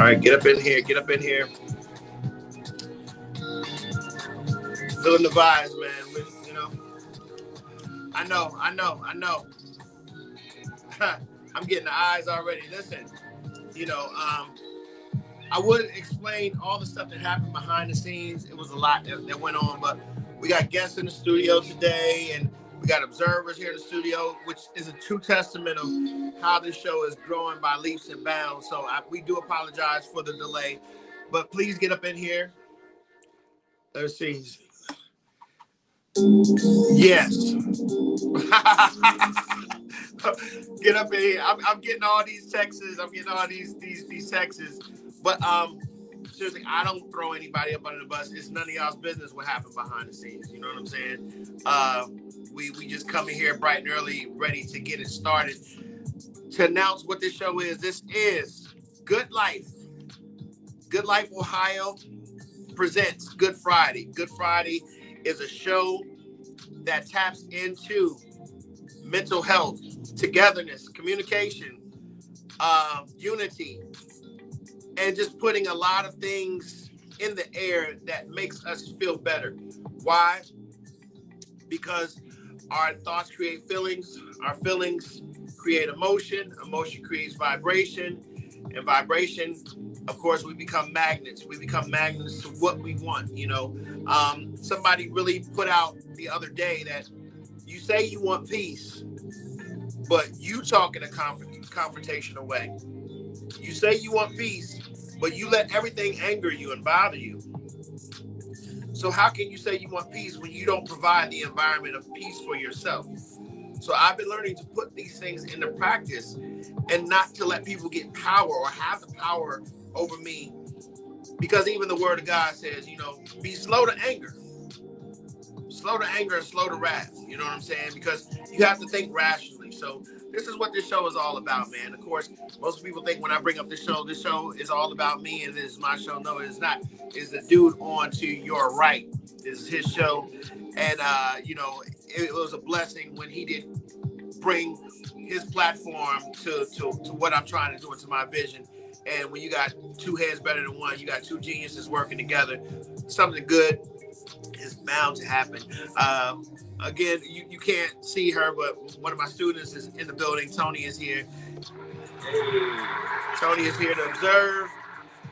All right, get up in here. Get up in here. Feeling the vibes, man. With, you know, I know, I know, I know. I'm getting the eyes already. Listen, you know, um, I would explain all the stuff that happened behind the scenes. It was a lot that, that went on, but we got guests in the studio today, and we got observers here in the studio, which is a true testament of how this show is growing by leaps and bounds. So I, we do apologize for the delay, but please get up in here. Let's see. Yes. get up in here. I'm, I'm, getting all these texts. I'm getting all these these these texts. But um, seriously, I don't throw anybody up under the bus. It's none of y'all's business what happened behind the scenes. You know what I'm saying? Uh, we we just come in here bright and early, ready to get it started. To announce what this show is, this is Good Life. Good Life Ohio presents Good Friday. Good Friday is a show that taps into mental health, togetherness, communication, uh, unity, and just putting a lot of things in the air that makes us feel better. Why? Because our thoughts create feelings, our feelings create emotion, emotion creates vibration, and vibration, of course, we become magnets. We become magnets to what we want. You know, um, somebody really put out the other day that you say you want peace, but you talk in a confrontational way. You say you want peace, but you let everything anger you and bother you. So how can you say you want peace when you don't provide the environment of peace for yourself? So I've been learning to put these things into practice and not to let people get power or have the power over me. Because even the word of God says, you know, be slow to anger. Slow to anger and slow to wrath. You know what I'm saying? Because you have to think rationally. So this is what this show is all about, man. Of course, most people think when I bring up this show, this show is all about me and this is my show. No, it's not. It's the dude on to your right. This is his show. And, uh, you know, it, it was a blessing when he did bring his platform to, to, to what I'm trying to do and to my vision. And when you got two heads better than one, you got two geniuses working together, something good is bound to happen. Um, again, you, you can't see her, but one of my students is in the building. Tony is here. Tony is here to observe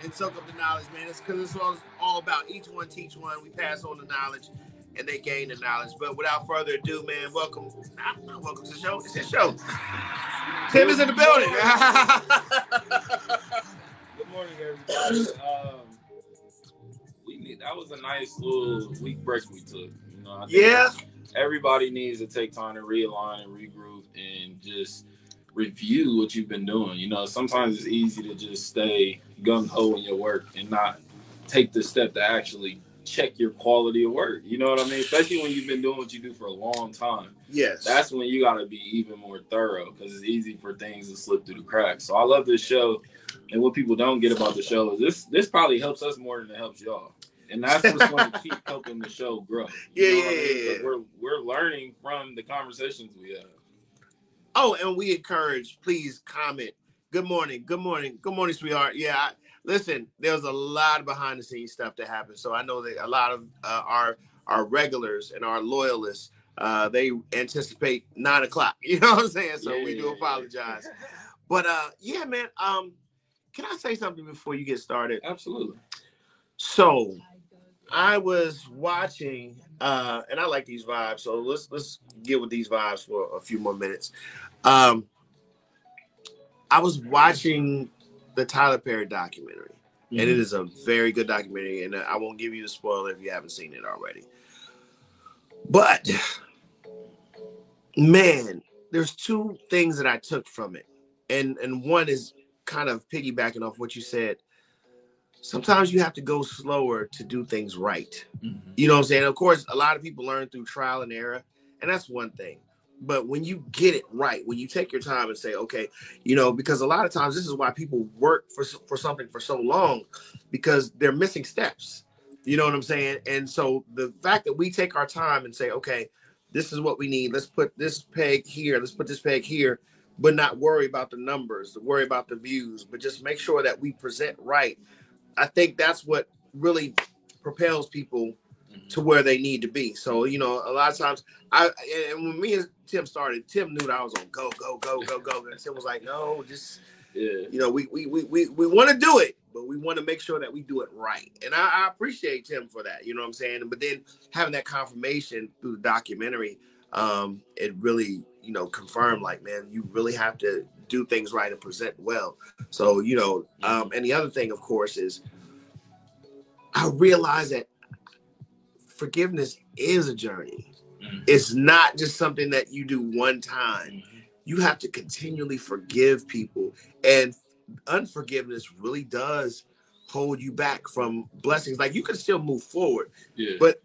and soak up the knowledge, man. It's because it's all, all about each one teach one. We pass on the knowledge and they gain the knowledge. But without further ado, man, welcome. Welcome to the show. It's his show. Tim is in the building. Good morning, everybody. Um, that was a nice little week break we took. You know, yeah everybody needs to take time to realign and regroup and just review what you've been doing. You know, sometimes it's easy to just stay gung ho in your work and not take the step to actually check your quality of work. You know what I mean? Especially when you've been doing what you do for a long time. Yes. That's when you got to be even more thorough because it's easy for things to slip through the cracks. So I love this show. And what people don't get about the show is this this probably helps us more than it helps y'all and that's what's going to keep helping the show grow. Yeah, yeah, I mean? yeah. We're we're learning from the conversations we have. Oh, and we encourage. Please comment. Good morning. Good morning. Good morning, sweetheart. Yeah. I, listen, there's a lot of behind the scenes stuff that happens. So I know that a lot of uh, our our regulars and our loyalists uh, they anticipate nine o'clock. You know what I'm saying? So yeah, we do apologize. But uh, yeah, man. Um, can I say something before you get started? Absolutely. So I was watching, uh, and I like these vibes. So let's let's get with these vibes for a few more minutes. Um, I was watching the Tyler Perry documentary, mm-hmm. and it mm-hmm. a very good documentary. And I won't give you the spoiler if you haven't seen it already. But man, there's two things that I took from it, and and one is kind of piggybacking off what you said sometimes you have to go slower to do things right. Mm-hmm. You know what I'm saying? Of course, a lot of people learn through trial and error, and that's one thing. But when you get it right, when you take your time and say, okay, you know, because a lot of times this is why people work for for something for so long, because they're missing steps. You know what I'm saying? And so the fact that we take our time and say, okay, this is what we need. Let's put this peg here. Let's put this peg here. but not worry about the numbers, worry about the views, but just make sure that we present right. I think that's what really propels people mm-hmm. to where they need to be. So, you know, a lot of times I and when me and Tim started, Tim knew that I was on go, go, go, go, go. And Tim was like, no, just yeah. you know, we we we we, we want to do it, but we want to make sure that we do it right. And I, I appreciate Tim for that. You know what I'm saying? But then having that confirmation through the documentary, um, it really, you know, confirmed like, man, you really have to do things right and present well. So, you know, um, and the other thing, of course, is I realize that forgiveness is a journey. Mm-hmm. It's not just something that you do one time. Mm-hmm. You have to continually forgive people. And unforgiveness really does hold you back from blessings. Like you can still move forward, yeah. but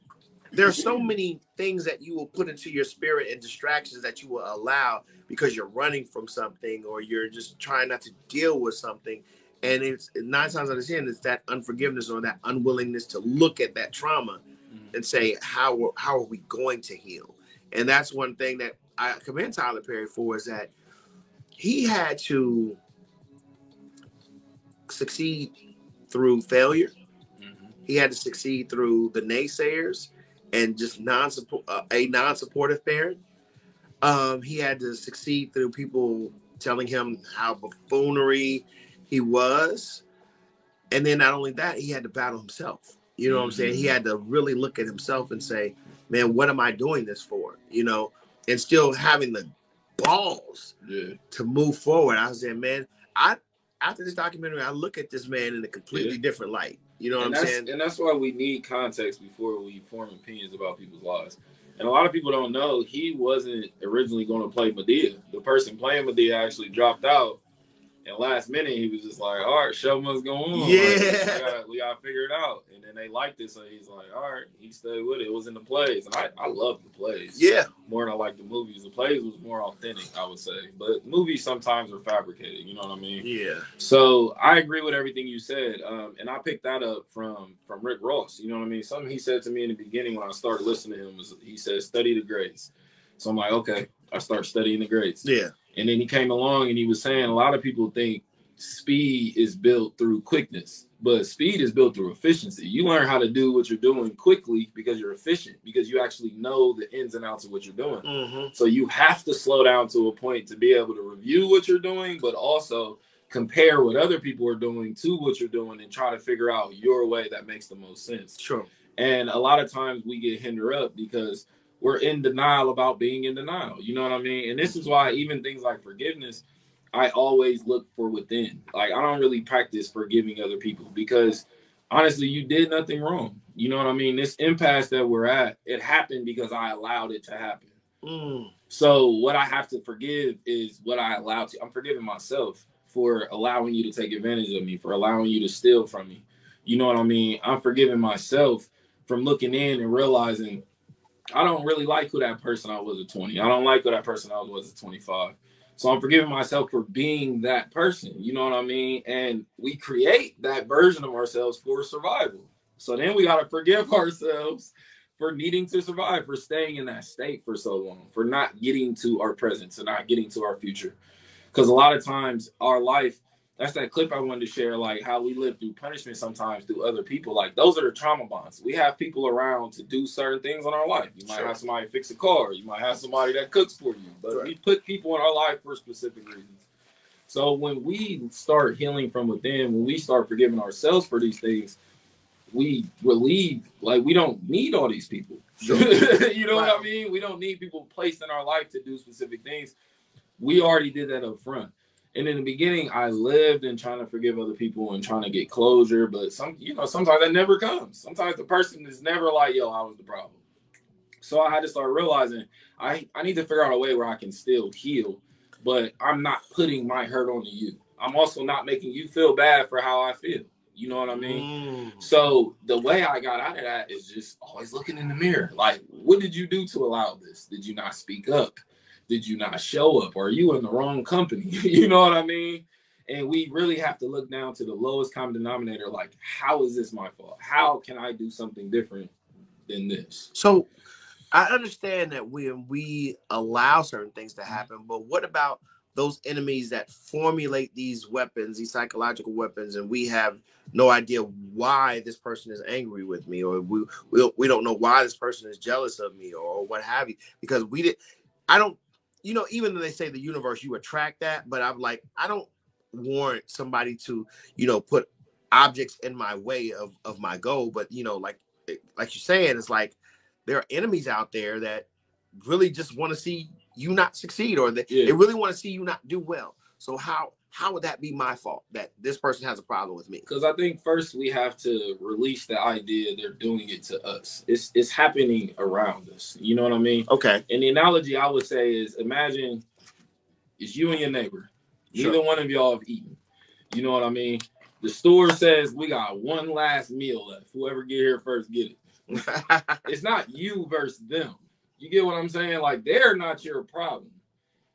there are so many things that you will put into your spirit and distractions that you will allow because you're running from something or you're just trying not to deal with something. And it's nine times out of ten, it's that unforgiveness or that unwillingness to look at that trauma mm-hmm. and say, how how are we going to heal? And that's one thing that I commend Tyler Perry for is that he had to succeed through failure. Mm-hmm. He had to succeed through the naysayers and just non uh, a non-supportive parent. Um, he had to succeed through people telling him how buffoonery he was, and then not only that, he had to battle himself. You know mm-hmm. what I'm saying? He mm-hmm. had to really look at himself and say, "Man, what am I doing this for?" You know, and still having the balls yeah. to move forward. I was saying, man, I after this documentary, I look at this man in a completely yeah. different light. You know and what I'm saying? And that's why we need context before we form opinions about people's lives. And a lot of people don't know he wasn't originally going to play Madea. The person playing Madea actually dropped out and last minute, he was just like, "All right, show must go on. Yeah, like, we, got, got figure it out." And then they liked it, so he's like, "All right." He stayed with it. It was in the plays, and I I love the plays. Yeah, more than I like the movies. The plays was more authentic, I would say. But movies sometimes are fabricated. You know what I mean? Yeah. So I agree with everything you said, um, and I picked that up from from Rick Ross. You know what I mean? Something he said to me in the beginning when I started listening to him was he said, "Study the greats." So I'm like, okay, I start studying the greats. Yeah. And then he came along and he was saying a lot of people think speed is built through quickness, but speed is built through efficiency. You learn how to do what you're doing quickly because you're efficient, because you actually know the ins and outs of what you're doing. Mm-hmm. So you have to slow down to a point to be able to review what you're doing, but also compare what other people are doing to what you're doing and try to figure out your way that makes the most sense. Sure. And a lot of times we get hindered up because we're in denial about being in denial. You know what I mean? And this is why even things like forgiveness I always look for within. Like I don't really practice forgiving other people because honestly, you did nothing wrong. You know what I mean? This impasse that we're at, it happened because I allowed it to happen. Mm. So what I have to forgive is what I allowed to. I'm forgiving myself for allowing you to take advantage of me, for allowing you to steal from me. You know what I mean? I'm forgiving myself from looking in and realizing I don't really like who that person I was at 20. I don't like who that person I was at 25. So I'm forgiving myself for being that person. You know what I mean? And we create that version of ourselves for survival. So then we got to forgive ourselves for needing to survive, for staying in that state for so long, for not getting to our present, and not getting to our future. Because a lot of times our life that's that clip I wanted to share, like how we live through punishment sometimes through other people. Like those are the trauma bonds. We have people around to do certain things in our life. You might sure. have somebody fix a car. You might have somebody that cooks for you. But right. we put people in our life for specific reasons. So when we start healing from within, when we start forgiving ourselves for these things, we relieve like we don't need all these people. Sure. you know what I mean? We don't need people placed in our life to do specific things. We already did that up front. And in the beginning, I lived in trying to forgive other people and trying to get closure. But some, you know, sometimes that never comes. Sometimes the person is never like, yo, I was the problem. So I had to start realizing I, I need to figure out a way where I can still heal, but I'm not putting my hurt onto you. I'm also not making you feel bad for how I feel. You know what I mean? Mm. So the way I got out of that is just always looking in the mirror. Like, what did you do to allow this? Did you not speak up? Did you not show up? Or are you in the wrong company? you know what I mean? And we really have to look down to the lowest common denominator. Like, how is this my fault? How can I do something different than this? So I understand that when we allow certain things to happen, but what about those enemies that formulate these weapons, these psychological weapons, and we have no idea why this person is angry with me, or we we don't, we don't know why this person is jealous of me, or what have you, because we did. I don't, you know, even though they say the universe, you attract that, but I'm like, I don't warrant somebody to, you know, put objects in my way of of my goal. But you know, like like you're saying, it's like there are enemies out there that really just want to see you not succeed or they, yeah. they really want to see you not do well. So how how would that be my fault that this person has a problem with me? Because I think first we have to release the idea they're doing it to us. It's it's happening around us. You know what I mean? Okay. And the analogy I would say is imagine it's you and your neighbor. Sure. Neither one of y'all have eaten. You know what I mean? The store says we got one last meal left. Whoever get here first, get it. it's not you versus them. You get what I'm saying? Like they're not your problem.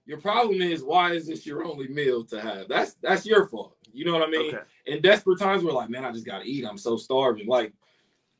Your problem is why is this your only meal to have? That's that's your fault. You know what I mean? Okay. In desperate times, we're like, man, I just gotta eat. I'm so starving. Like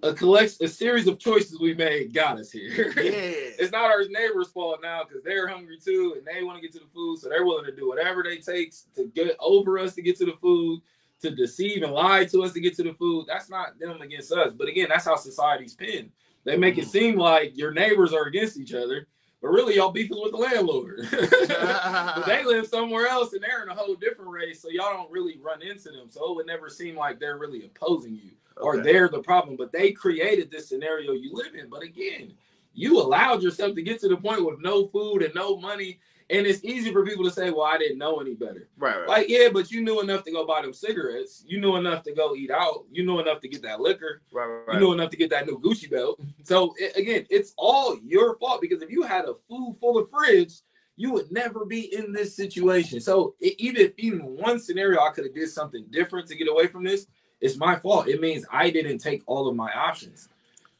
a collect a series of choices we made got us here. Yeah. it's not our neighbor's fault now because they're hungry too and they want to get to the food, so they're willing to do whatever they takes to get over us to get to the food, to deceive and lie to us to get to the food. That's not them against us. But again, that's how society's pinned. They make it mm. seem like your neighbors are against each other, but really y'all beefing with the landlord. they live somewhere else and they're in a whole different race, so y'all don't really run into them. So it would never seem like they're really opposing you or they're the problem. But they created this scenario you live in. But again, you allowed yourself to get to the point with no food and no money and it's easy for people to say, "Well, I didn't know any better." Right, right. Like, yeah, but you knew enough to go buy them cigarettes. You knew enough to go eat out. You knew enough to get that liquor. Right, right. You knew enough to get that new Gucci belt. So it, again, it's all your fault because if you had a food full of fridge, you would never be in this situation. So it, even even one scenario, I could have did something different to get away from this. It's my fault. It means I didn't take all of my options.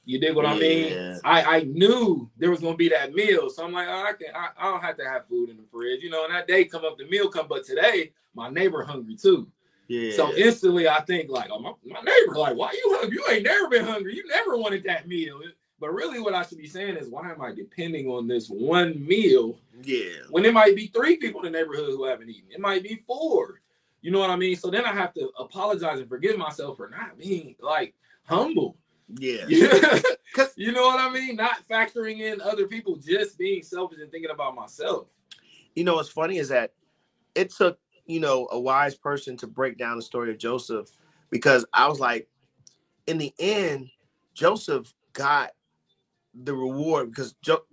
You dig what yeah. I mean? I, I knew there was gonna be that meal, so I'm like, oh, I can I, I, don't have to have food in the fridge, you know. And that day come up, the meal come, but today my neighbor hungry too. Yeah. So instantly I think like, oh my, my neighbor, like, why you hungry? You ain't never been hungry. You never wanted that meal. But really, what I should be saying is, why am I depending on this one meal? Yeah. When it might be three people in the neighborhood who haven't eaten, it might be four. You know what I mean? So then I have to apologize and forgive myself for not being like humble. Yeah. Cause you know what I mean? Not factoring in other people, just being selfish and thinking about myself. You know what's funny is that it took, you know, a wise person to break down the story of Joseph because I was like, in the end, Joseph got the reward because jo-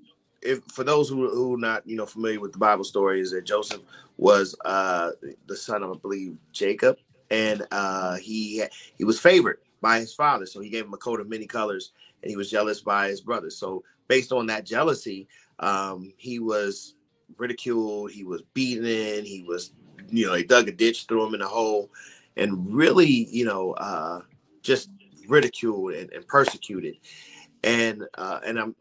if for those who who not you know familiar with the Bible story is that Joseph was uh the son of I believe Jacob and uh he he was favored by his father. So he gave him a coat of many colors, and he was jealous by his brothers. So based on that jealousy, um, he was ridiculed. He was beaten. In he was, you know, they dug a ditch, threw him in a hole, and really, you know, uh, just ridiculed and, and persecuted. And uh, and I'm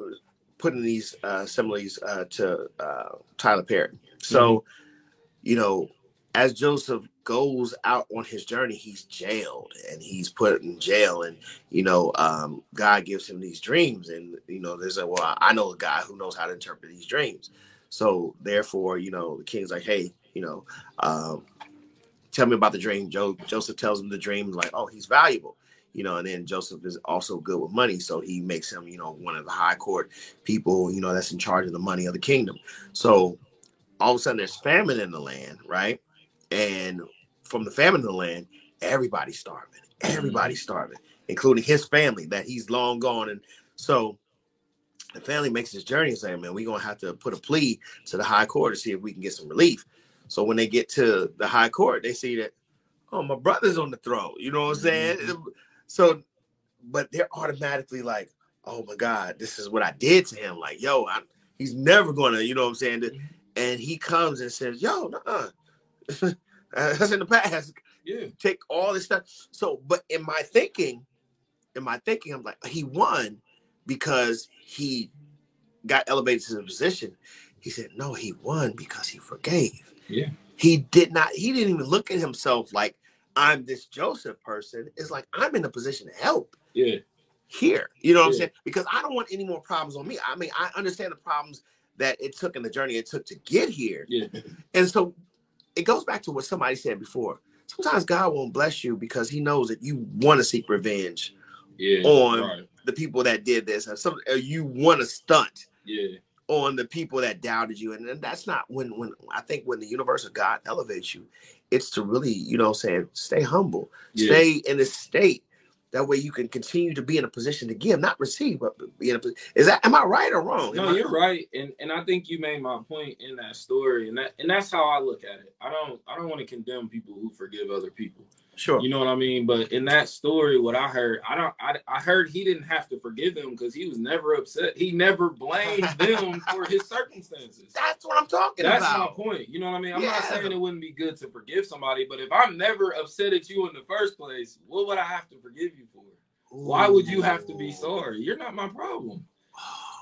putting these uh, similes uh, to uh, Tyler Perry. So, mm-hmm. you know, as Joseph goes out on his journey, he's jailed and he's put in jail. And, you know, um, God gives him these dreams. And, you know, there's a, well, I know a guy who knows how to interpret these dreams. So therefore, you know, the king's like, hey, you know, um, tell me about the dream. Joe, Joseph tells him the dream, like, oh, he's valuable. You know, and then Joseph is also good with money, so he makes him, you know, one of the high court people, you know, that's in charge of the money of the kingdom. So all of a sudden, there's famine in the land, right? And from the famine in the land, everybody's starving. Everybody's mm-hmm. starving, including his family that he's long gone. And so the family makes this journey and say, man, we're gonna have to put a plea to the high court to see if we can get some relief. So when they get to the high court, they see that, oh, my brother's on the throne. You know what I'm saying? Mm-hmm. So, but they're automatically like, oh my God, this is what I did to him. Like, yo, I'm, he's never gonna, you know what I'm saying? Mm-hmm. And he comes and says, yo, nah, that's in the past. Yeah. Take all this stuff. So, but in my thinking, in my thinking, I'm like, he won because he got elevated to the position. He said, no, he won because he forgave. Yeah. He did not, he didn't even look at himself like I'm this Joseph person. It's like I'm in a position to help. Yeah. Here. You know what yeah. I'm saying? Because I don't want any more problems on me. I mean, I understand the problems that it took in the journey it took to get here. Yeah. And so it goes back to what somebody said before. Sometimes God won't bless you because He knows that you want to seek revenge Yeah. on right. the people that did this, or some or you want to stunt Yeah. on the people that doubted you, and, and that's not when when I think when the universe of God elevates you, it's to really you know saying stay humble, Yeah. stay in this state. That way you can continue to be in a position to give, not receive, but be in a. Is that am I right or wrong? No, Am I- you're right, and and I think you made my point in that story, and that and that's how I look at it. I don't I don't want to condemn people who forgive other people. Sure. You know what I mean? But in that story, what I heard, I don't I, I heard he didn't have to forgive them because he was never upset. He never blamed them for his circumstances. That's what I'm talking That's about. That's my point. You know what I mean? I'm Yeah. not saying it wouldn't be good to forgive somebody, but if I'm never upset at you in the first place, what would I have to forgive you for? Why would you have to be sorry? You're not my problem.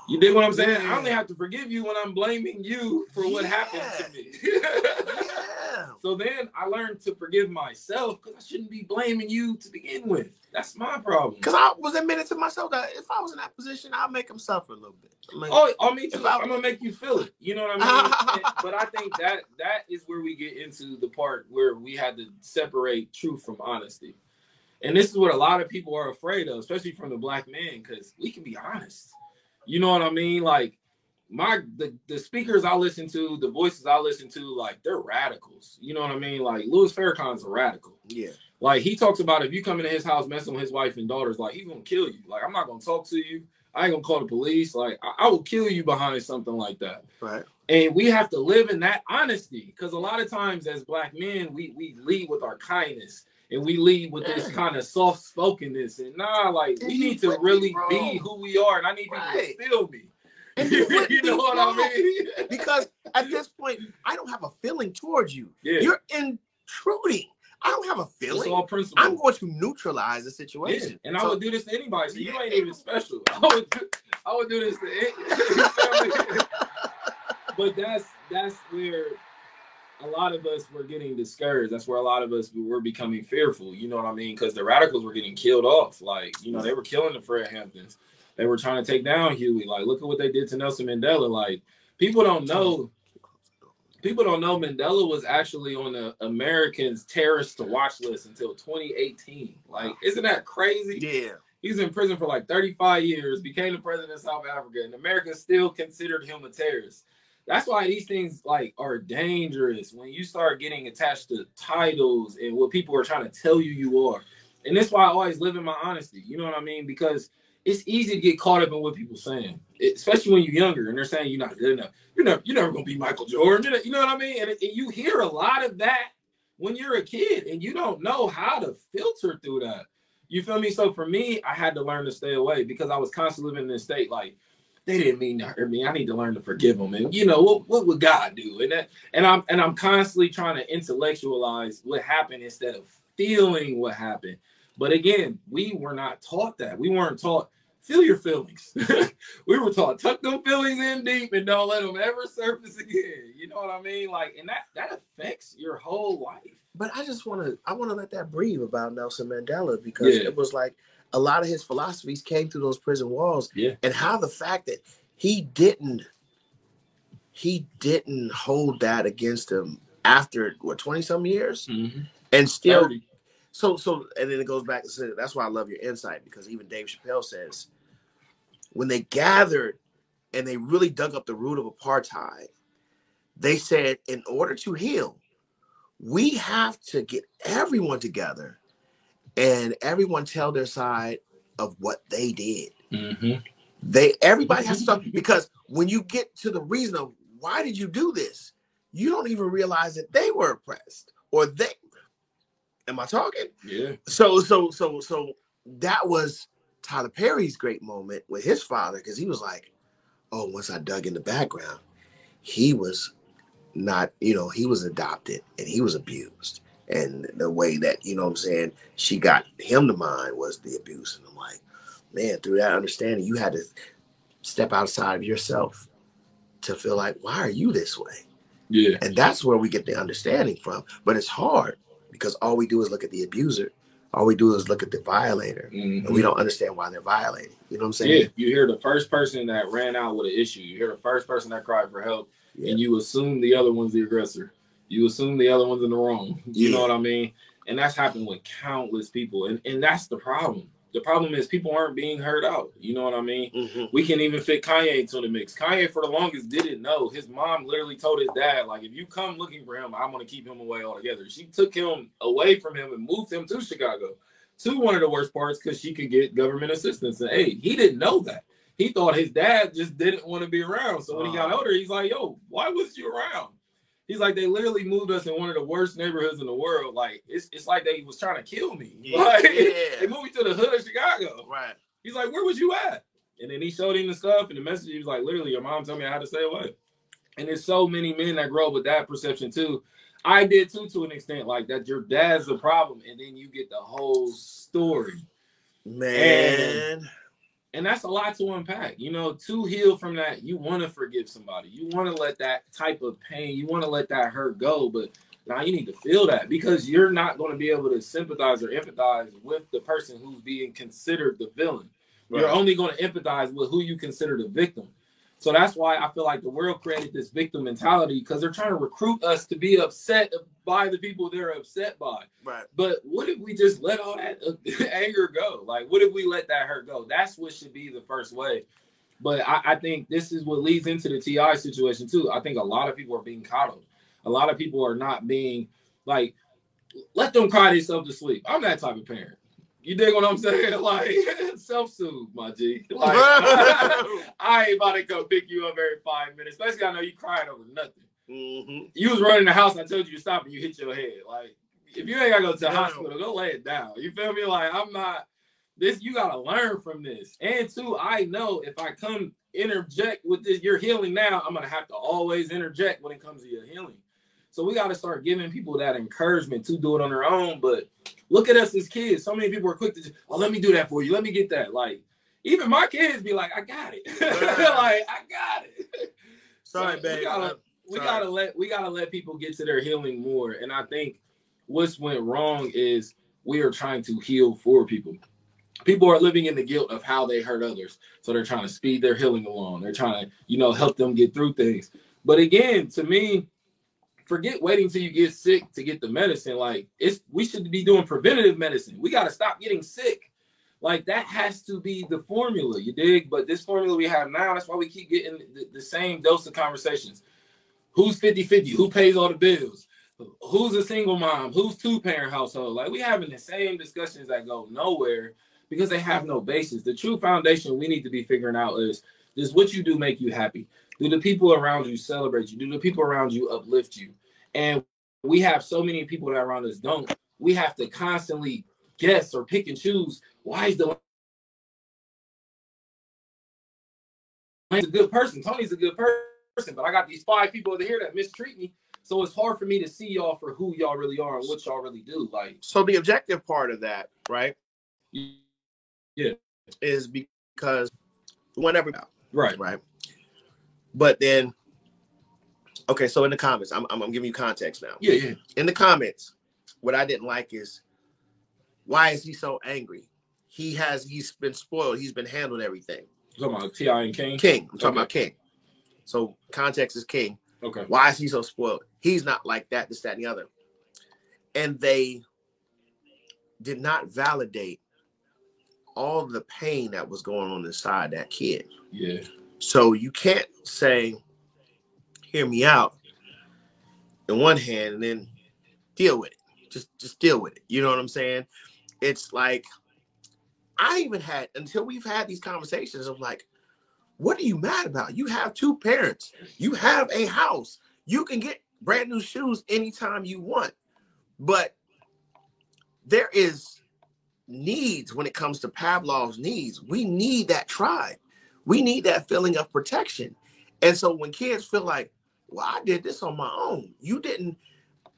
You dig what I'm saying? I only Yeah. have to forgive you when I'm blaming you for what happened to me. Yeah. so then I learned to forgive myself because I shouldn't be blaming you to begin with. That's my problem. Because I was admitting to myself that if I was in that position, I'd make him suffer a little bit. Mean, Oh, oh, me too. I- I'm gonna make you feel it. You know what I mean? but I think that that is where we get into the part where we had to separate truth from honesty. And this is what a lot of people are afraid of, especially from the black man, because we can be honest. You know what I mean? Like my the, the speakers I listen to, the voices I listen to, like they're radicals. You know what I mean? Like Louis Farrakhan's a radical. yeah. Like he talks about if you come into his house messing with his wife and daughters, like he's gonna kill you. Like I'm not gonna talk to you. I ain't gonna call the police. Like I, I will kill you behind something like that. Right. And we have to live in that honesty because a lot of times as black men, we we lead with our kindness and we lead with this kind of soft spokenness. And nah, like we need to really be who we are. And I need Right. people to feel me. And you would you be know what. I mean? Because at this point, I don't have a feeling towards you. Yeah. You're intruding. I don't have a feeling. It's all principle. I'm going to neutralize the Yeah, situation. and I So- would do this to anybody. So you Yeah. ain't even special. I would do, I would do this to any- But that's that's where a lot of us were getting discouraged. That's where a lot of us were becoming fearful. You know what I mean? Because the radicals were getting killed off. Like you know, they were killing the Fred Hamptons. They were trying to take down Huey. Like look at what they did to Nelson Mandela. Like people don't know. People don't know Mandela was actually on the Americans terrorist to watch list until 2018. Like, isn't that crazy? yeah. He's in prison for like 35 years, became the president of South Africa, and Americans still considered him a terrorist. That's why these things like are dangerous when you start getting attached to titles and what people are trying to tell you you are. And that's why I always live in my honesty. You know what I mean? Because it's easy to get caught up in what people saying, especially when you're younger and they're saying you're not good enough. You're never, you're never gonna be Michael Jordan. You know- what I mean? And, and you hear a lot of that when you're a kid and you don't know how to filter through that. You feel me? So for me, I had to learn to stay away because I was constantly living in this state like they didn't mean to hurt me. I need to learn to forgive them. And you know what? What would God do? And that, and I'm and I'm constantly trying to intellectualize what happened instead of feeling what happened. But again, we were not taught that. We weren't taught feel your feelings. we were taught tuck them feelings in deep and don't let them ever surface again. You know what I mean? Like, and that that affects your whole life. But I just want to I want to let that breathe about Nelson Mandela because Yeah. it was like a lot of his philosophies came through those prison walls. Yeah. And how the fact that he didn't he didn't hold that against him after what 20 some years mm-hmm. and still 30. so so and then it goes back to say that's why I love your insight because even Dave Chappelle says when they gathered and they really dug up the root of apartheid, they said in order to heal, we have to get everyone together and everyone tell their side of what they did. Mhm. They everybody has to talk because when you get to the reason of why did you do this, you don't even realize that they were oppressed or they. Am I talking? Yeah. So so so so that was Tyler Perry's great moment with his father because he was like, oh, once I dug in the background, he was not, you know, he was adopted and he was abused. And the way that, you know what I'm saying, she got him to mind was the abuse. And I'm like, man, through that understanding, you had to step outside of yourself to feel like, why are you this way? Yeah. And that's where we get the understanding from. But it's hard because all we do is look at the abuser. All we do is look at the violator. And we mm-hmm. don't understand why they're violating. You know what I'm saying Yeah, you hear the first person that ran out with an issue. You hear the first person that cried for help, Yeah. and you assume the other one's the aggressor. You assume the other one's in the wrong. You Yeah. know what I mean? And that's happened with countless people. And and that's the problem. The problem is people aren't being heard out. You know what I mean? Mhm. We can even fit Kanye into the mix. Kanye, for the longest, didn't know. His mom literally told his dad, like, if you come looking for him, I'm gonna keep him away altogether. She took him away from him and moved him to Chicago. To one of the worst parts because she could get government assistance and hey, He didn't know that. He thought his dad just didn't want to be around. So when he got older, he's like, yo, why was you around? He's like, they literally moved us in one of the worst neighborhoods in the world. Like, it's, it's like they was trying to kill me. Yeah. Like, Yeah. they moved me to the hood of Chicago. Right. He's like, where was you at? And then he showed him the stuff and the message. He was like, literally, your mom told me I had to stay away. And there's so many men that grow up with that perception too. I did too, to an extent, like that your dad's the problem, and then you get the whole story. Man. And that's a lot to unpack. You know, to heal from that, you want to forgive somebody. You want to let that type of pain, you want to let that hurt go. But now you need to feel that because you're not going to be able to sympathize or empathize with the person who's being considered the villain. You're only going to empathize with who you consider the victim. So that's why I feel like the world created this victim mentality because they're trying to recruit us to be upset by the people they're upset by. Right. But what if we just let all that anger go? Like, what if we let that hurt go? That's what should be the first way. But I, I think this is what leads into the TI situation too. I think a lot of people are being coddled. A lot of people are not being like, let them cry themselves to sleep. I'm that type of parent. You dig what I'm saying? Like self-soothe, my G. Like I ain't about to go pick you up every five minutes. Especially I know you crying over nothing. Mhm. You was running the house. I told you to stop, and you hit your head. Like if you ain't gotta go to the Yeah. hospital, go lay it down. You feel me? Like I'm not. This you gotta learn from this. And two, I know if I come interject with this, you're healing now. I'm gonna have to always interject when it comes to your healing. So we gotta start giving people that encouragement to do it on their own. But look at us as kids. So many people are quick to just, oh, let me do that for you. Let me get that. Like even my kids be like, I got it. like I got it. Sorry, So, babe. We gotta, we gotta let we gotta let people get to their healing more. And I think what's went wrong is we are trying to heal for people. People are living in the guilt of how they hurt others. So they're trying to speed their healing along. They're trying to, you know, help them get through things. But again, to me, forget waiting till you get sick to get the medicine. Like it's we should be doing preventative medicine. We got to stop getting sick. Like that has to be the formula, you dig? But this formula we have now, that's why we keep getting the, the same dose of conversations. Who's 50-50? Who pays all the bills? Who's a single mom? Who's two-parent household? Like we having the same discussions that go nowhere because they have no basis. The true foundation we need to be figuring out is does what you do make you happy? Do the people around you celebrate you? Do the people around you uplift you? And we have so many people that around us don't. We have to constantly guess or pick and choose. Why is the He's a good person. Tony's a good person, but I got these five people over here that mistreat me. So it's hard for me to see y'all for who y'all really are and what y'all really do. Like, So the objective part of that, right, yeah, is because whenever right, right? But then, okay, so in the comments, I'm, I'm, I'm giving you context now. yeah, yeah, In the comments, what I didn't like is why is he so angry? He has he's been spoiled. He's been handled everything. You talking about T.I. and King. King. I'm talking Okay. about King. So context is King. Okay, Why is he so spoiled? He's not like that. This, that, and the other. And they did not validate all the pain that was going on inside that kid. yeah, So you can't say, hear me out in one hand and then deal with it. Just just deal with it. You know what I'm saying? It's like I even had until we've had these conversations of like, what are you mad about? You have two parents, you have a house, you can get brand new shoes anytime you want. But there is needs when it comes to Pavlov's needs. We need that tribe we need that feeling of protection. And so when kids feel like, well, I did this on my own, you didn't,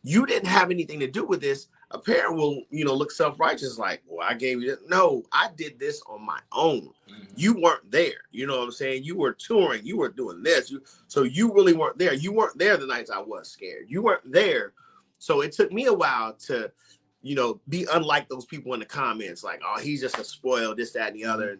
you didn't have anything to do with this. A parent will, you know, look self-righteous, like, well, I gave you this. No, I did this on my own. Mhm. You weren't there. You know what I'm saying? You were touring, you were doing this. You so you really weren't there. You weren't there the nights I was scared. You weren't there. So it took me a while to, you know, be unlike those people in the comments, like, oh, he's just a spoiled, this, that, and the other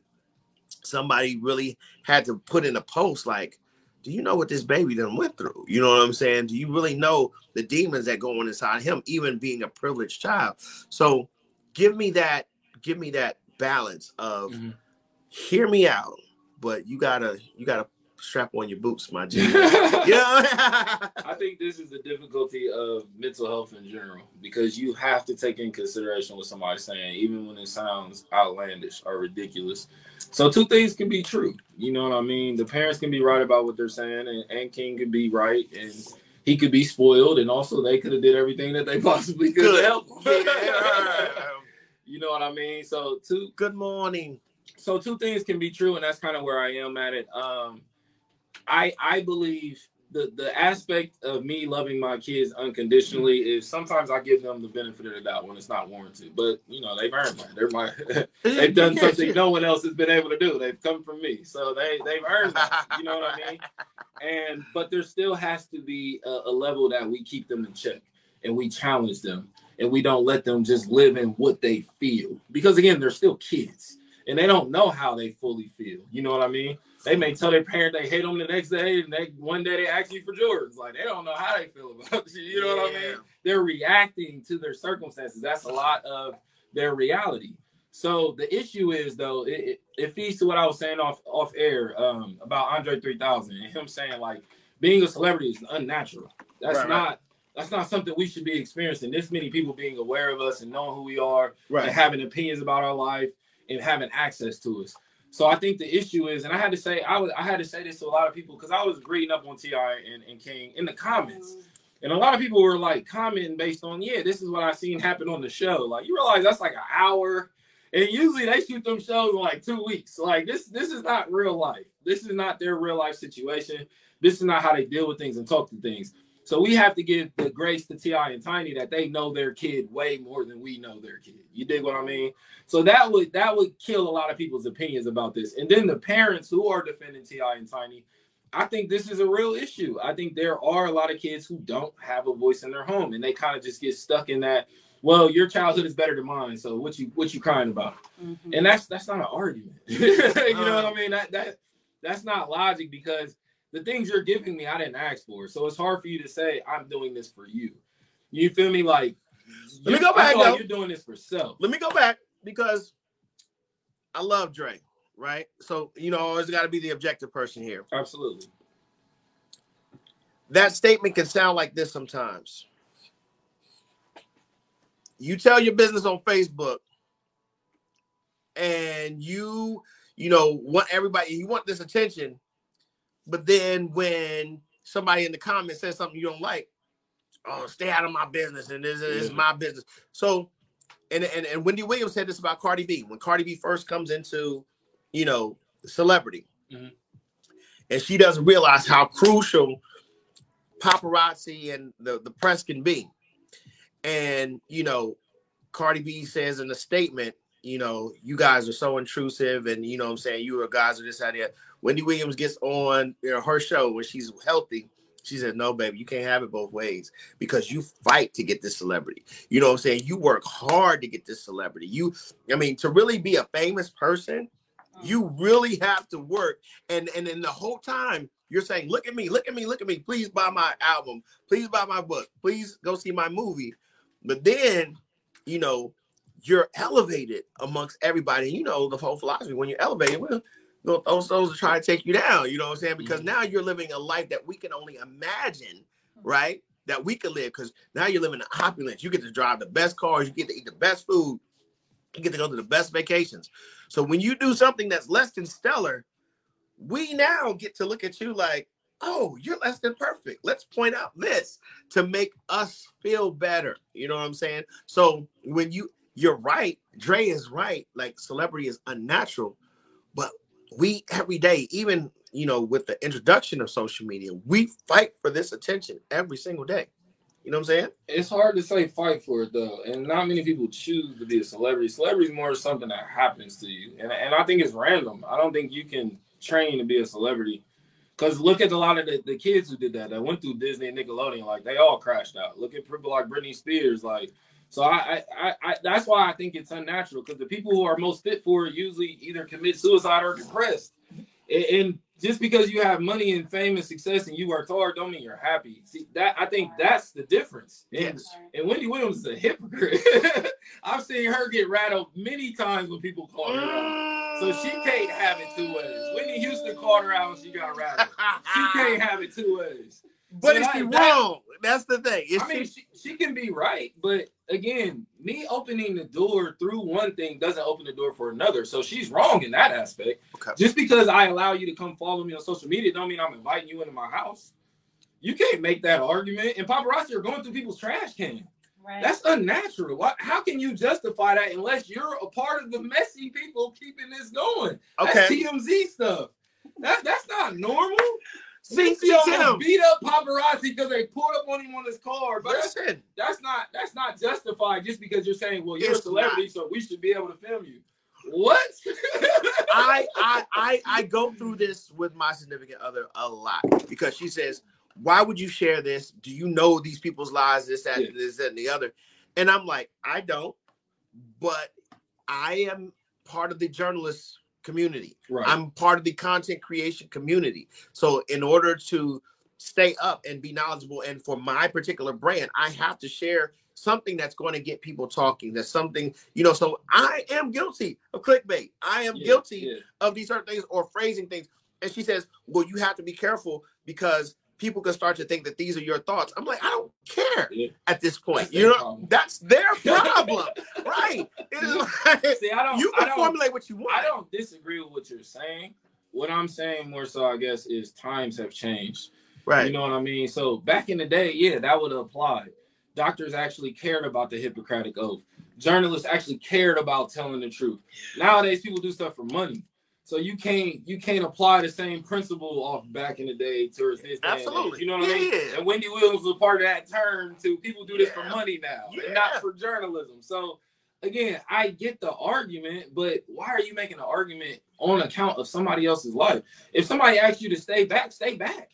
somebody really had to put in a post like do you know what this baby done went through? You know what I'm saying? Do you really know the demons that go on inside him, even being a privileged child? So give me that, give me that balance of mm-hmm. hear me out, but you gotta you gotta strap on your boots, my G. yeah. I think this is the difficulty of mental health in general because you have to take in consideration what somebody's saying, even when it sounds outlandish or ridiculous. So two things can be true. You know what I mean? The parents can be right about what they're saying, and, and King could be right, and he could be spoiled, and also they could have did everything that they possibly could to help. you know what I mean? So two. Good morning. So two things can be true, and that's kind of where I am at it. Um, I I believe the the aspect of me loving my kids unconditionally is sometimes I give them the benefit of the doubt when it's not warranted. But you know they've earned that. They're my they've done something no one else has been able to do. They've come from me, so they they've earned that. You know what I mean? And but there still has to be a, a level that we keep them in check and we challenge them and we don't let them just live in what they feel because again they're still kids and they don't know how they fully feel. You know what I mean? They may tell their parent they hate them the next day, and they one day they ask you for Jordans. Like they don't know how they feel about you. You know yeah. what I mean? They're reacting to their circumstances. That's a lot of their reality. So the issue is though, it, it, it feeds to what I was saying off off air um, about Andre 3000 and him saying like being a celebrity is unnatural. That's right, not right. that's not something we should be experiencing. This many people being aware of us and knowing who we are right. and having opinions about our life and having access to us. So I think the issue is, and I had to say, I was I had to say this to a lot of people because I was reading up on T.I. and, and King in the comments. Mm-hmm. And a lot of people were like commenting based on, yeah, this is what I seen happen on the show. Like you realize that's like an hour. And usually they shoot them shows in like two weeks. Like this, this is not real life. This is not their real life situation. This is not how they deal with things and talk to things. So we have to give the grace to T.I. and Tiny that they know their kid way more than we know their kid. You dig what I mean? So that would that would kill a lot of people's opinions about this. And then the parents who are defending T.I. and Tiny, I think this is a real issue. I think there are a lot of kids who don't have a voice in their home, and they kind of just get stuck in that. Well, your childhood is better than mine, so what you what you crying about? Mm-hmm. And that's that's not an argument. you know what I mean? That that that's not logic because the things you're giving me, I didn't ask for. So it's hard for you to say I'm doing this for you. You feel me? Like let me go back. Like you're doing this for self. Let me go back because I love Dre, right? So you know, always got to be the objective person here. Absolutely. That statement can sound like this sometimes. You tell your business on Facebook, and you, you know, want everybody, you want this attention, but then when somebody in the comments says something you don't like, oh, stay out of my business and this is my business. So, and, and and Wendy Williams said this about Cardi B when Cardi B first comes into, you know, celebrity, mm-hmm. and she doesn't realize how crucial paparazzi and the the press can be. And you know, Cardi B says in a statement, you know, you guys are so intrusive, and you know, I'm saying you are guys are this idea. Wendy Williams gets on you know, her show when she's healthy. She said, No, baby, you can't have it both ways because you fight to get this celebrity. You know what I'm saying? You work hard to get this celebrity. You, I mean, to really be a famous person, uh-huh. you really have to work. And and in the whole time, you're saying, Look at me, look at me, look at me. Please buy my album. Please buy my book. Please go see my movie. But then, you know, you're elevated amongst everybody. You know, the whole philosophy when you're elevated, well, those those are trying to take you down. You know what I'm saying? Because mm-hmm. now you're living a life that we can only imagine, mm-hmm. right? That we could live. Because now you're living in opulence. You get to drive the best cars. You get to eat the best food. You get to go to the best vacations. So when you do something that's less than stellar, we now get to look at you like, oh, you're less than perfect. Let's point out this to make us feel better. You know what I'm saying? So when you you're right, Dre is right. Like celebrity is unnatural, but we every day, even you know, with the introduction of social media, we fight for this attention every single day. You know what I'm saying? It's hard to say fight for it though, and not many people choose to be a celebrity. Celebrity is more something that happens to you, and and I think it's random. I don't think you can train to be a celebrity. Cause look at a lot of the, the kids who did that that went through Disney and Nickelodeon, like they all crashed out. Look at people like Britney Spears, like so I, I, I, that's why I think it's unnatural because the people who are most fit for it usually either commit suicide or depressed. And, and just because you have money and fame and success and you work hard don't mean you're happy. See that I think that's the difference. And, Yes. and Wendy Williams is a hypocrite. I've seen her get rattled many times when people call her out. So she can't have it two ways. Whitney Houston called her out and she got rattled. She can't have it two ways. But So is she that- that- wrong? That's the thing. Is I mean, she, she, she can be right, but again, me opening the door through one thing doesn't open the door for another. So she's wrong in that aspect. Okay. Just because I allow you to come follow me on social media, don't mean I'm inviting you into my house. You can't make that argument. And paparazzi are going through people's trash can. Right. That's unnatural. Why, how can you justify that unless you're a part of the messy people keeping this going? okay. That's TMZ stuff. That, that's not normal. See, Tim. almost beat up paparazzi because they pulled up on him on his car. But that's, Listen, that's not that's not justified just because you're saying, well, you're a celebrity, so we should be able to film you. What? I, I I I go through this with my significant other a lot because she says, "Why would you share this? Do you know these people's lives? This, that, Yeah. this, that, and the other." And I'm like, I don't, but I am part of the journalist community. right. I'm part of the content creation community. So in order to stay up and be knowledgeable, and for my particular brand, I have to share something that's going to get people talking. That's something, you know. So I am guilty of clickbait. I am Yeah, guilty yeah. of these certain things or phrasing things. And she says, Well, you have to be careful because people can start to think that these are your thoughts. I'm like, I don't care Yeah. at this point. That's you know, problem. that's their problem. right. Like, See, I don't. you I can don't, formulate what you want. I don't disagree with what you're saying. What I'm saying more so, I guess, is times have changed. right. You know what I mean? So back in the day, yeah, that would apply. Doctors actually cared about the Hippocratic Oath. Journalists actually cared about telling the truth. Nowadays, people do stuff for money. So you can't you can't apply the same principle off back in the day towards this. day and age. Absolutely. You know what I mean? Yeah. And Wendy Williams was part of that turn to people do this for money now Yeah. and not for journalism. So again, I get the argument, but why are you making an argument on account of somebody else's life? If somebody asks you to stay back, stay back.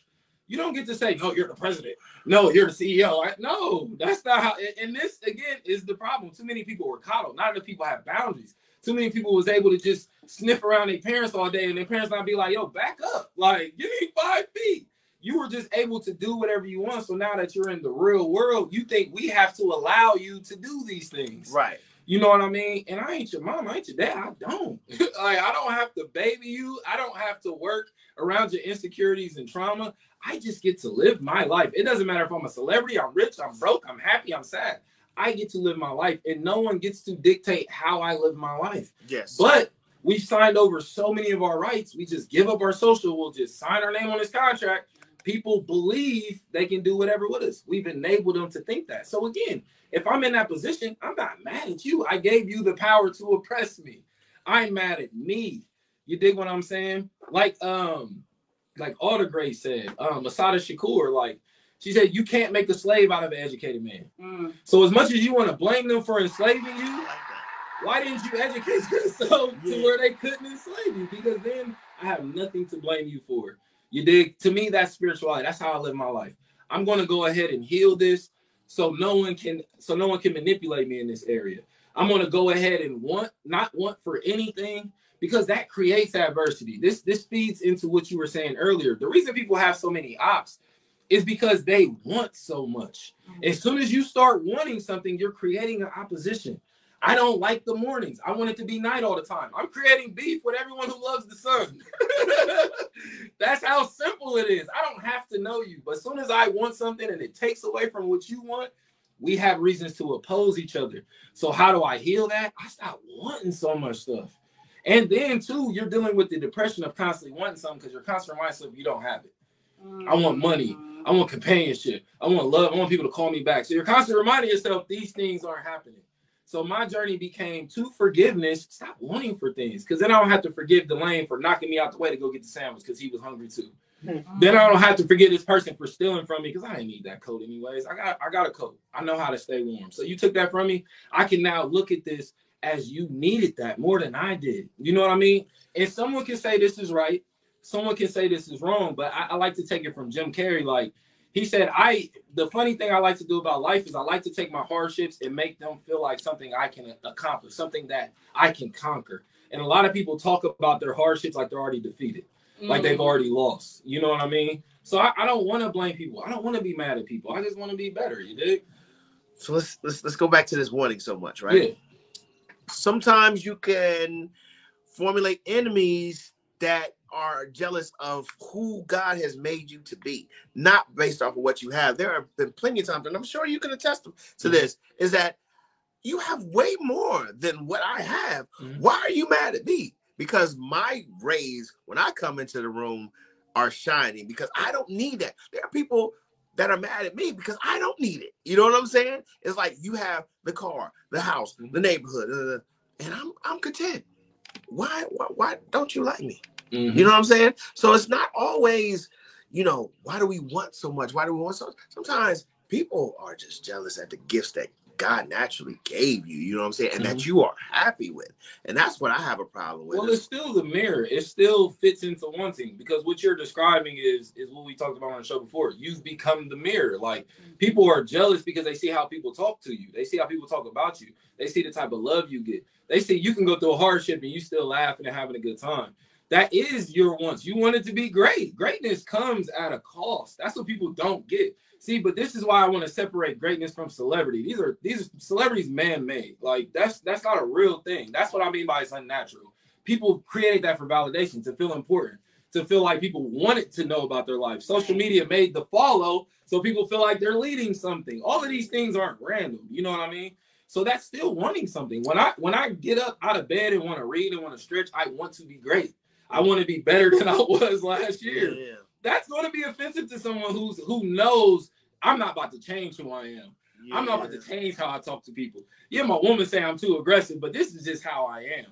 You don't get to say, no, you're the president. No, you're the CEO. I- no, that's not how. and- And this again is the problem. Too many people were coddled. Not enough people have boundaries. Too many people was able to just sniff around their parents all day, and their parents not be like, "Yo, back up! Like, give me five feet." You were just able to do whatever you want. So now that you're in the real world, you think we have to allow you to do these things. Right. You know what I mean? And I ain't your mom, I ain't your dad. I don't. like I don't have to baby you. I don't have to work around your insecurities and trauma. I just get to live my life. It doesn't matter if I'm a celebrity, I'm rich, I'm broke, I'm happy, I'm sad. I get to live my life, and no one gets to dictate how I live my life. Yes. But we've signed over so many of our rights. We just give up our social. We'll just sign our name on this contract. People believe they can do whatever with us. We've enabled them to think that. So again, if I'm in that position, I'm not mad at you. I gave you the power to oppress me. I'm mad at me. You dig what I'm saying? Like um, like Alder Gray said, um, Assata Shakur, like she said, you can't make a slave out of an educated man. Mm. So as much as you want to blame them for enslaving you, why didn't you educate yourself Yeah. to where they couldn't enslave you? Because then I have nothing to blame you for. You dig? To me, that's spirituality. That's how I live my life. I'm gonna go ahead and heal this so no one can so no one can manipulate me in this area. I'm gonna go ahead and want not want for anything because that creates adversity. This this feeds into what you were saying earlier. The reason people have so many ops is because they want so much. Mm-hmm. As soon as you start wanting something, you're creating an opposition. I don't like the mornings. I want it to be night all the time. I'm creating beef with everyone who loves the sun. That's how simple it is. I don't have to know you, but as soon as I want something and it takes away from what you want, we have reasons to oppose each other. So how do I heal that? I stop wanting so much stuff. And then too, you're dealing with the depression of constantly wanting something because you're constantly reminding yourself you don't have it. I want money. I want companionship. I want love. I want people to call me back. So you're constantly reminding yourself these things aren't happening. So my journey became to forgiveness. Stop wanting for things, because then I don't have to forgive Delayne for knocking me out the way to go get the sandwich because he was hungry too. Mm-hmm. Then I don't have to forgive this person for stealing from me because I didn't need that coat anyways. I got I got a coat. I know how to stay warm. So you took that from me. I can now look at this as you needed that more than I did. You know what I mean? And someone can say this is right. Someone can say this is wrong, but I, I like to take it from Jim Carrey. Like he said, I the funny thing I like to do about life is I like to take my hardships and make them feel like something I can accomplish, something that I can conquer. And a lot of people talk about their hardships like they're already defeated. like they've Mm. already lost. You know what I mean? So I, I don't want to blame people. I don't want to be mad at people. I just want to be better. You dig? So let's let's let's go back to this wanting so much, right? Yeah. Sometimes you can formulate enemies that are jealous of who God has made you to be, not based off of what you have. There have been plenty of times, and I'm sure you can attest to Mhm. this, is that you have way more than what I have. Mhm. Why are you mad at me? Because my rays, when I come into the room, are shining because I don't need that. There are people that are mad at me because I don't need it. You know what I'm saying? It's like you have the car, the house, the neighborhood, uh, and I'm I'm content. Why, why why don't you like me? Mhm. You know what I'm saying? So it's not always, you know, why do we want so much? Why do we want so? Sometimes people are just jealous at the gifts that God naturally gave you. You know what I'm saying? And that you are happy with, and that's what I have a problem with. Well, it's still the mirror. It still fits into wanting because what you're describing is is what we talked about on the show before. You've become the mirror. Like people are jealous because they see how people talk to you. They see how people talk about you. They see the type of love you get. They see you can go through a hardship and you still laughing and having a good time. That is your wants. You want it to be great. Greatness comes at a cost. That's what people don't get. See, but this is why I want to separate greatness from celebrity. These are these are celebrities man-made. Like that's that's not a real thing. That's what I mean by it's unnatural. People created that for validation, to feel important, to feel like people wanted to know about their life. Social media made the follow, so people feel like they're leading something. All of these things aren't random. You know what I mean? So that's still wanting something. When I when I get up out of bed and want to read and want to stretch, I want to be great. I want to be better than I was last year yeah. that's going to be offensive to someone who's who knows I'm not about to change who I am. I'm not about to change how I talk to people. Yeah, my woman say I'm too aggressive, but this is just how I am.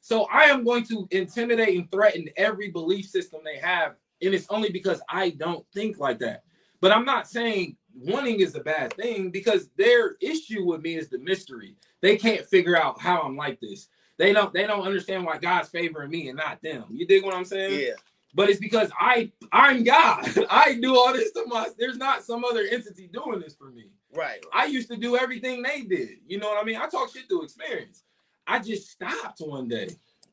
So I am going to intimidate and threaten every belief system they have, and it's only because I don't think like that. But I'm not saying wanting is a bad thing because their issue with me is the mystery. They can't figure out how I'm like this. They don't they don't understand why God's favoring me and not them. You dig what I'm saying? Yeah. but it's because I I'm God. I do all this to my. There's not some other entity doing this for me. Right. I used to do everything they did. You know what I mean? I talk shit through experience. I just stopped one day.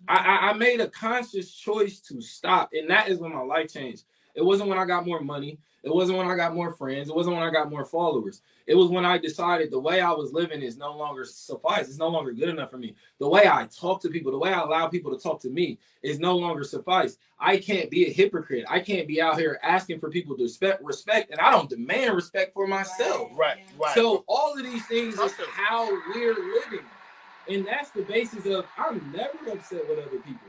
I, I, I made a conscious choice to stop, and that is when my life changed. It wasn't when I got more money. It wasn't when I got more friends. It wasn't when I got more followers. It was when I decided the way I was living is no longer suffice. It's no longer good enough for me. The way I talk to people, the way I allow people to talk to me is no longer suffice. I can't be a hypocrite. I can't be out here asking for people to respect, respect, and I don't demand respect for myself. Right. Right. So all of these things is how we're living. And that's the basis of I'm never upset with other people.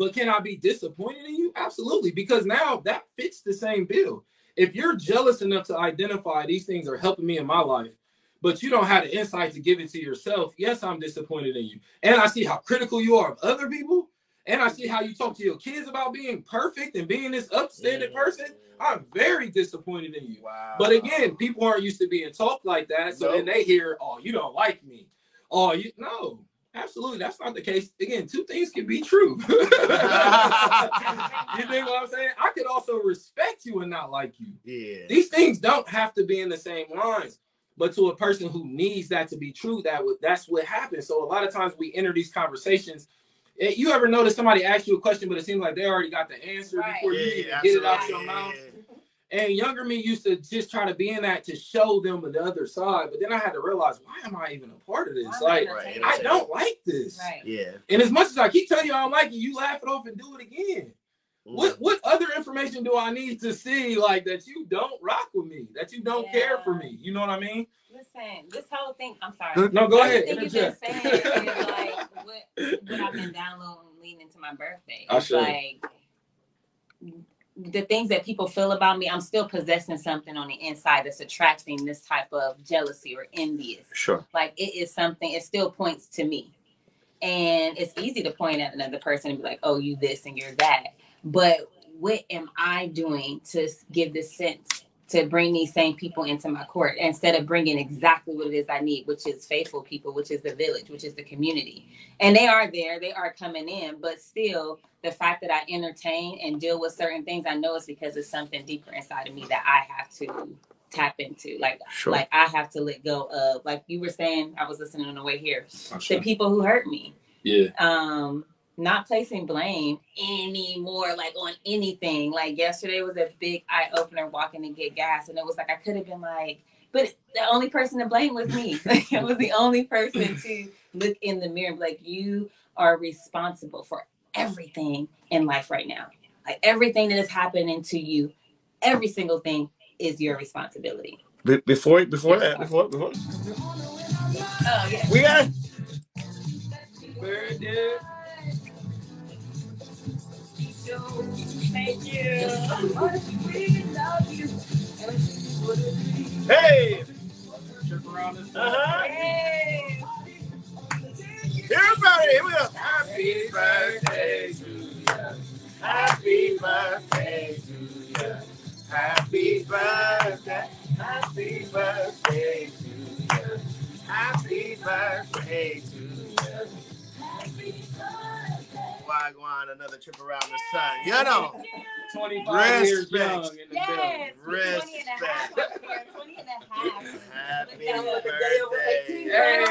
But can I be disappointed in you? Absolutely. Because now that fits the same bill. If you're jealous enough to identify these things are helping me in my life, but you don't have the insight to give it to yourself, yes, I'm disappointed in you. And I see how critical you are of other people. And I see how you talk to your kids about being perfect and being this upstanding person. I'm very disappointed in you. Wow. But again, people aren't used to being talked like that. So then they hear, oh, you don't like me. Oh, you no, absolutely. That's not the case. Again, two things can be true. you think what I'm saying? I could also respect you and not like you. yeah. These things don't have to be in the same lines. But to a person who needs that to be true, that would that's what happens. So a lot of times we enter these conversations. eh, You ever notice somebody ask you a question, but it seems like they already got the answer Right. before you Yeah, even yeah, get it out your mouth? Yeah. And younger me used to just try to be in that to show them the other side. But then I had to realize, why am I even a part of this? Why I Like, not taking I don't like this. Right. Yeah. And as much as I keep telling you I don't like it, you laugh it off and do it again. What mm-hmm. what other information do I need to see like that you don't rock with me, that you don't care for me? You know what I mean? Listen, this whole thing. I'm sorry. No, go ahead. Everything you've been interject. saying is like what, what I've been downloading leading into my birthday. I It's should. like the things that people feel about me, I'm still possessing something on the inside that's attracting this type of jealousy or envious. Sure. Like it is something, it still points to me. And it's easy to point at another person and be like, oh, you this and you're that. But what am I doing to give this sense to bring these same people into my court instead of bringing exactly what it is I need, which is faithful people, which is the village, which is the community. And they are there, they are coming in, but still, the fact that I entertain and deal with certain things, I know it's because it's something deeper inside of me that I have to tap into. Like, Sure. like I have to let go of, like you were saying, I was listening on the way here, I the people who hurt me Yeah. um not placing blame anymore, like on anything. Like yesterday was a big eye opener walking to get gas, and it was like I could have been like, but the only person to blame was me. Like, I was the only person to look in the mirror, and be like you are responsible for everything in life right now. Like everything that is happening to you, every single thing is your responsibility. Be- before before that, before before Oh yeah. we got Birthday. Thank you. hey Trip around the sun. uh-huh. Hey. Everybody here we go. Happy birthday to you. Happy birthday to you. Happy birthday. Happy birthday to you. Happy birthday to you. Wagwan, another trip around the sun. You know. 25 years Respect. young in the Yes. building. 20 and a half. Respect. 20 and a half. Happy birthday. Hey, there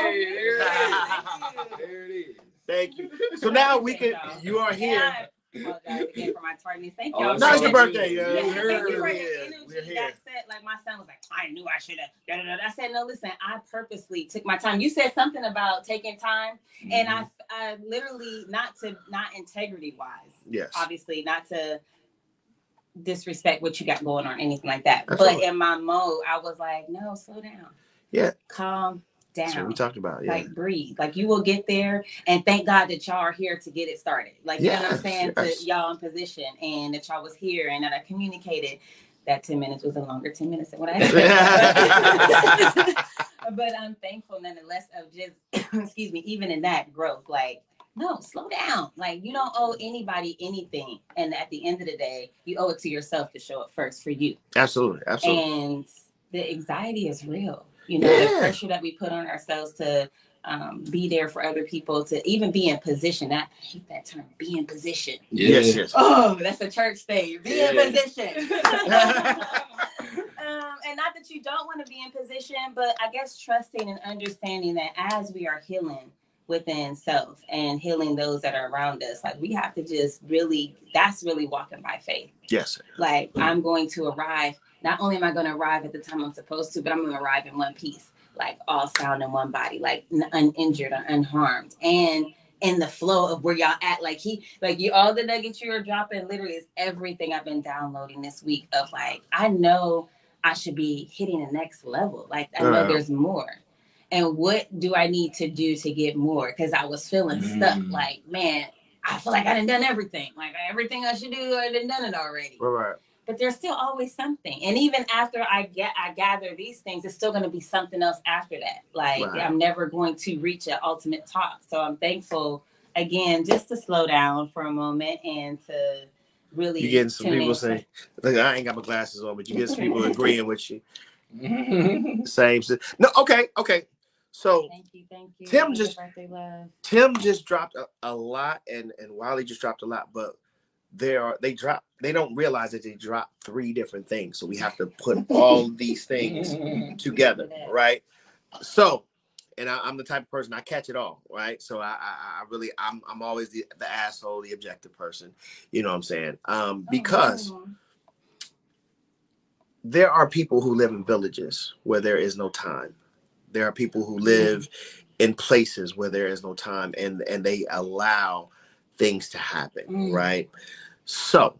There it is. Thank you. So now we can. You are here. Apologize again for my tardiness. Thank Oh, y'all. No, it's your birthday. Yeah, Yeah, we're thank you here. for We're the here. energy We're here. that said, like my son was like, I knew I should have. I said, no, listen, I purposely took my time. You said something about taking time, and I, mm-hmm. I literally not to not integrity wise, Yes. obviously not to disrespect what you got going on or anything like that. Absolutely. But in my mode, I was like, no, slow down. Yeah. calm That's what we talked about. Yeah. Like breathe. Like you will get there and thank God that y'all are here to get it started. Like you know what I'm saying? yes. To y'all in position and that y'all was here and that I communicated. That 10 minutes was a longer 10 minutes than what I expected. but I'm thankful nonetheless of just excuse me, even in that growth. Like, no, slow down. Like you don't owe anybody anything. And at the end of the day, you owe it to yourself to show up first for you absolutely. Absolutely. and the anxiety is real you know Yeah. the pressure that we put on ourselves to um, be there for other people to even be in position i hate that term be in position Yes. Yes. oh that's a church thing be in position um, and not that you don't want to be in position but i guess trusting and understanding that as we are healing within self and healing those that are around us like we have to just really that's really walking by faith Yes. like I'm going to arrive. Not only am I going to arrive at the time I'm supposed to, but I'm going to arrive in one piece, like all sound in one body, like uninjured or unharmed, and in the flow of where y'all at. Like he, like you, all the nuggets you are dropping, literally is everything I've been downloading this week. Of like, I know I should be hitting the next level. Like I know Uh. there's more. And what do I need to do to get more? Because I was feeling stuck. Mm. Like, man, I feel like I done done everything. Like everything I should do, I done done it already Right. Right. but there's still always something. And even after I get I gather these things, it's still going to be something else after that. Like Right. I'm never going to reach an ultimate top. So I'm thankful again just to slow down for a moment and to really. You getting some people saying, "Look, I ain't got my glasses on," but you get some people agreeing with you. Same. si- No. Okay. Okay. So Thank you, thank you. Tim just- love. Tim just dropped a, a lot, and and Wali just dropped a lot, but they are they drop. They don't realize that they dropped three different things. So we have to put all these things together, right? So, and I, I'm the type of person I catch it all, right? So I, I, I really, I'm, I'm always the, the asshole, the objective person. You know what I'm saying? Um, because Oh, there are people who live in villages where there is no time. There are people who live in places where there is no time, and and they allow things to happen, Mm. right? So,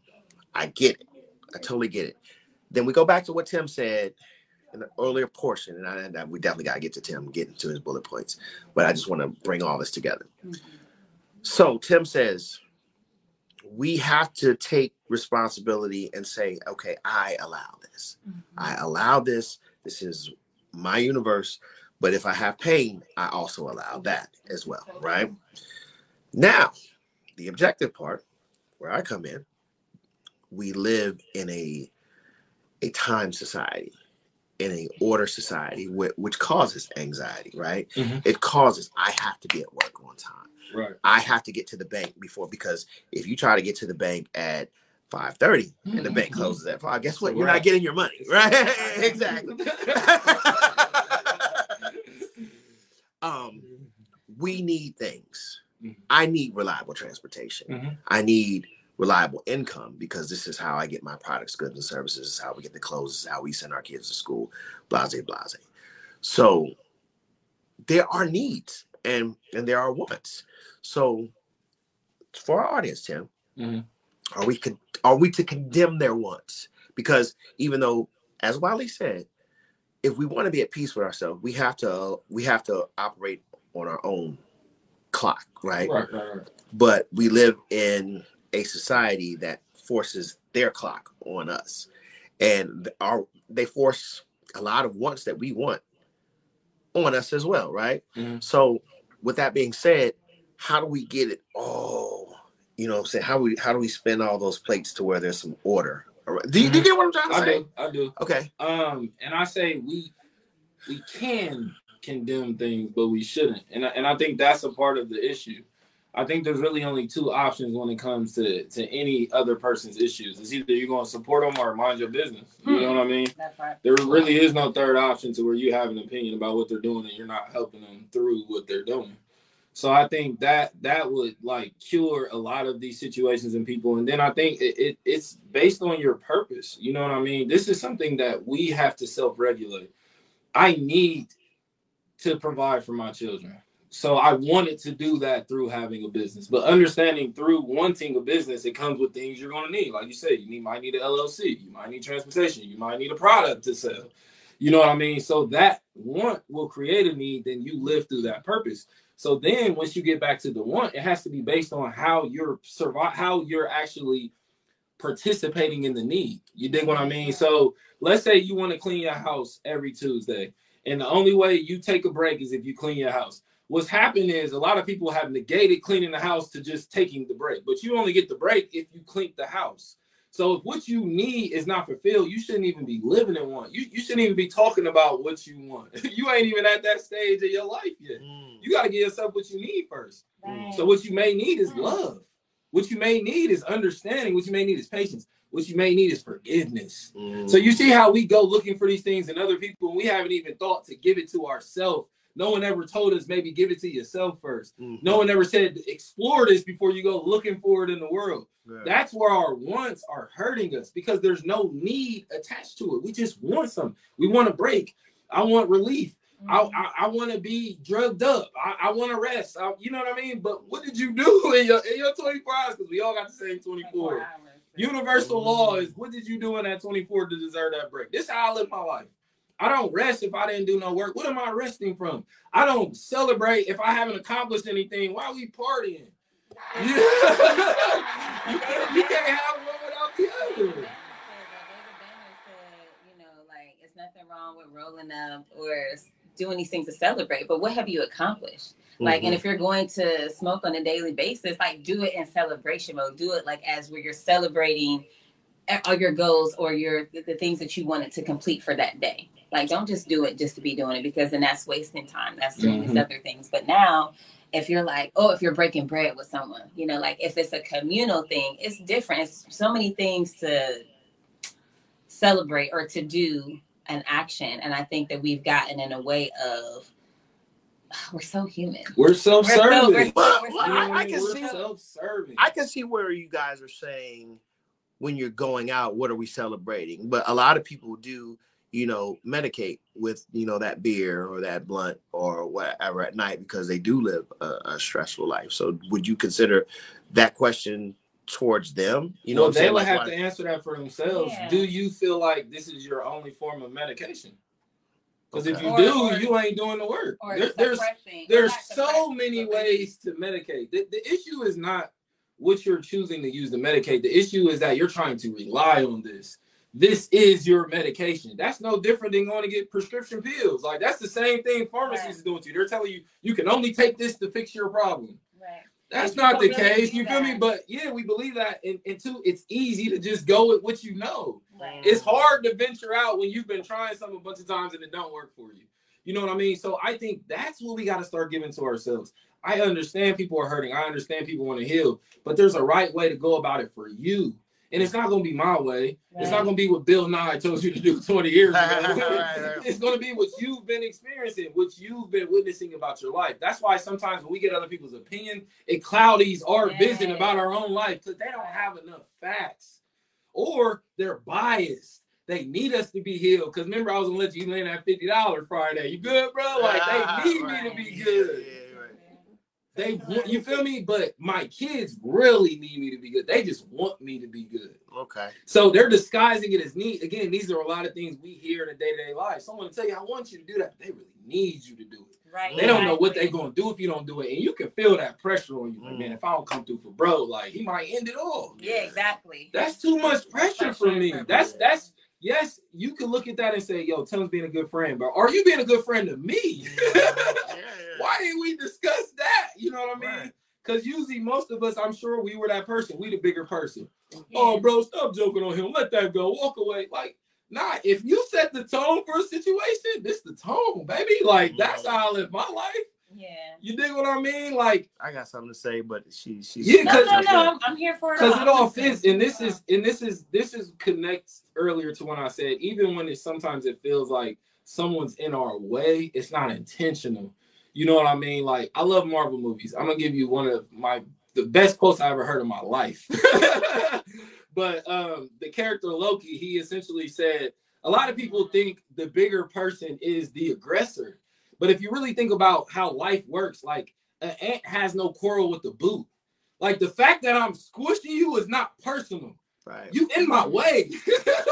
I get it. I totally get it. Then we go back to what Tim said in the earlier portion, and, I, and I- we definitely got to get to Tim getting to his bullet points. But I just want to bring all this together. Mhm. So Tim says we have to take responsibility and say, okay, I allow this. Mhm. I allow this. This is my universe. But if I have pain, I also allow that as well, right? Now, the objective part, where I come in, we live in a a time society, in a order society, which, which causes anxiety, right? Mhm. It causes I have to be at work on time. Right. I have to get to the bank before because if you try to get to the bank at 5:30 and the bank closes at 5, guess what? You're not getting your money, right? exactly. um, we need things. mm-hmm. I need reliable transportation. Mm-hmm. I need reliable income because this is how I get my products, goods, and services. This is how we get the clothes. This is how we send our kids to school. Blase, blase. So there are needs and and there are wants. So for our audience, Tim, mm-hmm. are we con- are we to condemn their wants? Because even though, as Wali said, if we want to be at peace with ourselves, we have to we have to operate on our own clock, right? Right, right, right. But we live in a society that forces their clock on us, and our they force a lot of wants that we want on us as well, right? Mm-hmm. So, with that being said, how do we get it all? You know, say how we how do we spin all those plates to where there's some order? Do you, do you get what I'm trying to I say? Do, I do. Okay. Um, and I say we we can condemn things, but we shouldn't. And I, and I think that's a part of the issue. I think there's really only two options when it comes to to any other person's issues. It's either you're going to support them or mind your business. You know hmm. what I mean? That's right. There really is no third option to where you have an opinion about what they're doing and you're not helping them through what they're doing. So I think that that would like cure a lot of these situations and people. And then I think it, it, it's based on your purpose. You know what I mean? This is something that we have to self-regulate. I need to provide for my children. So I wanted to do that through having a business. But understanding through wanting a business, it comes with things you're going to need. Like you said, you need, might need an LLC, you might need transportation, you might need a product to sell. You know what I mean? So that want will create a need, then you live through that purpose. So then once you get back to the want, it has to be based on how you're survive how you're actually participating in the need. You dig what I mean? So let's say you want to clean your house every Tuesday. And the only way you take a break is if you clean your house. What's happened is a lot of people have negated cleaning the house to just taking the break, but you only get the break if you clean the house. So if what you need is not fulfilled, you shouldn't even be living in one. You, you shouldn't even be talking about what you want. you ain't even at that stage of your life yet. Mm. You got to give yourself what you need first. Right. So what you may need is love. What you may need is understanding. What you may need is patience. What you may need is forgiveness. Mm. So you see how we go looking for these things in other people, and we haven't even thought to give it to ourselves no one ever told us maybe give it to yourself 1st mm-hmm. No one ever said explore this before you go looking for it in the world. Yeah. That's where our wants are hurting us because there's no need attached to it. We just want some. We want a break. I want relief. Mm-hmm. I, I, I want to be drugged up. I, I want to rest. I, you know what I mean? But what did you do in your in your 24 hours? Because we all got the same 24. Universal mm-hmm. law is what did you do in that 24 to deserve that break? This is how I live my life. I don't rest if I didn't do no work. What am I resting from? I don't celebrate if I haven't accomplished anything. Why are we partying? you, can't, you can't have one without the other. You know, like it's nothing wrong with rolling up or doing these things to celebrate, but what have you accomplished? Like, mm-hmm. and if you're going to smoke on a daily basis, like do it in celebration mode. Do it like as where you're celebrating all your goals or your the things that you wanted to complete for that day. Like, don't just do it just to be doing it because then that's wasting time. That's doing mm-hmm. these other things. But now, if you're like, oh, if you're breaking bread with someone, you know, like if it's a communal thing, it's different. It's so many things to celebrate or to do an action. And I think that we've gotten in a way of we're so human. We're self-serving. We're so, well, I, I, can see self-serving. I can see where you guys are saying when you're going out, what are we celebrating? But a lot of people do you know, medicate with, you know, that beer or that blunt or whatever at night because they do live a, a stressful life. So would you consider that question towards them? You know, well, they would like, have to answer that for themselves. Yeah. Do you feel like this is your only form of medication? Because okay. if you or, do, or, you ain't doing the work. There, there's there's so many ways to medicate. The, the issue is not what you're choosing to use to medicate. The issue is that you're trying to rely on this this is your medication. That's no different than going to get prescription pills. Like that's the same thing pharmacies right. are doing to you. They're telling you you can only take this to fix your problem. Right. That's not the case. You feel that. me? But yeah, we believe that. And, and two, it's easy to just go with what you know. Right. It's hard to venture out when you've been trying something a bunch of times and it don't work for you. You know what I mean? So I think that's what we got to start giving to ourselves. I understand people are hurting. I understand people want to heal, but there's a right way to go about it for you. And it's not gonna be my way. It's not gonna be what Bill Nye told you to do 20 years ago. Right, right, right. it's gonna be what you've been experiencing, what you've been witnessing about your life. That's why sometimes when we get other people's opinion, it cloudies our vision about our own life because they don't have enough facts. Or they're biased. They need us to be healed. Because remember, I was gonna let you land that $50 Friday. You good, bro? Like they need me to be good. yeah, right. They want you feel me? But my kids really need me to be good. They just want me to be good. Okay. So they're disguising it as need. Again, these are a lot of things we hear in a day-to-day life. Someone will tell you, I want you to do that, they really need you to do it. Right. They don't know what they're gonna do if you don't do it. And you can feel that pressure on you. Like, Mm. man, if I don't come through for bro, like he might end it all. Yeah, exactly. That's too much pressure for me. Pressure. That's that's yes, you can look at that and say, yo, Tim's being a good friend, but are you being a good friend to me? Why didn't we discuss that? You know what I mean? Right. Because usually most of us, I'm sure we were that person. We the bigger person. Yeah. Oh, bro, stop joking on him. Let that go. Walk away. Like, nah, if you set the tone for a situation, this the tone, baby. Like, mm-hmm. that's how I live my life. Yeah. You dig what I mean? Like, I got something to say, but she she's Yeah, No, Because- no, no. I'm, I'm here for it. because it all fits. And this is and this is this is connects earlier to when I said, even when it sometimes it feels like someone's in our way, it's not intentional. You know what I mean? Like, I love Marvel movies. I'm gonna give you one of my the best quotes I ever heard in my life. but um the character Loki, he essentially said, a lot of people think the bigger person is the aggressor. But if you really think about how life works, like an ant has no quarrel with the boot. Like the fact that I'm squishing you is not personal. right. You in my way.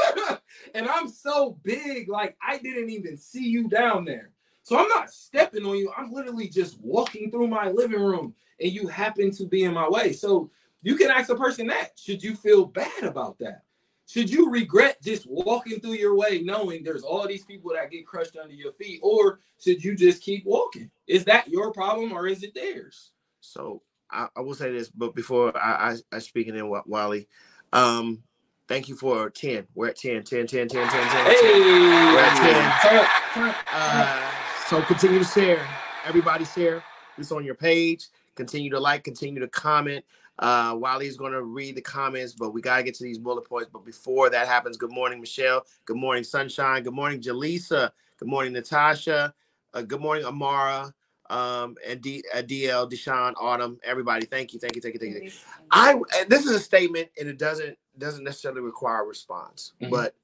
and I'm so big, like I didn't even see you down there. So I'm not stepping on you. I'm literally just walking through my living room and you happen to be in my way. So you can ask a person that. Should you feel bad about that? Should you regret just walking through your way knowing there's all these people that get crushed under your feet? Or should you just keep walking? Is that your problem or is it theirs? So I, I will say this, but before I I, I speak it in Wali, um, thank you for ten. We're at 10, 10, 10, 10, 10, 10. Hey, We're at 10. Turn up, turn up. Uh, so continue to share. Everybody share. This on your page. Continue to like. Continue to comment. Uh, Wali's going to read the comments, but we got to get to these bullet points. But before that happens, good morning, Michelle. Good morning, Sunshine. Good morning, Jaleesa. Good morning, Natasha. Uh, good morning, Amara. Um, and D, uh, DL, Deshaun, Autumn, everybody. Thank you, thank you, thank you, thank you. I this is a statement, and it doesn't doesn't necessarily require a response. Mhm. But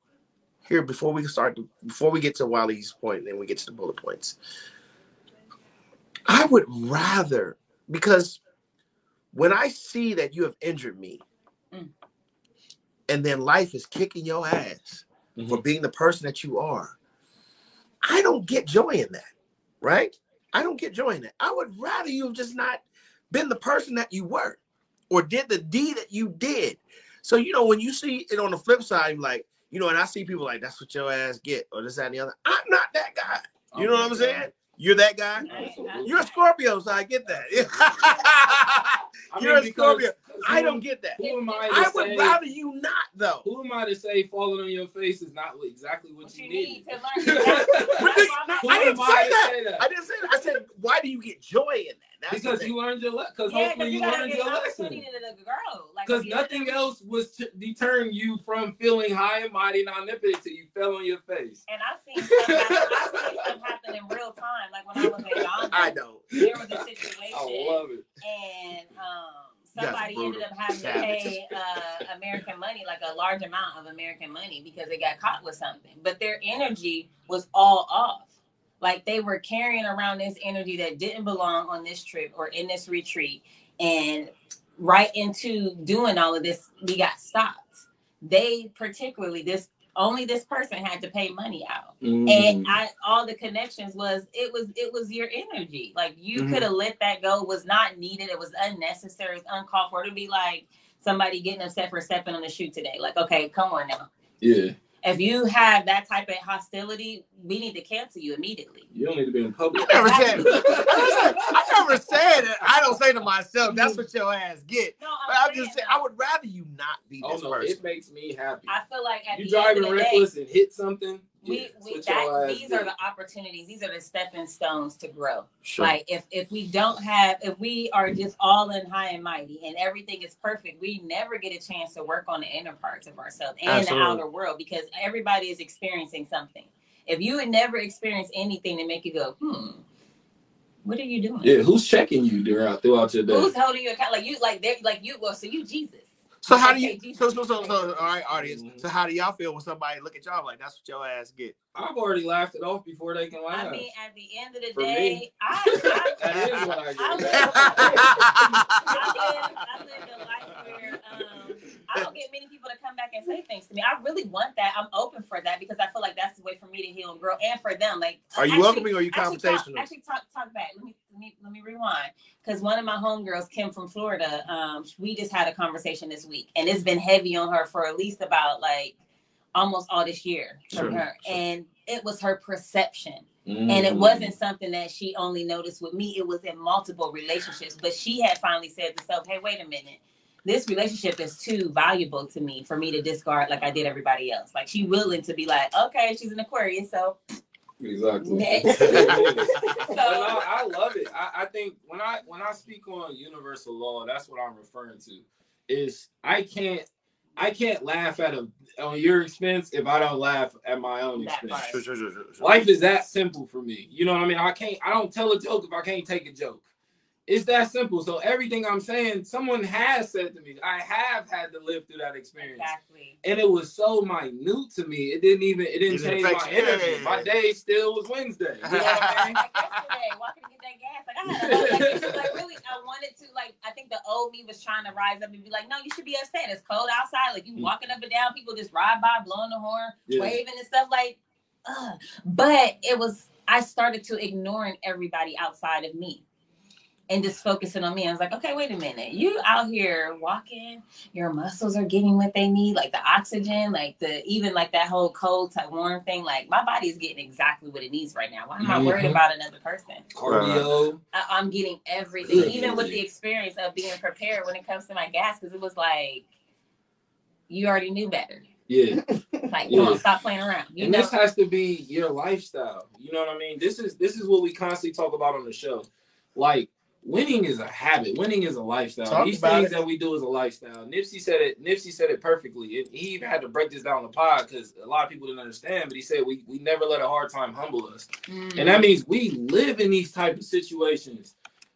here, before we start, before we get to Wali's point, and then we get to the bullet points, I would rather because when I see that you have injured me, Mm. and then life is kicking your ass for Mhm. being the person that you are, I don't get joy in that, right? I don't get joy in that. I would rather you have just not been the person that you were or did the deed that you did. So, you know, when you see it on the flip side, like, you know, and I see people like, that's what your ass get, or this, that, and the other. I'm not that guy. You know what I'm saying? You're that guy. You're a Scorpio, so I get that. I You're a mean, because-. Because I don't get that. Who am I to I say? would rather you not, though. Who am I to say falling on your face is not exactly what, What you, you need? need to learn. But they- no, Who I didn't am I say that. say that? I didn't say that. I said, why do you get joy in that? That's because you learned your lesson. Because Yeah, hopefully you you learned your lesson. to the girl. Like, Because at the end of nothing the- else was t- deterring you from feeling high and mighty and omnipotent till you fell on your face. And I've seen stuff happen. I've seen stuff happen in real time. Like when I was in Ghana, I know. there was a situation, I love it. and um, guys are somebody ended up having to pay uh, American money, like a large amount of American money, because they got caught with something. But their energy was all off. Like they were carrying around this energy that didn't belong on this trip or in this retreat, and right into doing all of this, we got stopped. They particularly this only this person had to pay money out Mm. and I all the connections was it was it was your energy. Like you Mhm. could have let that go. Was not needed. It was unnecessary. It's uncalled for. It'd be like somebody getting upset for stepping on the shoe today. Like okay, come on now. yeah, If you have that type of hostility, we need to cancel you immediately. you don't need to be in public. I never said. I never said it. I don't say to myself, "That's mm-hmm. what your ass get." No, I'm, I'm just saying. I would rather you not be Oh this no, person. it makes me happy. I feel like at You the end driving of the day, reckless and hit something, we, we that, these are the opportunities. These are the stepping stones to grow. Sure. like if if we don't have if we are just all in high and mighty and everything is perfect we never get a chance to work on the inner parts of ourselves and Absolutely. the outer world because everybody is experiencing something. If you had never experienced anything to make you go hmm what are you doing? Yeah, who's checking you throughout throughout your day? who's holding you account? Like you like they like you well so you jesus So how do you? Jesus. So so so, so all right, audience. Mhm. So how do y'all feel when somebody look at y'all like that's what your ass get? I've already laughed it off before they can laugh. i mean at the end of the For me. day I, I that is what I I live, I live, I live a life where I don't get many people to come back and say things to me. I really want that. I'm open for that because I feel like that's the way for me to heal and grow, and for them. Like, Are you actually- welcoming or are you actually talk- Actually, talk talk back. Let me let me let me rewind because one of my homegirls, Kim from Florida, um, we just had a conversation this week, and it's been heavy on her for at least about like almost all this year from Sure, her, sure. and it was her perception and it Mhm. wasn't something that she only noticed with me it was in multiple relationships but she had finally said to herself hey wait a minute this relationship is too valuable to me for me to discard like i did everybody else like she willing to be like okay she's an aquarius so Exactly. Next. So- But no, I love it. I, I think when I when I speak on universal law, that's what I'm referring to. Is I can't I can't laugh at a on your expense if I don't laugh at my own That expense. Sure, sure, sure, sure, sure. Life is that simple for me. You know what I mean? I can't I don't tell a joke if I can't take a joke. It's that simple. So everything I'm saying, someone has said to me. I have had to live through that experience exactly and it was so minute to me. It didn't even it didn't It didn't change my you. energy. Yeah. My day still was Wednesday. You know what I mean? like yesterday walking to get that gas like i had a whole, like, like really i wanted to like i think the old me was trying to rise up and be like no you should be upset it's cold outside like you Mm. walking up and down people just ride by blowing the horn Yeah. waving and stuff like ugh. but it was i started to ignoring everybody outside of me and just focusing on me. I was like, okay, wait a minute. You out here walking, your muscles are getting what they need, like the oxygen, like the even like that whole cold to warm thing. Like my body is getting exactly what it needs right now. Why am I worried Mhm. about another person? Cardio. I, I'm getting everything, Good even with the experience of being prepared when it comes to my gas, because it was like you already knew better. Yeah. Like, Yeah. come on, stop playing around. You and know, this has to be your lifestyle. You know what I mean? This is this is what we constantly talk about on the show. Like winning is a habit. Winning is a lifestyle. Talk These things it. that we do is a lifestyle. Nipsey said it. Nipsey said it perfectly. And he even had to break this down the pod because a lot of people didn't understand. But he said we we never let a hard time humble us. Mm. And that means we live in these type of situations.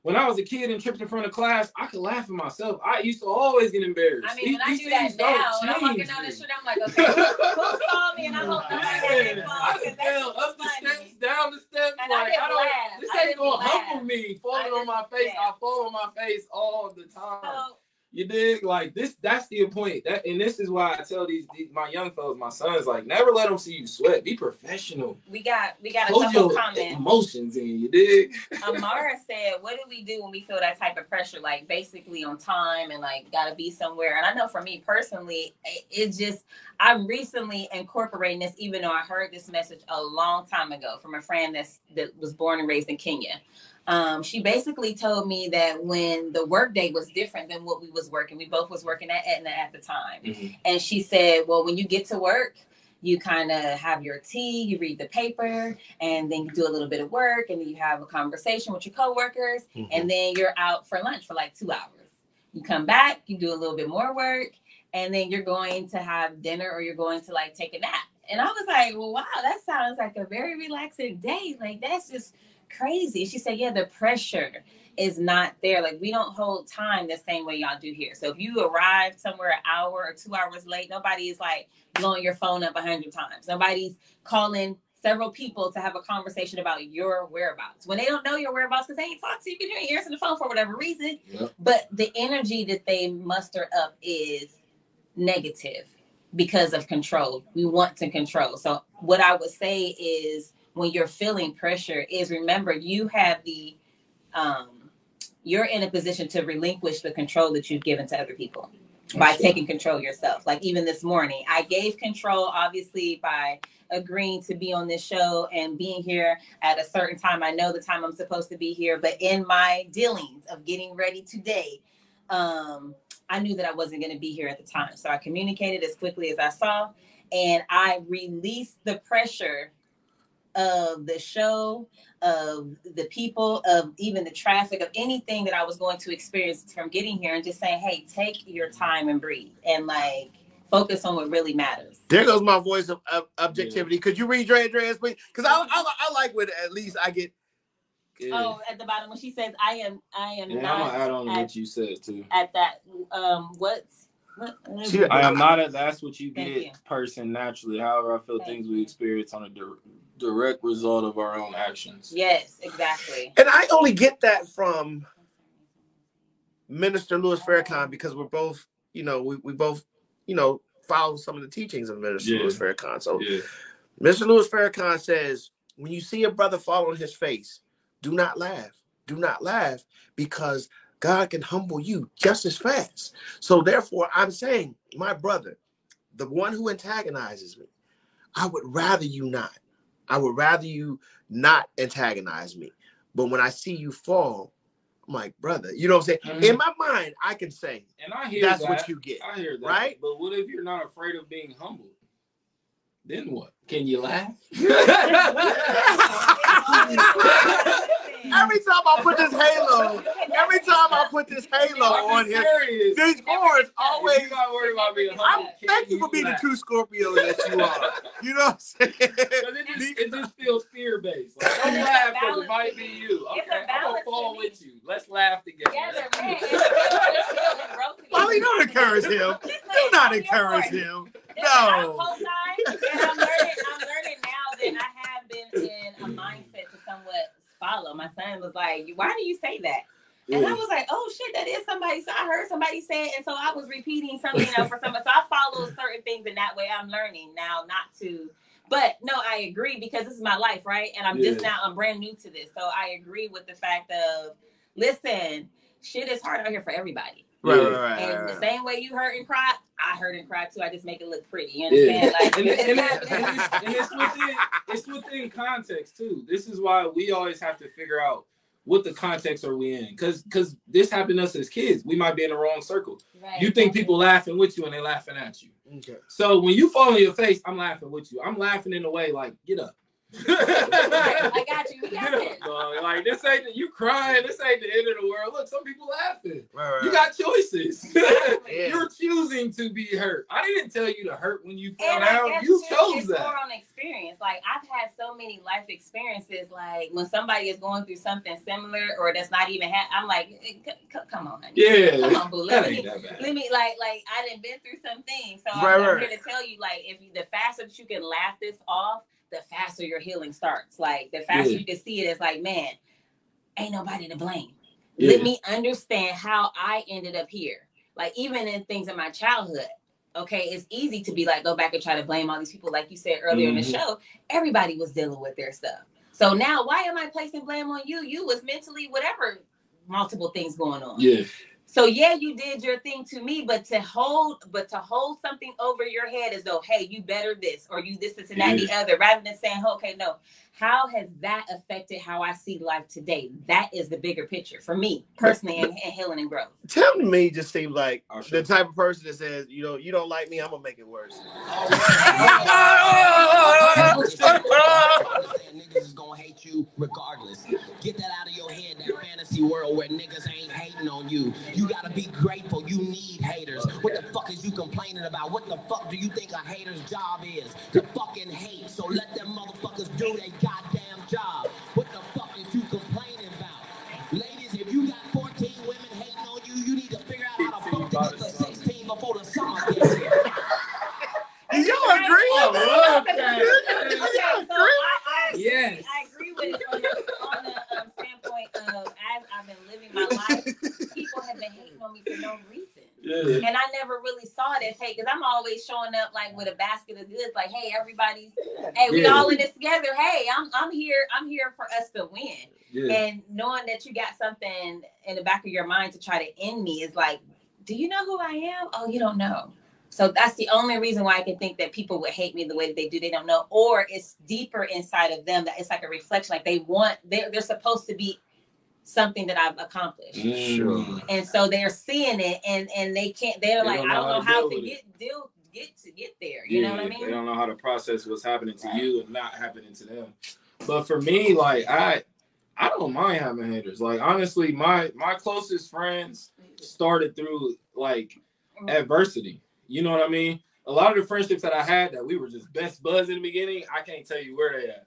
When I was a kid and tripped in front of class, I could laugh at myself. I used to always get embarrassed. I mean, when I do that now, when I'm walking down the street, I'm like, okay, who, who saw me? And I hope nobody got Man, their phone, I can tell up the steps, down the steps. And I like didn't I don't. laugh. This ain't gonna laugh. humble me, falling on my face. I fall on my face all the time. So, You dig? Like this. That's the point. That and this is why I tell these, these my young fellas, my sons, like never let them see you sweat. Be professional. we got we got a Hold couple comments. emotions in. You dig? Amara said, "What do we do when we feel that type of pressure? Like basically on time and like got to be somewhere." And I know for me personally, it, it just I'm recently incorporating this, even though I heard this message a long time ago from a friend that's that was born and raised in Kenya. Um, she basically told me that when the workday was different than what we was working, we both was working at Aetna at the time, and she said, "Well, when you get to work." You kind of have your tea, you read the paper, and then you do a little bit of work, and then you have a conversation with your coworkers, Mhm. and then you're out for lunch for like two hours. You come back, you do a little bit more work, and then you're going to have dinner or you're going to like take a nap. And I was like, well, wow, that sounds like a very relaxing day. Like that's just crazy. She said, yeah, the pressure is not there. Like we don't hold time the same way y'all do here. So if you arrive somewhere an hour or two hours late, nobody is like blowing your phone up a hundred times. Nobody's calling several people to have a conversation about your whereabouts when they don't know your whereabouts because they ain't talked to you because you ain't answering the phone for whatever reason. Yep. But the energy that they muster up is negative because of control. We want to control. So what I would say is when you're feeling pressure is remember you have the um you're in a position to relinquish the control that you've given to other people by taking control yourself. Like even this morning, I gave control obviously by agreeing to be on this show and being here at a certain time. I know the time I'm supposed to be here, but in my dealings of getting ready today, um, I knew that I wasn't going to be here at the time. So I communicated as quickly as I saw. and I released the pressure of the show, of the people, of even the traffic, of anything that I was going to experience from getting here, and just saying, "Hey, take your time and breathe," and like focus on what really matters. There goes my voice of, of objectivity. Yeah. Could you read Dre Andreas, please? Because I, I, I like when at least I get. Yeah. Oh, at the bottom when she says, "I am, I am yeah, not." I'm gonna add on at, what you said too. At that, um, what's I am not a that's what you get you. person naturally. However, I feel Thank things we experience on a di- direct result of our own actions. Yes, exactly. And I only get that from Minister Louis Farrakhan because we're both, you know, we, we both, you know, follow some of the teachings of Minister yeah. Louis Farrakhan. So yeah. Mr. Louis Farrakhan says, when you see a brother fall on his face, do not laugh. Do not laugh because God can humble you just as fast. So therefore, I'm saying, my brother, the one who antagonizes me, I would rather you not. I would rather you not antagonize me. But when I see you fall, I'm like, brother, you know what I'm saying? Mm-hmm. In my mind, I can say, and I hear that's that. what you get. I hear that. Right? But what if you're not afraid of being humbled? Then what? Can you laugh? every time I put this halo, every time I put this halo on here, these horns always. You're not worried about being humble. Thank you for being the true Scorpio that you are. You know what I'm saying? It just, it just feels fear based. Like, don't laugh because it might be you. Okay, I'm gonna fall with you. Let's laugh together. Molly, don't encourage him. Do not encourage him. No. I'm learning. Now that I have been in a mindset to somewhat follow. My son was like, "Why do you say that?" And I was like, "Oh shit, that is somebody." So I heard somebody say it, and so I was repeating something for someone. So I follow certain things in that way. I'm learning now not to. But no, I agree because this is my life, right? And I'm yeah. just now I'm brand new to this, so I agree with the fact of, listen, shit is hard out here for everybody. Right, right, right, and right, the same way you hurt and cry, I hurt and cry too. I just make it look pretty. You understand? Yeah. Like, and, and, and, it's, and it's within it's within context too. This is why we always have to figure out what the context are we in because because this happened to us as kids we might be in the wrong circle right. you think people laughing with you and they laughing at you okay so when you fall on your face i'm laughing with you i'm laughing in a way like get up I got you. We got it. like this ain't the, you crying. This ain't the end of the world. Look, some people laughing. Right, right, you got choices. yeah. You're choosing to be hurt. I didn't tell you to hurt when you fell down. You chose that. More on experience. Like I've had so many life experiences. Like when somebody is going through something similar or that's not even. Ha- I'm like, eh, come on, honey. yeah, come on, boo. Let me, let me like, like I didn't been through some things, so right, I'm, I'm here to tell you, like, if you, the faster that you can laugh this off the faster your healing starts. Like the faster yeah. you can see it as like, man, ain't nobody to blame. Yeah. Let me understand how I ended up here. Like even in things in my childhood. Okay, it's easy to be like go back and try to blame all these people, like you said earlier mm-hmm. in the mm-hmm. show. Everybody was dealing with their stuff. So now, why am I placing blame on you? You was mentally whatever, multiple things going on. Yeah. So yeah, you did your thing to me, but to hold, but to hold something over your head as though, hey, you better this or you this, this, and that, and the other, rather than saying, okay, no, how has that affected how I see life today? That is the bigger picture for me personally, and, and healing and growth. Tell me, just seems like oh, sure. the type of person that says, you know, you don't like me, I'm gonna make it worse. niggas is gonna hate you regardless. Get that out of your head, that fantasy world where niggas ain't hating on you. You gotta be grateful. You need haters. What the fuck is you complaining about? What the fuck do you think a hater's job is? To fucking hate. So let them motherfuckers do they goddamn showing up like with a basket of goods, like, hey, everybody's, hey, we yeah. all in this together. Hey, I'm I'm here, I'm here for us to win. Yeah. And knowing that you got something in the back of your mind to try to end me is like, do you know who I am? Oh, you don't know. So that's the only reason why I can think that people would hate me the way that they do. They don't know, or it's deeper inside of them that it's like a reflection. Like they want, they're, they're supposed to be something that I've accomplished. Mm. Sure. And so they're seeing it and and they can't they're they like, don't I don't know how, how to get deal get to get there. You know what I They mean? don't know how to process what's happening to Right. you and not happening to them. But for me, like I I don't mind having haters. Like honestly, my my closest friends started through like mm. adversity. You know what I mean? A lot of the friendships that I had that we were just best buds in the beginning, I can't tell you where they at.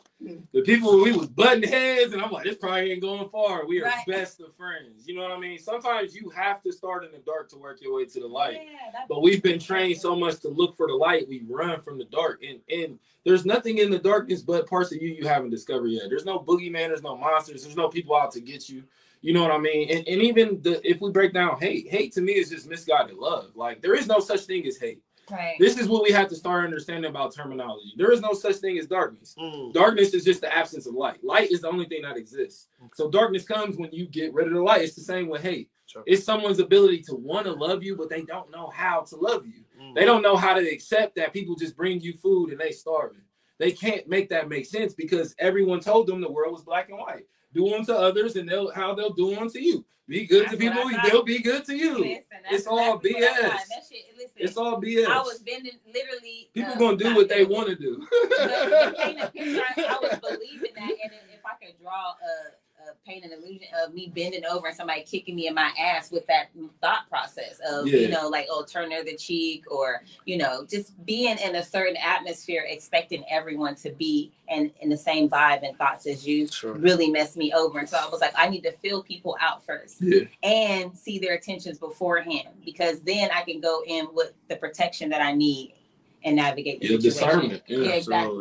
The people we was butting heads, and I'm like, this probably ain't going far. We are Right. best of friends. You know what I mean? Sometimes you have to start in the dark to work your way to the light. Yeah, But we've been trained so much to look for the light, we run from the dark. And and there's nothing in the darkness but parts of you you haven't discovered yet. There's no boogeyman, there's no monsters, there's no people out to get you. You know what I mean? And, and even the if we break down hate, hate to me is just misguided love. Like there is no such thing as hate. Right. This is what we have to start understanding about terminology. There is no such thing as darkness. Mm. Darkness is just the absence of light. Light is the only thing that exists. So darkness comes when you get rid of the light. It's the same with hate. Sure. It's someone's ability to want to love you, but they don't know how to love you. Mm. They don't know how to accept that people just bring you food and they starving. They can't make that make sense because everyone told them the world was black and white. Do unto others and they'll how they'll do unto you. Be good That's to people, they'll be good to you. Listen, It's all exactly what I BS. Shit, listen, It's all BS. I was bending literally. people uh, gonna do what they want to do. but to paint a picture, I, I was believing that, and if I could draw a, a paint an illusion of me bending over and somebody kicking me in my ass with that thought process of you know like oh turn the other cheek or you know just being in a certain atmosphere, expecting everyone to be in in the same vibe and thoughts as you Sure. really messed me over. And so I was like, I need to feel people out first yeah. and see their intentions beforehand because then I can go in with the protection that I need and navigate the Yeah, situation. discernment. Yeah, Yeah, absolutely.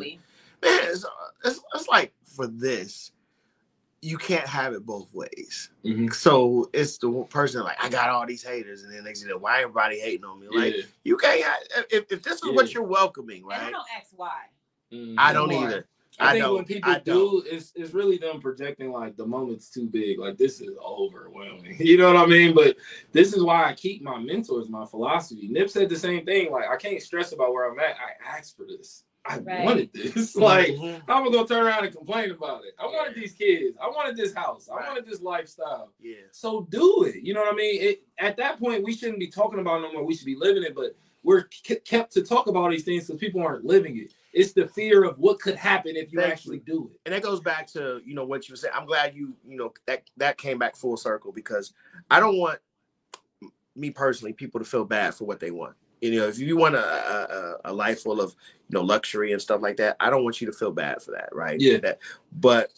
exactly. Man, it's, it's, it's like for this, you can't have it both ways. Mhm. So it's the person like I got all these haters, and then they say, "Why everybody hating on me?" Like Yeah. you can't. have- If, if this is Yeah. what you're welcoming, And I don't ask why. I don't More. either. I, I think don't. when people I do, it's it's really them projecting like the moment's too big. Like this is overwhelming. You know what I mean? But this is why I keep my mentors, my philosophy. Nip said the same thing. Like I can't stress about where I'm at. I asked for this. I Right. wanted this. like Mhm. how am I gonna turn around and complain about it? I wanted these kids. I wanted this house. I wanted this lifestyle. yeah, So do it. You know what I mean? It, at that point, we shouldn't be talking about it no more. We should be living it. But we're k- kept to talk about these things because people aren't living it. It's the fear of what could happen if you Thank actually do it. and that goes back to you know what you said. I'm glad you you know that that came back full circle because I don't want me personally people to feel bad for what they want. You know, if you want a, a, a life full of you know luxury and stuff like that, I don't want you to feel bad for that, right? Yeah. That, but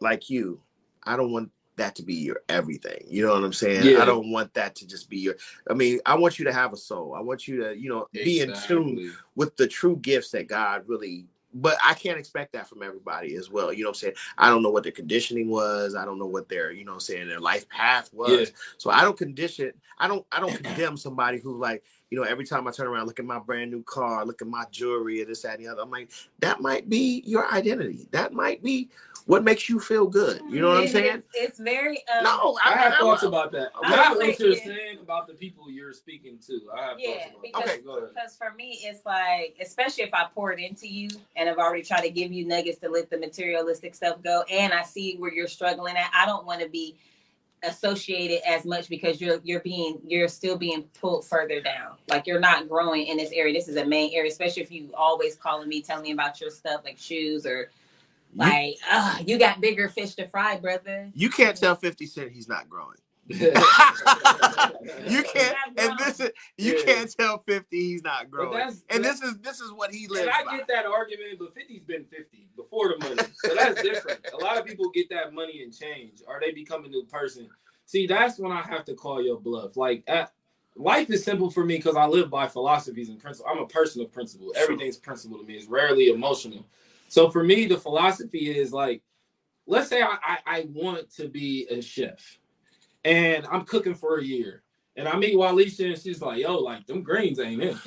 like you, I don't want that to be your everything. You know what I'm saying? Yeah. I don't want that to just be your. I mean, I want you to have a soul. I want you to you know be in tune with the true gifts that God really but I can't expect that from everybody as well. You know what I'm saying? I don't know what their conditioning was. I don't know what their, you know what I'm saying, their life path was. Yeah. So I don't condition I don't I don't condemn somebody who like, you know, every time I turn around, look at my brand new car, look at my jewelry and this, that, and the other. I'm like, that might be your identity. That might be what makes you feel good. You know what I'm saying? It's, it's very um, No, I have I, thoughts about that. I Not what say, you're saying about the people you're speaking to. I have Yeah, thoughts about because that. Okay, go ahead. because for me it's like especially if I pour it into you and I've already tried to give you nuggets to let the materialistic stuff go and I see where you're struggling at. I don't want to be associated as much because you're you're being you're still being pulled further down. Like you're not growing in this area. This is a main area, especially if you always calling me, telling me about your stuff like shoes or you, like, ah, you got bigger fish to fry, brother. you can't tell 50 Cent he's not growing. You can't and this is you Yeah. can't tell 50 he's not growing. that's- And that's- this is this is what he And lives I by. get that argument, but 50's been 50 before the money. So that's different. a lot of people get that money and change, or they become a new person. See, that's when I have to call your bluff. Like, at, life is simple for me because I live by philosophies and principles. I'm a person of principle. Everything's principle to me. It's rarely emotional. So for me, the philosophy is like, let's say I, I, I want to be a chef and I'm cooking for a year. And I meet Walisha and she's like, yo, like them greens ain't it.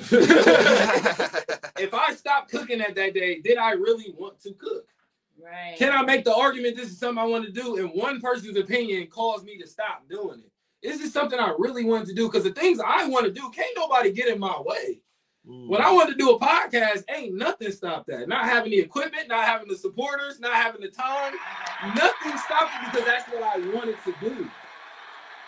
if I stop cooking at that day, did I really want to cook? Right. Can I make the argument this is something I want to do, and one person's opinion caused me to stop doing it? Is this something I really want to do? Because the things I want to do, can't nobody get in my way. Mm. When I wanted to do a podcast, ain't nothing stopped that. Not having the equipment, not having the supporters, not having the time, nothing stopped it because that's what I wanted to do.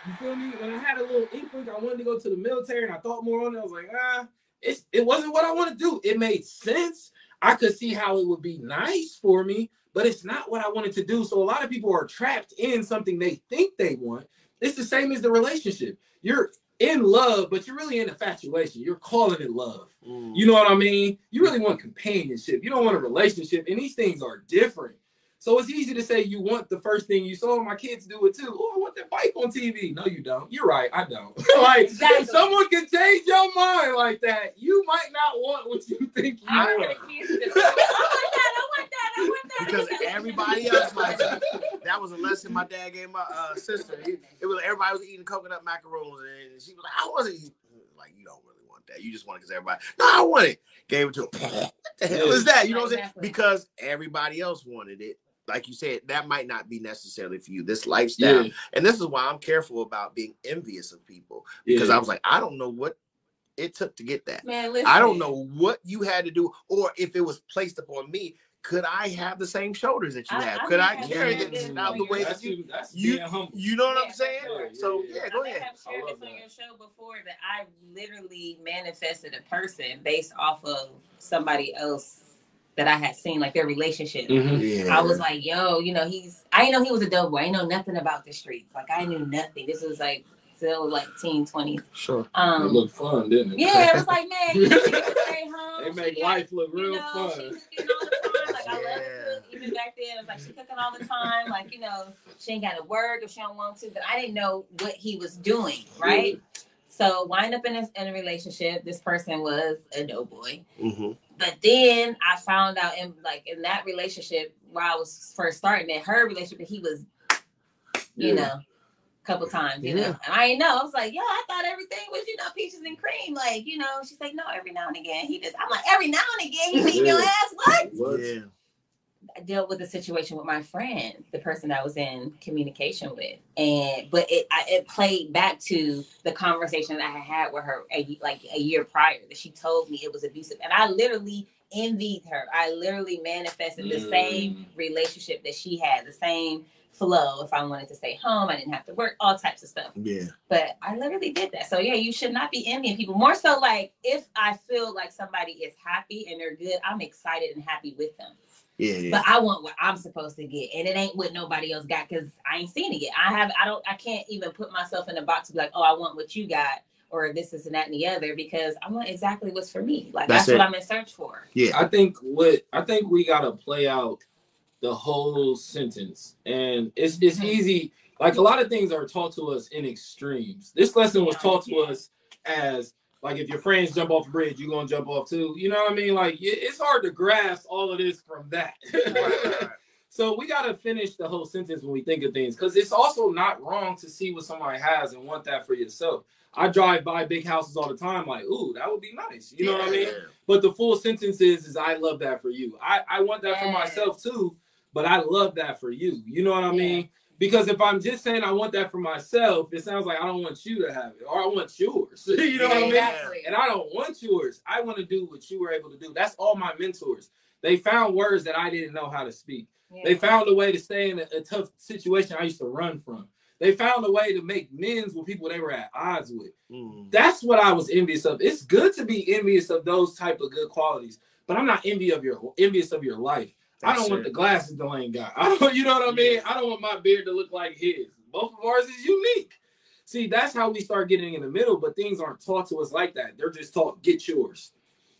You feel me? When I had a little inkling, I wanted to go to the military, and I thought more on it. I was like, ah, it's, it wasn't what I want to do. It made sense. I could see how it would be nice for me, but it's not what I wanted to do. So a lot of people are trapped in something they think they want. It's the same as the relationship. You're in love, but you're really in infatuation. You're calling it love. Mm. You know what I mean? You really want companionship. You don't want a relationship, and these things are different. So it's easy to say you want the first thing you saw. My kids do it too. Oh, I want that bike on TV. No, you don't. You're right. I don't. like Exactly. if someone can change your mind like that, you might not want what you think you I want. want the kids to be like, I want that, I want that, I want that. because everybody else likes it. That was a lesson my dad gave my uh, sister. He, it was everybody was eating coconut macaroons, and she was like, "I wasn't eating." Like you don't really want that. You just want it because everybody. No, I want it. Gave it to him. what the hell is that? You know what I'm saying? Because everybody else wanted it. Like you said, that might not be necessarily for you. This lifestyle, Yeah, and this is why I'm careful about being envious of people because yeah. I was like, I don't know what it took to get that. Man, listen. I don't know what you had to do, or if it was placed upon me. Could I have the same shoulders that you I- have? I Could I carry shared this this out the way that's that you? you, that's you- being humble. You know what Yeah, I'm saying? for sure. So Yeah, yeah, yeah. go I may ahead. have shared love this on your show before that I literally manifested a person based off of somebody else that I had seen, like their relationship. Mhm. Yeah, I was like, yo, you know, he's. I didn't know he was a dope boy. I didn't know nothing about the streets. Like I knew nothing. This was like still like teen twenties. sure. Um, It looked fun, didn't it? yeah, it was like, man, you she get stay home. They make got- life look you real know, fun. She cooking all the time. Like I love Yeah. to cook. Even back then, it was like she cooking all the time. Like you know, she ain't got to work if she don't want to. But I didn't know what he was doing. Right. So wind up in a, in a relationship. This person was a no boy. hmm But then I found out in like in that relationship where I was first starting that her relationship, he was, you Yeah. know, a couple times, you Yeah. know. And I didn't know. I was like, yo, I thought everything was, you know, peaches and cream. Like, you know, she's like, no, every now and again he just I'm like, every now and again he beat your ass. What? What? Yeah. I dealt with the situation with my friend, the person I was in communication with, and but it I, it played back to the conversation that I had had with her a, like a year prior that she told me it was abusive, and I literally envied her. I literally manifested the Mm. same relationship that she had, the same flow. If I wanted to stay home, I didn't have to work, all types of stuff. Yeah. But I literally did that. So yeah, you should not be envying people. More so, like if I feel like somebody is happy and they're good, I'm excited and happy with them Yeah. Yeah. but I want what I'm supposed to get, and it ain't what nobody else got because I ain't seen it yet. I have, I don't, I can't even put myself in a box to be like, oh, I want what you got, or this, is and that, and the other, because I want exactly what's for me. Like That's that's, what I'm in search for. yeah. I think what I think we gotta play out the whole sentence, and it's it's Mhm. easy. Like a lot of things are taught to us in extremes. This lesson was taught to us as like if your friends jump off a bridge, you're gonna jump off too. You know what I mean? Like it's hard to grasp all of this from that. So we gotta finish the whole sentence when we think of things, because it's also not wrong to see what somebody has and want that for yourself. I drive by big houses all the time, like, ooh, that would be nice. You know what I mean? But the full sentence is, is I love that for you. I, I want that for myself too, but I love that for you. You know what I mean? Because if I'm just saying I want that for myself, it sounds like I don't want you to have it, or I want yours. you know what I mean? Exactly. And I don't want yours. I want to do what you were able to do. That's all my mentors. They found words that I didn't know how to speak. Yeah. They found a way to stay in a, a tough situation I used to run from. They found a way to make amends with people they were at odds with. Mm. That's what I was envious of. It's good to be envious of those type of good qualities, but I'm not envy of your envious of your life. I don't want the glasses Delayne got. I don't, you know what I mean? I don't want my beard to look like his. Both of ours is unique. See, that's how we start getting in the middle, but things aren't taught to us like that. They're just taught get yours.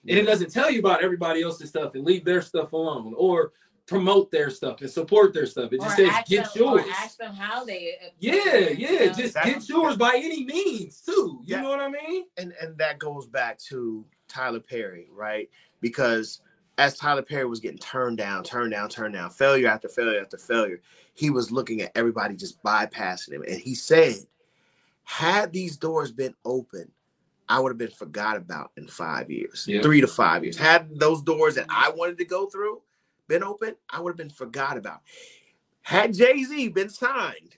And it doesn't tell you about everybody else's stuff and leave their stuff alone or promote their stuff and support their stuff. It just Or says get them, yours. ask them how they. Yeah, you yeah, know? just That- get yours by any means too. You Yeah. know what I mean? and and that goes back to Tyler Perry, right? Because as Tyler Perry was getting turned down, turned down, turned down, failure after failure after failure, he was looking at everybody just bypassing him, and he said, "Had these doors been open, I would have been forgot about in five years, Yeah. three to five years. Had those doors that I wanted to go through been open, I would have been forgot about. Had Jay Z been signed."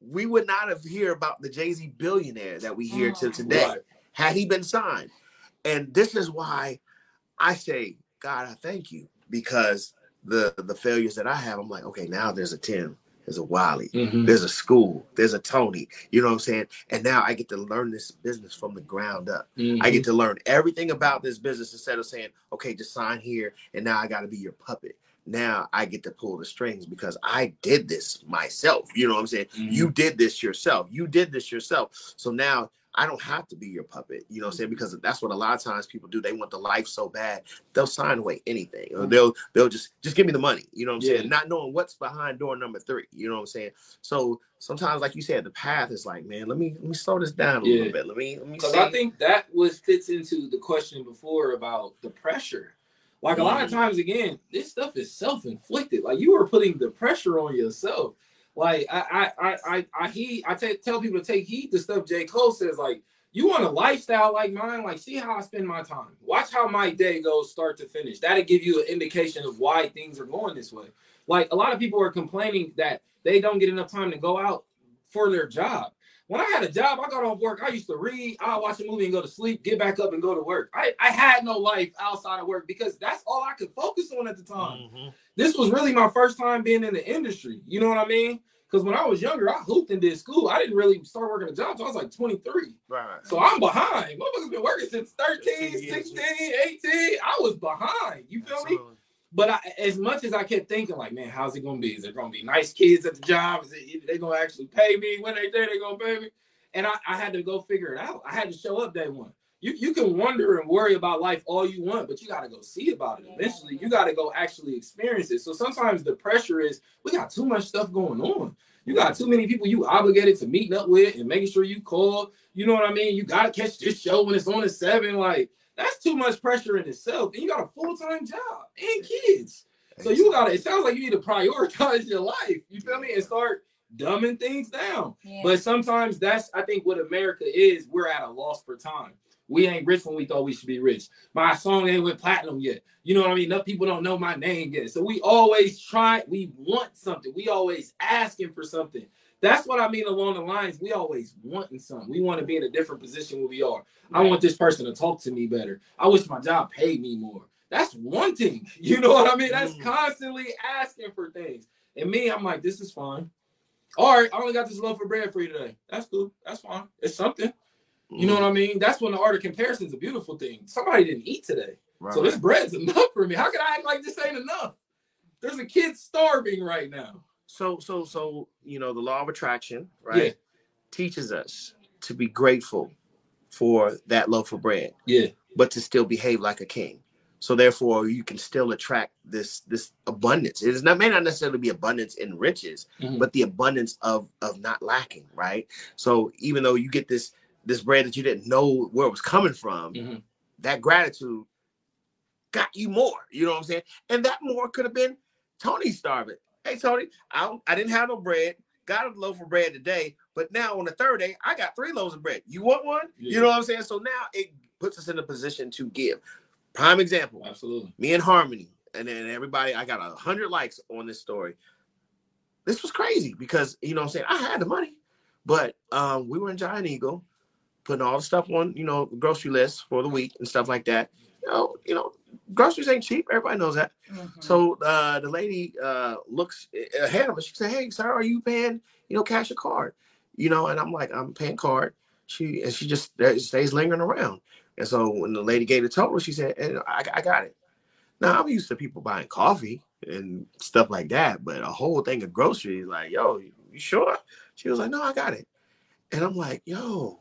We would not have hear about the Jay Z billionaire that we hear till Mm. today Right. had he been signed. And this is why I say, God, I thank you because the the failures that I have, I'm like, okay, now there's a Tim there's a Wali, Mhm. there's a school, there's a Tony. You know what I'm saying? And now I get to learn this business from the ground up. I Mhm. get to learn everything about this business instead of saying, okay, just sign here and now I got to be your puppet. Now I get to pull the strings because I did this myself. You know what I'm saying? Mhm. You did this yourself. You did this yourself. So now I don't have to be your puppet. You know what I'm saying? Because that's what a lot of times people do. They want the life so bad they'll sign away anything, or they'll they'll just just give me the money. You know what I'm Yeah. saying? Not knowing what's behind door number three. You know what I'm saying? So sometimes, like you said, the path is like, man, let me let me slow this down a Yeah. little bit. Let me let me Because. I think that was fits into the question before about the pressure. Like a lot of Mhm. times, again, this stuff is self-inflicted. Like you are putting the pressure on yourself. Like I, I, I, I, he, I ta- tell people to take heed to stuff J. Cole says. Like you want a lifestyle like mine. Like see how I spend my time. Watch how my day goes, start to finish. That'll give you an indication of why things are going this way. Like a lot of people are complaining that they don't get enough time to go out for their job. When I had a job, I got off work. I used to read, I watch a movie and go to sleep, get back up and go to work. I, I had no life outside of work because that's all I could focus on at the time. Mhm. This was really my first time being in the industry. You know what I mean? Because when I was younger, I hooped and did school. I didn't really start working a job until I was like 23. Right. So I'm behind. Motherfuckers have been working since 13, 13 16, 18. I was behind. You feel me? But I, as much as I kept thinking, like, man, how's it gonna be? Is it gonna be nice kids at the job? Is it they gonna actually pay me when they say they gonna pay me? And I, I had to go figure it out. I had to show up day one. You you can wonder and worry about life all you want, but you gotta go see about it. Eventually, you gotta go actually experience it. So sometimes the pressure is we got too much stuff going on. You got too many people you obligated to meeting up with and making sure you call. You know what I mean? You gotta catch this show when it's on at seven. Like that's too much pressure in itself. And you got a full time job and kids. So you gotta. It sounds like you need to prioritize your life. You feel me? And start dumbing things down. Yeah. But sometimes that's I think what America is. We're at a loss for time. We ain't rich when we thought we should be rich. My song ain't went platinum yet. You know what I mean? Enough people don't know my name yet. So we always try. We want something. We always asking for something. That's what I mean along the lines. We always wanting something. We want to be in a different position where we are. I want this person to talk to me better. I wish my job paid me more. That's wanting. You know what I mean? That's Mm. constantly asking for things. And me, I'm like, this is fine. All right, I only got this loaf of bread for you today. That's cool. That's fine. It's something. You know what I mean? That's when the art of comparison is a beautiful thing. Somebody didn't eat today. Right, So this right. bread's enough for me. How can I act like this ain't enough? There's a kid starving right now. So so so you know the law of attraction, right? Yeah. Teaches us to be grateful for that loaf of bread, Yeah. but to still behave like a king. So therefore, you can still attract this this abundance. It is not may not necessarily be abundance in riches, Mhm. but the abundance of of not lacking, right? So even though you get this this bread that you didn't know where it was coming from, Mhm. that gratitude got you more. You know what I'm saying? And that more could have been Tony starving. Hey Tony, I don't, I didn't have no bread. Got a loaf of bread today, but now on the third day, I got three loaves of bread. You want one? Yeah. You know what I'm saying? So now it puts us in a position to give. Prime example Absolutely. me and Harmony, and then everybody, I got a hundred likes on this story. This was crazy because you know what I'm saying I had the money, but um, we were in Giant Eagle, putting all the stuff on, you know, grocery list for the week and stuff like that. You know, you know, groceries ain't cheap. Everybody knows that. Mhm. So uh, the lady uh, looks ahead of us. She said, "Hey, sir, are you paying, you know, cash or card?" You know, and I'm like, "I'm paying card." She and she just uh, stays lingering around. And so when the lady gave the total, she said, "And I, I got it." Now I'm used to people buying coffee and stuff like that, but a whole thing of groceries, like, "Yo, you sure?" She was like, "No, I got it." And I'm like, "Yo,"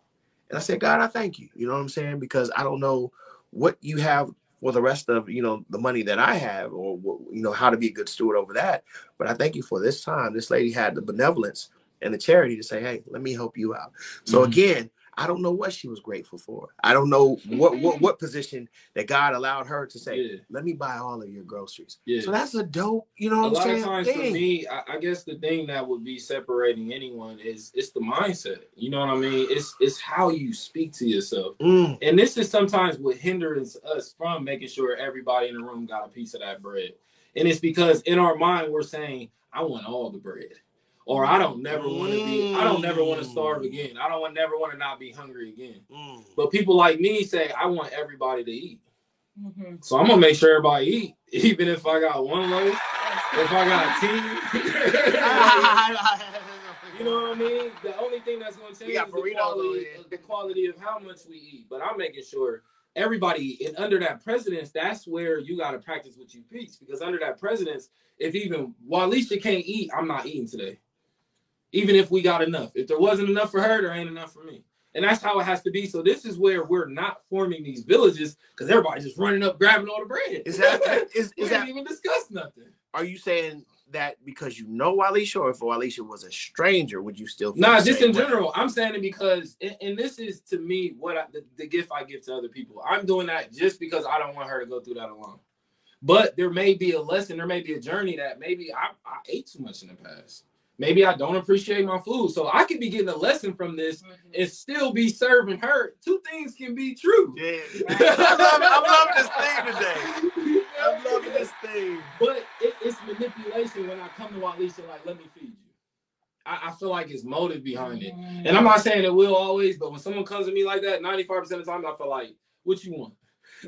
and I said, "God, I thank you." You know what I'm saying? Because I don't know what you have for the rest of you know the money that I have, or you know how to be a good steward over that. But I thank you for this time. This lady had the benevolence and the charity to say, "Hey, let me help you out." So Mhm. again, I don't know what she was grateful for. I don't know what what what position that God allowed her to say, Yeah. "Let me buy all of your groceries." Yeah. So that's a dope, you know a what I'm lot saying? of times for me, I, I guess the thing that would be separating anyone is it's the mindset. You know what I mean? It's it's how you speak to yourself. Mm, And this is sometimes what hinders us from making sure everybody in the room got a piece of that bread. And it's because in our mind we're saying, I want all the bread. Or I don't never want to be, I don't never want to starve again. I don't want never want to not be hungry again. mm. But people like me say, I want everybody to eat. Mhm. So I'm gonna make sure everybody eat, even if I got one loaf. if I got teeth. you know what I mean? The only thing that's gonna change is the quality, the quality of how much we eat. But I'm making sure everybody and under that president's, that's where you gotta practice what you preach. Because under that president's, if even Walisha can't eat, I'm not eating today. Even if we got enough. If there wasn't enough for her, there ain't enough for me. And that's how it has to be. So this is where we're not forming these villages because everybody's just running up, grabbing all the bread. Is that is, we is that even discuss nothing. are you saying that because you know Walisha or if Walisha was a stranger, would you still Nah, just in way? general. I'm saying it because, and, and this is to me what I, the, the gift I give to other people. I'm doing that just because I don't want her to go through that alone. But there may be a lesson, there may be a journey that maybe I, I ate too much in the past. Maybe I don't appreciate my food. So I could be getting a lesson from this and still be serving her. Two things can be true. Yeah. I'm loving, I'm loving this thing today. I'm loving this thing. But it, it's manipulation when I come to Walisha, like, let me feed you. I, I feel like it's motive behind it. Mm-hmm. And I'm not saying it will always, but when someone comes to me like that, 95% of the time I feel like, what you want?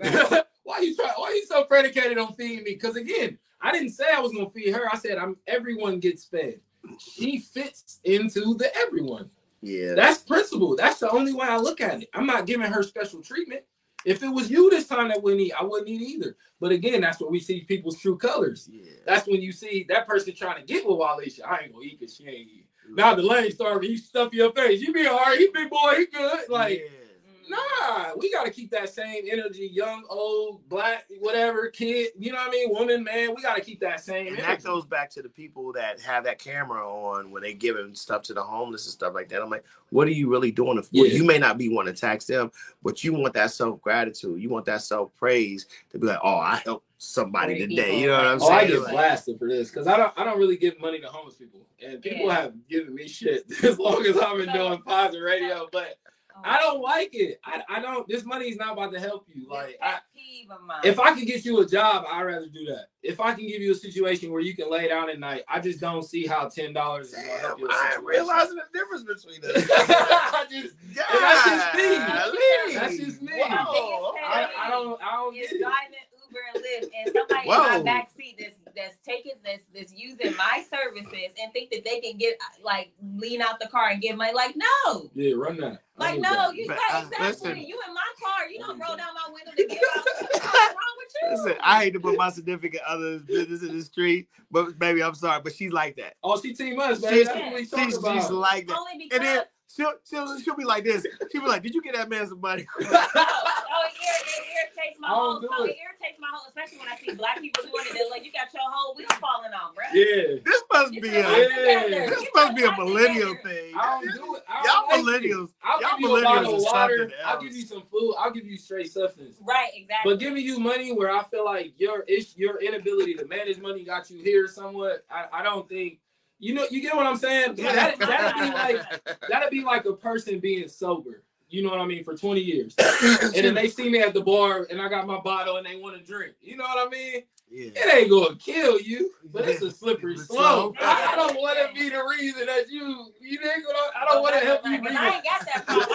Right. why you try why you so predicated on feeding me? Because again, I didn't say I was gonna feed her. I said I'm everyone gets fed. She fits into the everyone. Yeah. That's principle. That's the only way I look at it. I'm not giving her special treatment. If it was you this time that wouldn't eat, I wouldn't eat either. But again, that's where we see people's true colors. Yeah. That's when you see that person trying to get with Walisha. I ain't gonna eat because she ain't eat. Now Delayne started, you stuff your face. You be all right, he big boy, he good. Like, Yeah. Nah, we gotta keep that same energy, young, old, black, whatever, kid, you know what I mean? Woman, man, we gotta keep that same And energy. that goes back to the people that have that camera on when they giving stuff to the homeless and stuff like that. I'm like, what are you really doing? If Yeah. you may not be one to tax them, but you want that self gratitude, you want that self praise to be like, oh, I helped somebody Great today. people. You know what I'm saying? Oh, I get Like, blasted for this because I don't I don't really give money to homeless people. And people Yeah. have given me shit as long as I've been doing positive radio, but Oh. I don't like it. I, I don't this money is not about to help you. Like I, peeve of mine. if I could get you a job, I'd rather do that. If I can give you a situation where you can lay down at night, I just don't see how ten dollars is gonna help you. I ain't realizing the difference between us. I just, that's just me. That's just me. Whoa. I, I don't I don't is get it. driving Uber and Lyft, and somebody Whoa. in my backseat that's that's taking this that's using my services and think that they can get like lean out the car and get money. Like no, Yeah, run that. Like no, that. you But, got uh, exactly. listen. you in my car, you don't roll down my window to get out. What's wrong with you? Listen, I hate to put my significant other's business in the street, but baby, I'm sorry, but she's like that. Oh, she team us, man. She's, That's she's, she's like that. Only because And then she'll, she'll she'll be like this. She'll be like, "Did you get that man some money?" oh, oh, it, ir- it irritates my whole. do So it. it irritates my whole, especially when I see black people doing it. They're like, you got your whole wheel falling off, bro. yeah. This must Get be a Yeah. this Get must be a millennial together. thing. I don't do it. I Y'all don't like it. millennials. I'll Y'all give you a millennials bottle of is water. I'll give you some food. I'll give you straight substance. Right, exactly. But giving you money where I feel like your ish, your inability to manage money got you here somewhat. I, I don't think you know. You get what I'm saying? That, that'd be like that'd be like a person being sober. You know what I mean? For 20 years, and then they see me at the bar and I got my bottle and they want to drink. You know what I mean? Yeah. It ain't gonna kill you, but it's a slippery It's slope. slow. I, I don't want to be the reason that you you ain't gonna. I don't want to help you be. but I ain't got that problem.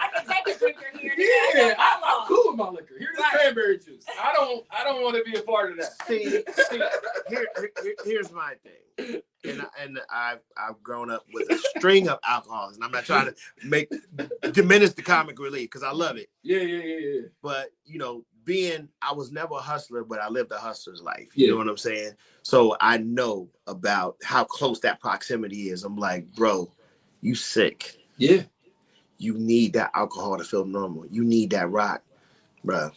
I can, take a drinker here. Yeah, I, I'm cool with my liquor. Here's the cranberry juice. I don't. I don't want to be a part of that. See, see here, here- here's my thing. And, I- and I've I've grown up with a string of alcohols, and I'm not trying to make diminish the comic relief because I love it. Yeah, yeah, yeah, yeah. But you know, being I was never a hustler, but I lived a hustler's life. Yeah. You know what I'm saying? So I know about how close that proximity is. I'm like, bro, you sick. Yeah. You need that alcohol to feel normal. You need that rock, bro.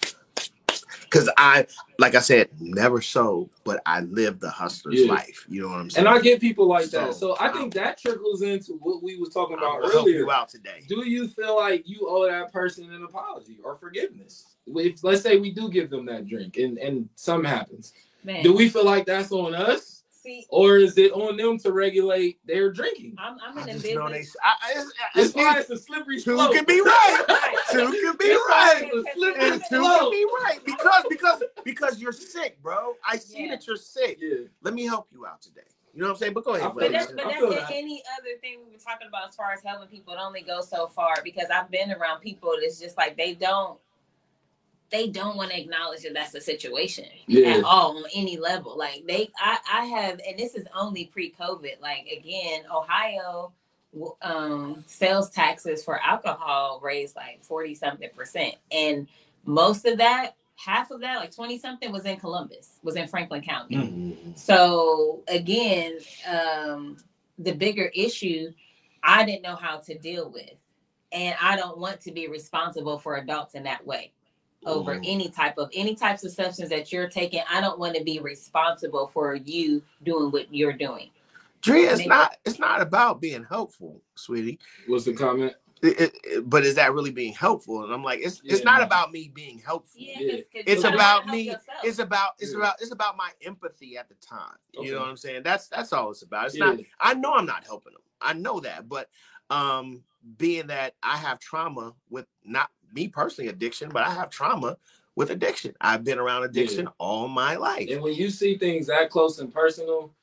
Cause I, like I said, never sold, but I lived the hustler's Yeah. life. You know what I'm saying? And I get people like that. So, So I think that trickles into what we was talking I'm about gonna help earlier. you out today. Do you feel like you owe that person an apology or forgiveness? If let's say we do give them that drink and and something happens, Man, do we feel like that's on us see, or is it on them to regulate their drinking? I'm, I'm in I a just know business. they. I, I, it's, It's it's, why it's a slippery two slope. can be right. Right. Two can be It's right. slippery And two slope. can be right because because because you're sick, bro. I see Yeah. that you're sick. Yeah. Let me help you out today. You know what I'm saying? But go ahead. But feel that's, but that's feel a- that. any other thing we were talking about as far as helping people. It only goes so far because I've been around people It's just like they don't, they don't want to acknowledge that that's a situation Yeah. at all on any level. Like they, I, I have, and this is only pre-COVID. Like again, Ohio, um, sales taxes for alcohol raised like forty something percent, and most of that, half of that, like twenty something, was in Columbus, was in Franklin County. Mm-hmm. So again, um, the bigger issue I didn't know how to deal with, and I don't want to be responsible for adults in that way over Mhm. any type of any types of substance that you're taking. I don't want to be responsible for you doing what you're doing. Dre, it's not it's not about being helpful, sweetie. What's the comment? It- it- it- but is that really being helpful? And I'm like, it's it's Yeah. not about me being helpful. Yeah, Yeah. 'cause- 'cause you It's about me. yourself. It's about it's Yeah. about it's about my empathy at the time. You know what I'm saying? That's that's all it's about. It's Yeah. not. I know I'm not helping them. I know that, but um, being that I have trauma with not me personally addiction, but I have trauma with addiction. I've been around addiction all my life. And when you see things that close and personal,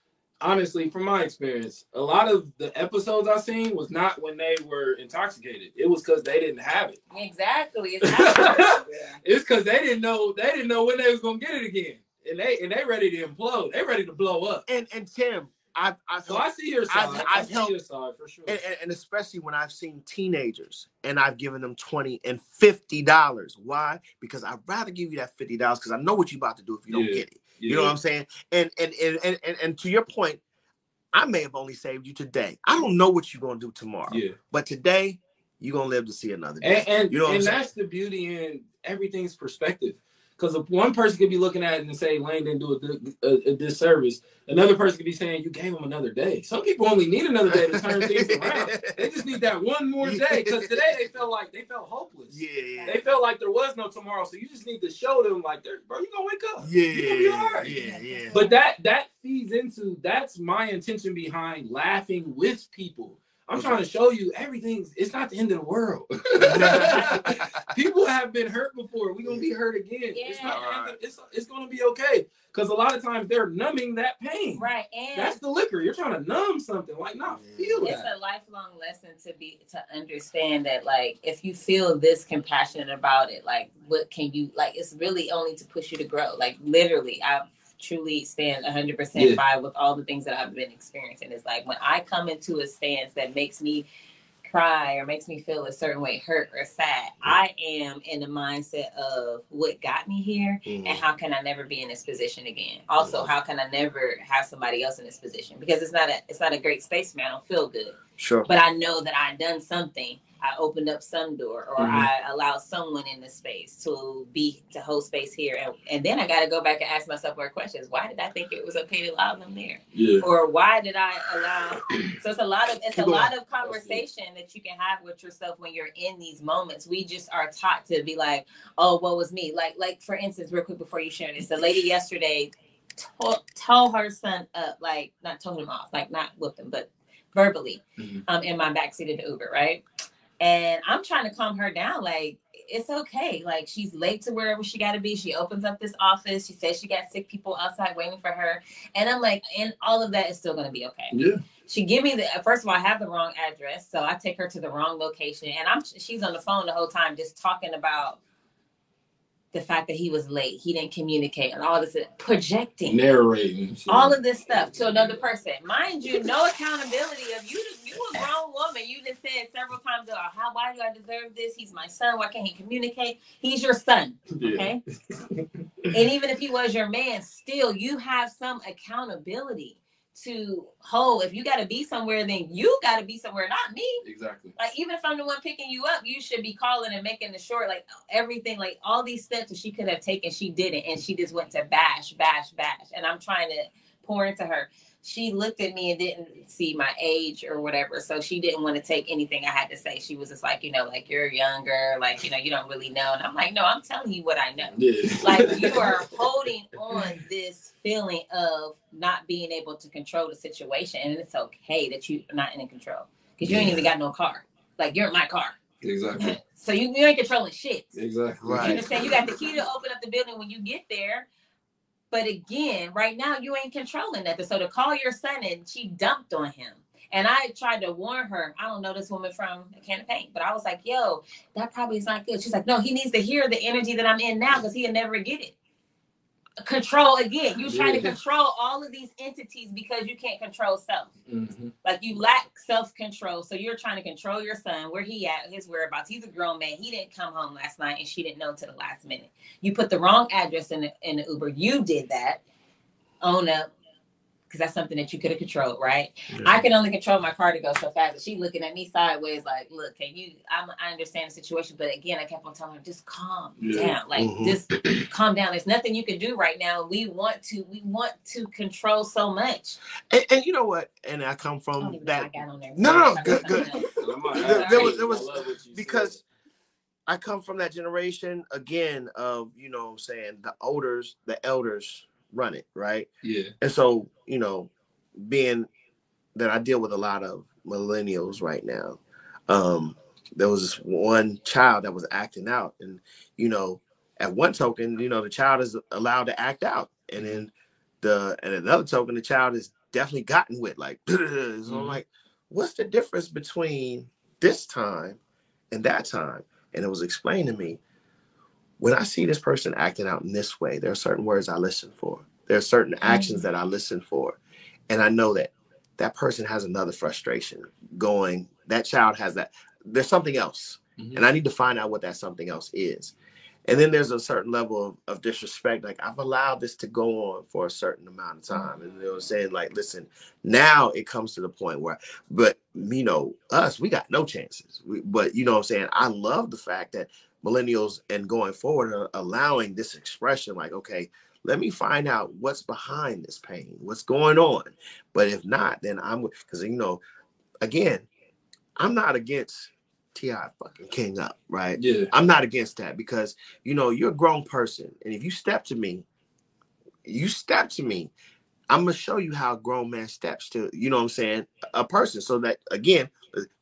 honestly, from my experience, a lot of the episodes I seen was not when they were intoxicated. It was because they didn't have it. exactly. It's happening. It's because they didn't know they didn't know when they was gonna get it again, and they and they ready to implode. They ready to blow up. And and Tim, I've I've So I see your side. I've- i I've see helped- your side for sure. and, and, especially when I've seen teenagers and I've given them 20 and 50 dollars. Why? Because I'd rather give you that 50 dollars because I know what you're about to do if you don't Yeah. get it. You know what I'm saying? And and, and and and and to your point, I may have only saved you today. I don't know what you're gonna do tomorrow. Yeah. But today, you're gonna live to see another day. And and, You know and that's the beauty in everything's perspective. Because one person could be looking at it and say Lane didn't do a, a, a disservice, another person could be saying you gave him another day. Some people only need another day to turn things around. They just need that one more day. Because today they felt like they felt hopeless. yeah, yeah. They felt like there was no tomorrow. So you just need to show them like, "There- bro, you gonna wake up. You gonna be all Yeah, yeah, yeah. But that that feeds into that's my intention behind laughing with people. I'm trying to show you everything's it's not the end of the world. people have been hurt before. We're gonna be hurt again. It's not the end of- it's it's gonna be okay. Because a lot of times they're numbing that pain. right. And That's the liquor. You're trying to numb something. Like, not feel it. it's that. a lifelong lesson to be to understand that like if you feel this compassionate about it like what can you like it's really only to push you to grow like literally i truly stand 100% Yeah. by with all the things that i've been experiencing it's like when i come into a stance that makes me cry or makes me feel a certain way hurt or sad i am in the mindset of what got me here Mhm. and how can I never be in this position again? Also, how can I never have somebody else in this position? Because it's not a it's not a great space, man. I don't feel good, Sure. but I know that I've done something. I opened up some door, or Mhm. I allowed someone in the space to be to hold space here, and, and then I got to go back and ask myself more questions. Why did I think it was okay to allow them there, Yeah. or why did I allow? So it's a lot of it's a Keep going. lot of conversation that you can have with yourself when you're in these moments. We just are taught to be like, oh, what was me? Like, like for instance, real quick before you share this, the lady yesterday told, told her son up, like not told him off, like not whipped him, but verbally, Mhm. um, in my backseat of the Uber, right? And I'm trying to calm her down, like it's okay. Like she's late to wherever she got to be. She opens up this office. She says she got sick people outside waiting for her, and I'm like, and all of that is still gonna be okay Yeah. she give me the first of all, I have the wrong address, so I take her to the wrong location, and I'm she's on the phone the whole time just talking about the fact that he was late, he didn't communicate, and all this projecting Narrating. all of this stuff to another person. Mind you, no accountability of you. You a grown woman. You just said several times, "Oh, how? Why do I deserve this? He's my son. Why can't he communicate? He's your son." Yeah. Okay. and even if he was your man, still you have some accountability to hold. If you got to be somewhere, then you got to be somewhere, not me. Exactly. Like even if I'm the one picking you up, you should be calling and making the short, like everything, like all these steps that she could have taken, she didn't, and she just went to bash, bash, bash. And I'm trying to pour into her. She looked at me and didn't see my age or whatever, so she didn't want to take anything I had to say. She was just like, you know, like you're younger, like you know, you don't really know. And I'm like, no, I'm telling you what I know Yeah. like you are holding on this feeling of not being able to control the situation and it's okay that you're not in control because you ain't even got no car like you're in my car Exactly. so you, you ain't controlling shit Exactly. Right. you understand you got the key to open up the building when you get there but again right now you ain't controlling nothing so to call your son and she dumped on him And I tried to warn her. I don't know this woman from a can of paint, but I was like, yo, that probably is not good. She's like, no, he needs to hear the energy that I'm in now because he'll never get it. Control again. You're trying to control all of these entities because you can't control self. Mhm. Like you lack self control. So you're trying to control your son, where he at, his whereabouts. He's a grown man. He didn't come home last night and she didn't know to the last minute. You put the wrong address in the in the Uber. You did that. Own up. Because that's something that you could have controlled, right? I can only control my car to go so fast. And she looking at me sideways, like, look, can you I'm, I understand the situation, but again, I kept on telling her, just calm Yeah. down. Like Mhm. just calm down. There's nothing you can do right now. We want to, we want to control so much. And, and you know what? And I come from even know that I on there. No, no, no, good, good. else. And I'm not There- there was- there was- I love what you because said. I come from that generation again of you know what I'm saying the elders the elders run it right? Yeah, and so you know being that I deal with a lot of millennials right now um there was this one child that was acting out. And you know at one token you know the child is allowed to act out. And then the and another token the child is definitely gotten with like so I'm Mhm. like what's the difference between this time and that time? And it was explained to me when I see this person acting out in this way, there are certain words I listen for. There are certain actions that I listen for. And I know that that person has another frustration going. That child has that. There's something else. Mhm. And I need to find out what that something else is. And then there's a certain level of, of disrespect. Like I've allowed this to go on for a certain amount of time. And they were saying, like, listen, now it comes to the point where, but you know, us, we got no chances. We, but you know what I'm saying? I love the fact that millennials and going forward are allowing this expression like okay let me find out what's behind this pain what's going on. But if not then i'm because you know again i'm not against T.I. fucking King up right? Yeah, i'm not against that because you know you're a grown person and if you step to me you step to me i'm gonna show you how a grown man steps to you know what i'm saying a person so that again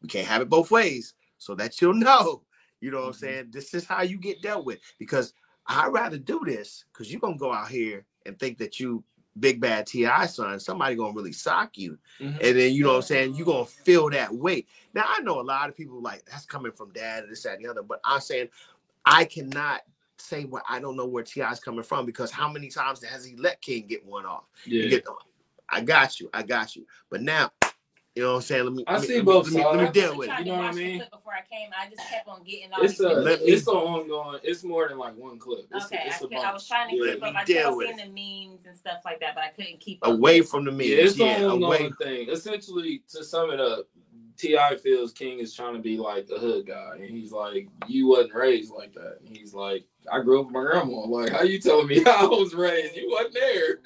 we can't have it both ways so that you'll know you know what i'm Mhm. saying this is how you get dealt with because i'd rather do this because you're gonna go out here and think that you big bad T.I. son somebody gonna really sock you Mhm. and then you know what i'm saying you're gonna feel that weight now i know a lot of people like that's coming from dad and this that and the other but i'm saying i cannot say what i don't know where T.I. is coming from because how many times has he let King get one off You yeah. get- I got you. I got you. But now, you know what I'm saying? Let me. I let me- see let me- both let me, let me deal with it. You know what I mean? Before I came, I just kept on getting all It's these a, things. Let me- it's an ongoing. It's more than like one clip. It's, Okay, it's I, a could, I was trying to Yeah. keep up. I deal kept with seeing the memes and stuff like that, but I couldn't keep up. Away from the memes. Yeah, it's Yeah, an away. ongoing thing. Essentially, to sum it up, T.I. feels King is trying to be like a hood guy, and he's like, "You wasn't raised like that." And he's like, "I grew up with my grandma. Like, how you telling me how I was raised? You wasn't there."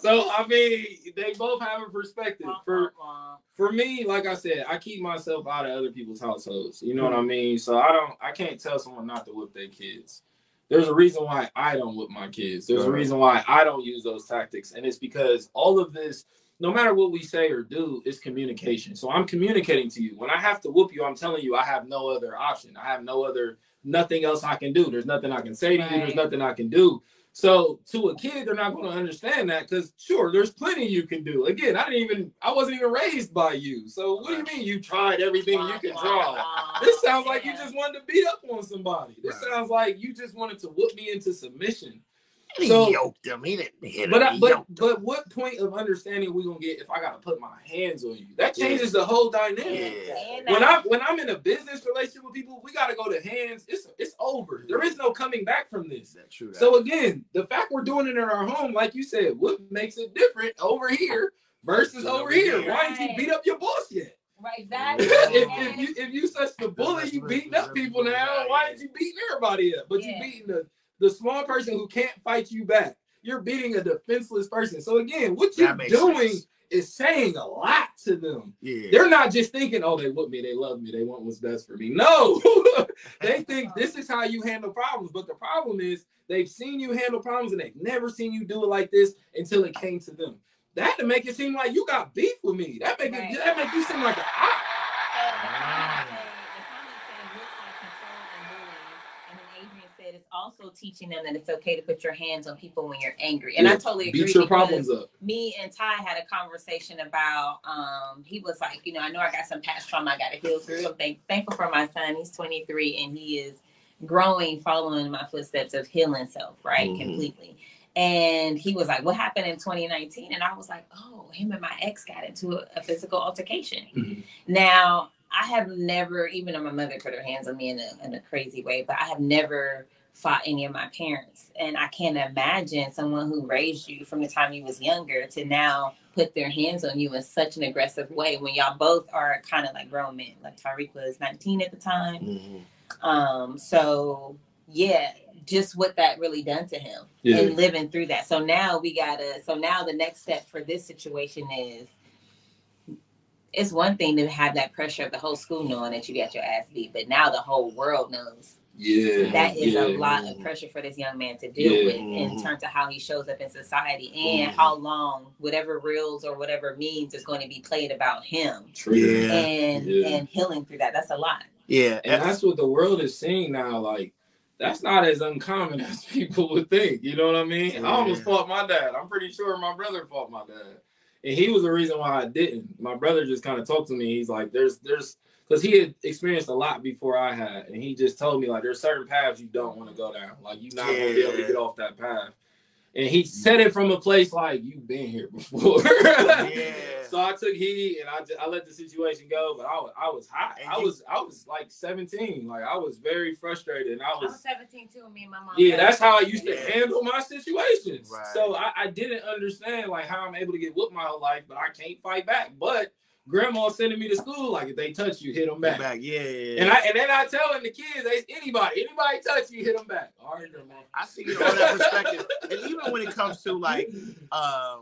So I mean, they both have a perspective. For wah, wah. for me, like I said, I keep myself out of other people's households. You know what I mean? So I don't I can't tell someone not to whip their kids. There's a reason why I don't whip my kids. There's a reason why I don't use those tactics. And it's because all of this, no matter what we say or do, it's communication. So I'm communicating to you. When I have to whoop you, I'm telling you I have no other option. I have no other nothing else I can do. There's nothing I can say to you. There's nothing I can do. So to a kid, they're not going to understand that because sure, there's plenty you can do. Again, I didn't even, I wasn't even raised by you. So what do you mean you tried everything you could Wah, draw? This sounds like you just wanted to beat up on somebody. This Right. sounds like you just wanted to whoop me into submission. He So- yoked him. He didn't hit him. But I, he but him. but what point of understanding we gonna get if I gotta put my hands on you? That changes the whole dynamic. Yeah. When I- I when I'm in a business relationship with people, we gotta go to hands. It's it's over. There is no coming back from this. Is that true? So again, the fact we're doing it in our home, like you said, what makes it different over here versus over Over here? here. Why ain't you beat up your boss yet? Right, exactly. if, if you if you such the bully, you beating up people now. Why ain't you beating everybody up? But Yeah. you beating the the small person who can't fight you back. You're beating a defenseless person. So again, what you're doing sense. is saying a lot to them. Yeah. They're not just thinking, "Oh, they want me, they love me, they want what's best for me." No, they think this is how you handle problems. But the problem is they've seen you handle problems and they've never seen you do it like this until it came to them. That to make it seem like you got beef with me. That make Right. it that make you seem like an op. So the comments say, the comments say it looks like control and bullying, and then Adrian said it's also teaching them that it's okay to put your hands on people when you're angry. And Yeah, I totally agree. Beat your problems up. me and Ty had a conversation about um he was like, you know, I know I got some past trauma I gotta heal through. I'm thank- thankful for my son. He's 23 and he is growing, following in my footsteps of healing self, right? Mhm. Completely. And he was like, What happened in 2019? And I was like, Oh, him and my ex got into a, a physical altercation. Mhm. Now, I have never, even though my mother put her hands on me in a, in a crazy way, but I have never fought any of my parents. And I can't imagine someone who raised you from the time you was younger to now put their hands on you in such an aggressive way when y'all both are kind of like grown men. Like Tyreek was 19 at the time. Mhm. Um, so yeah, just what that really done to him Yeah. and living through that. So now we gotta. So now the next step for this situation is. It's one thing to have that pressure of the whole school knowing that you got your ass beat, but now the whole world knows. Yeah. That is yeah. a lot of pressure for this young man to deal Yeah. with in Mhm. terms of how he shows up in society and Mhm. how long whatever reels or whatever memes is going to be played about him True. Yeah. and Yeah. and healing through that. That's a lot. Yeah. And that's what the world is seeing now. Like, that's not as uncommon as people would think. You know what I mean? I almost Yeah. fought my dad. I'm pretty sure my brother fought my dad. And he was the reason why I didn't. My brother just kind of talked to me. He's like, there's, there's, because he had experienced a lot before I had. And he just told me, like, there's certain paths you don't want to go down. Like, you're not going to be able to get off that path. And he said it from a place like, you've been here before. yeah. So I took heed and I, ju- I let the situation go, but I was I was hot. And I you- was I was like 17. Like I was very frustrated and I I was was 17 too, and me and my mom. yeah, that's how I used to Yeah. handle my situations. Right. So I, I didn't understand like how I'm able to get whooped my whole life, but I can't fight back. But grandma sending me to school, like if they touch you, hit them back. Back. Yeah. And I and then I telling the kids, they, anybody, anybody touch you, hit them back. All right, grandma. I see you all that perspective. and even when it comes to like uh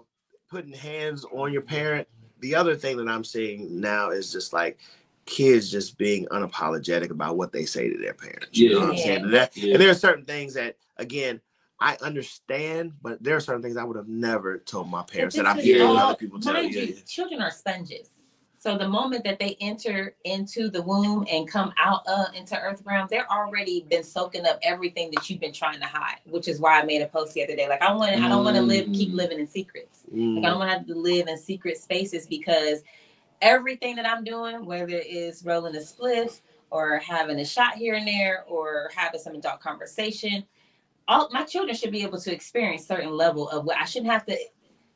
putting hands on your parent, the other thing that I'm seeing now is just like kids just being unapologetic about what they say to their parents. You know what I'm Yeah. saying? And, that, Yeah. and there are certain things that again I understand, but there are certain things I would have never told my parents that I'm This hearing all- other people tell. You, yeah. children are sponges. So the moment that they enter into the womb and come out uh, into Earth realm, they're already been soaking up everything that you've been trying to hide. Which is why I made a post the other day. Like I want, to I don't want to live, keep Mm. living in secrets. Mm. Like I don't want to have to live in secret spaces because everything that I'm doing, whether it is rolling a spliff or having a shot here and there or having some adult conversation, all my children should be able to experience certain level of what I shouldn't have to.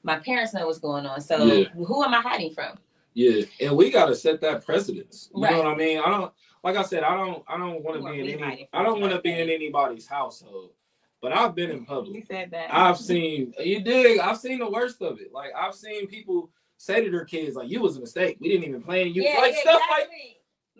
My parents know what's going on, so Yeah. who am I hiding from? Yeah, and we gotta set that precedence. You Right. know what I mean? I don't like I said, I don't I don't want to be in any I don't want to be in anybody's household. But I've been in public. said that. I've seen you dig, I've seen the worst of it. Like I've seen people say to their kids, like, you was a mistake. We didn't even plan you. like stuff like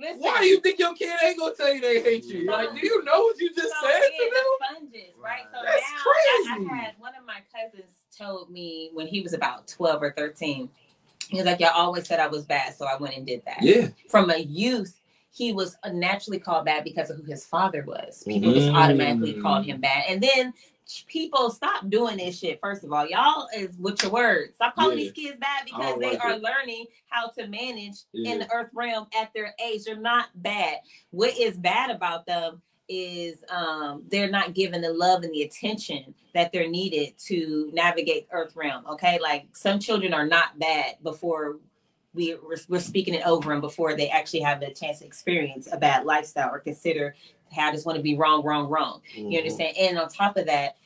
Listen, why do you think your kid ain't gonna tell you they hate you? So- Like, do you know what you just so said to them? the sponges, right? So That's now I, crazy. I had one of my cousins told me when he was about twelve or thirteen. He was like, "Y'all always said I was bad, so I went and did that." Yeah. From a youth, he was naturally called bad because of who his father was. People just automatically Mm. called him bad, and then people stop doing this shit. First of all, y'all is with your words. Stop calling Yeah. these kids bad because they like are it. learning how to manage Yeah. in the earth realm at their age. They're not bad. What is bad about them is um they're not given the love and the attention that they're needed to navigate earth realm okay like some children are not bad before we, we're, we're speaking it over them before they actually have the chance to experience a bad lifestyle or consider hey, I just want to be wrong, wrong, wrong. Mm-hmm. You understand? And on top of that,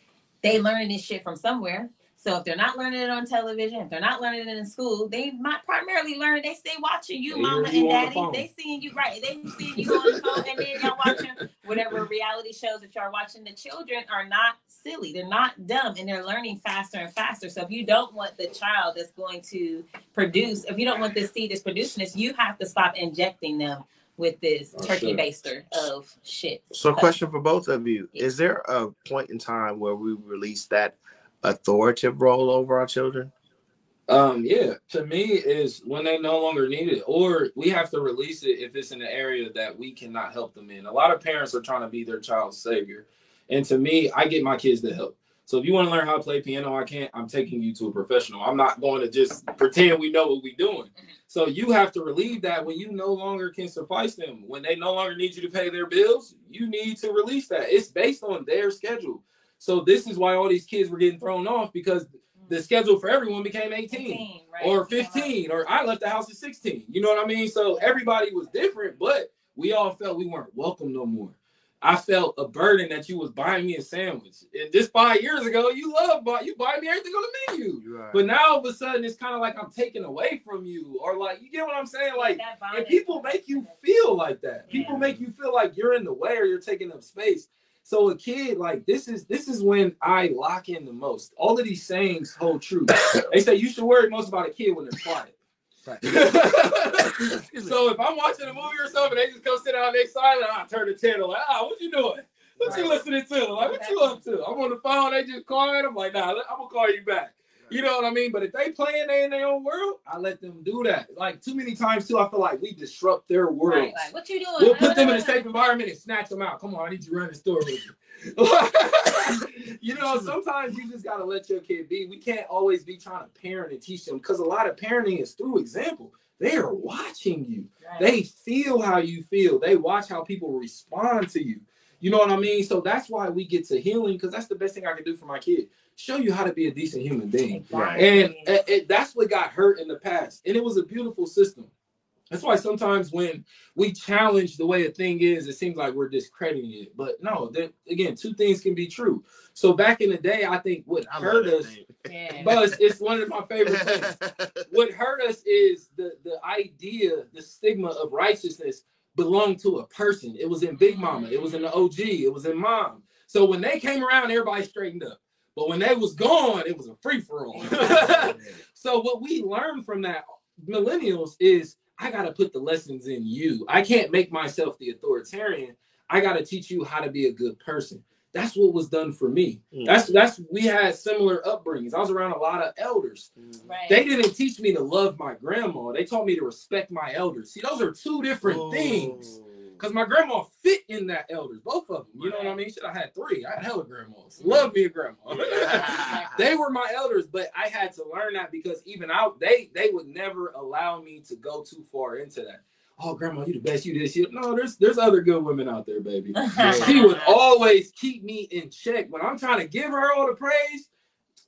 they learning this shit from somewhere. So if they're not learning it on television, if they're not learning it in school, they might primarily learn. They stay watching you, They mama you and on the daddy. They seeing you right. They seeing you on the phone, and then y'all watching whatever reality shows that y'all watching. The children are not silly. They're not dumb, and they're learning faster and faster. So if you don't want the child that's going to produce, if you don't want this seed that's producing this, you have to stop injecting them with this Oh, turkey sure. baster of shit. So, a question for both of you: Is there a point in time where we release that authoritative role over our children? Um, yeah, to me is when they no longer need it, or we have to release it if it's in an area that we cannot help them in. A lot of parents are trying to be their child's savior, and to me, I get my kids to help. So if you want to learn how to play piano, I can't. I'm taking you to a professional. I'm not going to just pretend we know what we're doing. So you have to relieve that when you no longer can suffice them. When they no longer need you to pay their bills, you need to release that. It's based on their schedule. So this is why all these kids were getting thrown off because mm. the schedule for everyone became 18, 18, right? or uh-huh. 15 or I left the house at 16. You know what I mean? So everybody was different, but we all felt we weren't welcome no more. I felt a burden that you was buying me a sandwich. And just five years ago, you love buy you buy me everything on the menu. Right. But now all of a sudden it's kind of like I'm taking away from you, or like you get what I'm saying? Like That and people make you feel like that. People Yeah. make you feel like you're in the way or you're taking up space. So a kid like this is this is when I lock in the most. All of these sayings hold true. they say you should worry most about a kid when they're quiet. Right. so if I'm watching a movie or something, they just come sit down, they silent, I turn the channel like, ah, what you doing? What you listening to? Like, what you up to? I'm on the phone, they just quiet. I'm like, nah, I'm gonna call you back. You know what I mean? But if they playing they in their own world, I let them do that. Like too many times too, I feel like we disrupt their world. Right, like, what you doing? We'll put them in a safe environment and snatch them out. Come on, I need you to run the store with me. you know, sometimes you just gotta let your kid be. We can't always be trying to parent and teach them because a lot of parenting is through example. They are watching you. Right. They feel how you feel. They watch how people respond to you. You know what I mean? So that's why we get to healing because that's the best thing I can do for my kid. Show you how to be a decent human being. Exactly. And it, it- that's what got hurt in the past. And it was a beautiful system. That's why sometimes when we challenge the way a thing is, it seems like we're discrediting it. But no, there, again, two things can be true. So back in the day, I think what I love hurt us, thing. Yeah. but it's, it's one of my favorite things. What hurt us is the the idea, the stigma of righteousness belonged to a person. It was in Big Mama, it was in the OG, it was in Mom. So when they came around, everybody straightened up. But when they was gone, it was a free for all. so what we learned from that millennials is I got to put the lessons in you. I can't make myself the authoritarian. I got to teach you how to be a good person. That's what was done for me. Mm. That's that's we had similar upbringings. I was around a lot of elders. right. They didn't teach me to love my grandma. They taught me to respect my elders. See, those are two different things. Because my grandma fit in that elders, both of them. You know what I mean? Shit, I had three. I had hella grandmas. Love me a grandma. Yeah. they were my elders, but I had to learn that because even out they they would never allow me to go too far into that. Oh, grandma, you the best. You this. You no. There's there's other good women out there, baby. She would always keep me in check when I'm trying to give her all the praise.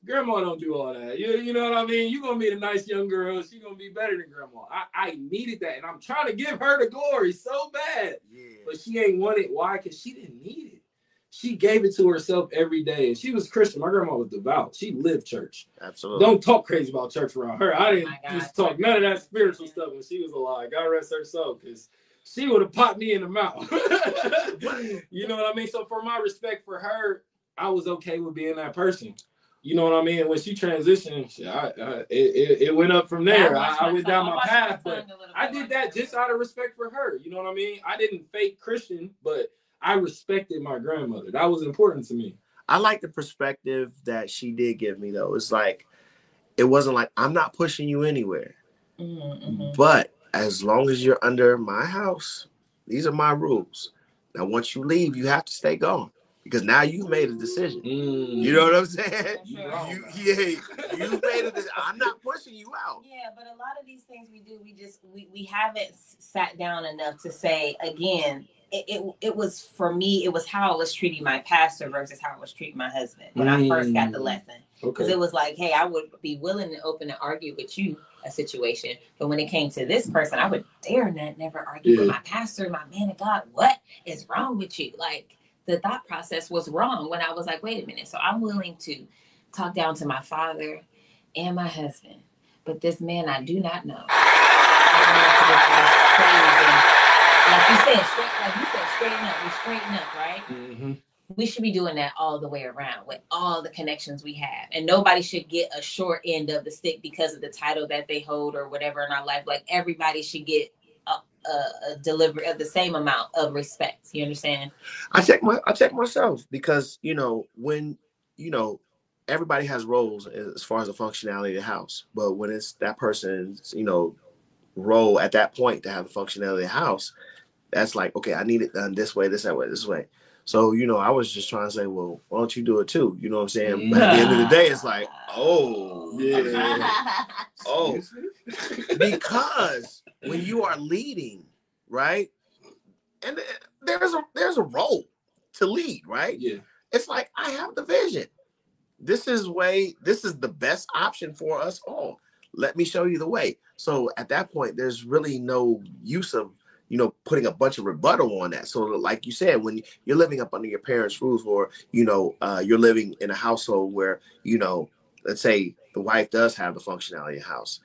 Grandma don't do all that. You, you know what I mean? You're gonna be the nice young girl. She's gonna be better than grandma. I, I needed that, and I'm trying to give her the glory so bad. Yeah. But she ain't want it. Why? Because she didn't need it. She gave it to herself every day. And she was Christian. My grandma was devout. She lived church. Absolutely. Don't talk crazy about church around her. I didn't Oh just talk none of that spiritual stuff when she was alive. God rest her soul, because she would have popped me in the mouth. you know what I mean? So for my respect for her, I was okay with being that person. You know what I mean? When she transitioned, shit, I, I, it, it, it went up from there. I, I went down my path, but I did that just out of respect for her. You know what I mean? I didn't fake Christian, but I respected my grandmother. That was important to me. I like the perspective that she did give me though. It's like it wasn't like I'm not pushing you anywhere, Mm-hmm. but as long as you're under my house, these are my rules. Now, once you leave, you have to stay gone because now you've made a decision. You know what I'm saying? You You, yeah, you made a decision. I'm not pushing you out. Yeah, but a lot of these things we do, we just we, we haven't sat down enough to say again. It, it it was for me. It was how I was treating my pastor versus how I was treating my husband when I first got the Mm. lesson. Because Okay. it was like, hey, I would be willing and open to argue with you a situation, but when it came to this person, I would dare not never argue with my pastor, my man of God. What is wrong with you? Like the thought process was wrong when I was like, wait a minute. So I'm willing to talk down to my father and my husband, but this man I do not know. You said, straight, like you said, straighten up. We straighten up, right? Mhm. we should be doing that all the way around with all the connections we have and nobody should get a short end of the stick because of the title that they hold or whatever in our life like everybody should get a, a, a delivery of the same amount of respect you understand I check my I check myself because you know when you know everybody has roles as far as the functionality of the house, but when it's that person's you know role at that point to have the functionality of the house, that's like okay, I need it done this way, this that way, this way. So, you know, I was just trying to say, well, why don't you do it too? You know what I'm saying? But at the end of the day, it's like, oh, Yeah. oh, because when you are leading, right? And there's a there's a role to lead, right? Yeah. It's like I have the vision. This is way, this is the best option for us all. Let me show you the way. So at that point, there's really no use of you know putting a bunch of rebuttal on that. So like you said, when you're living up under your parents' rules, or you know uh, you're living in a household where you know, let's say the wife does have the functionality of house,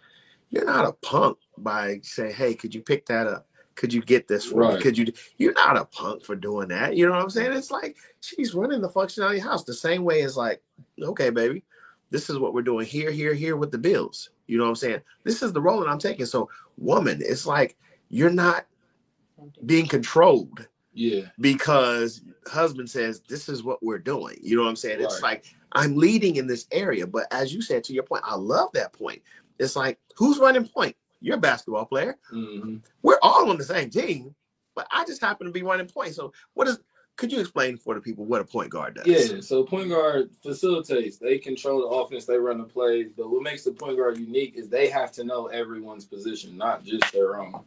you're not a punk by saying, "Hey, could you pick that up? Could you get this for me? Could you?" You're not a punk for doing that. You know what I'm saying? It's like she's running the functionality house the same way as like, okay, baby, this is what we're doing here, here, here with the bills. You know what I'm saying? This is the role that I'm taking. So, woman, it's like you're not being controlled Yeah. because husband says this is what we're doing. You know what I'm saying? It's like I'm leading in this area, but as you said to your point, I love that point. It's like who's running point? You're a basketball player. hmm We're all on the same team, but I just happen to be running point. So what is? Could you explain for the people what a point guard does? Yeah, so point guard facilitates. They control the offense, they run the plays. But what makes the point guard unique is they have to know everyone's position, not just their own.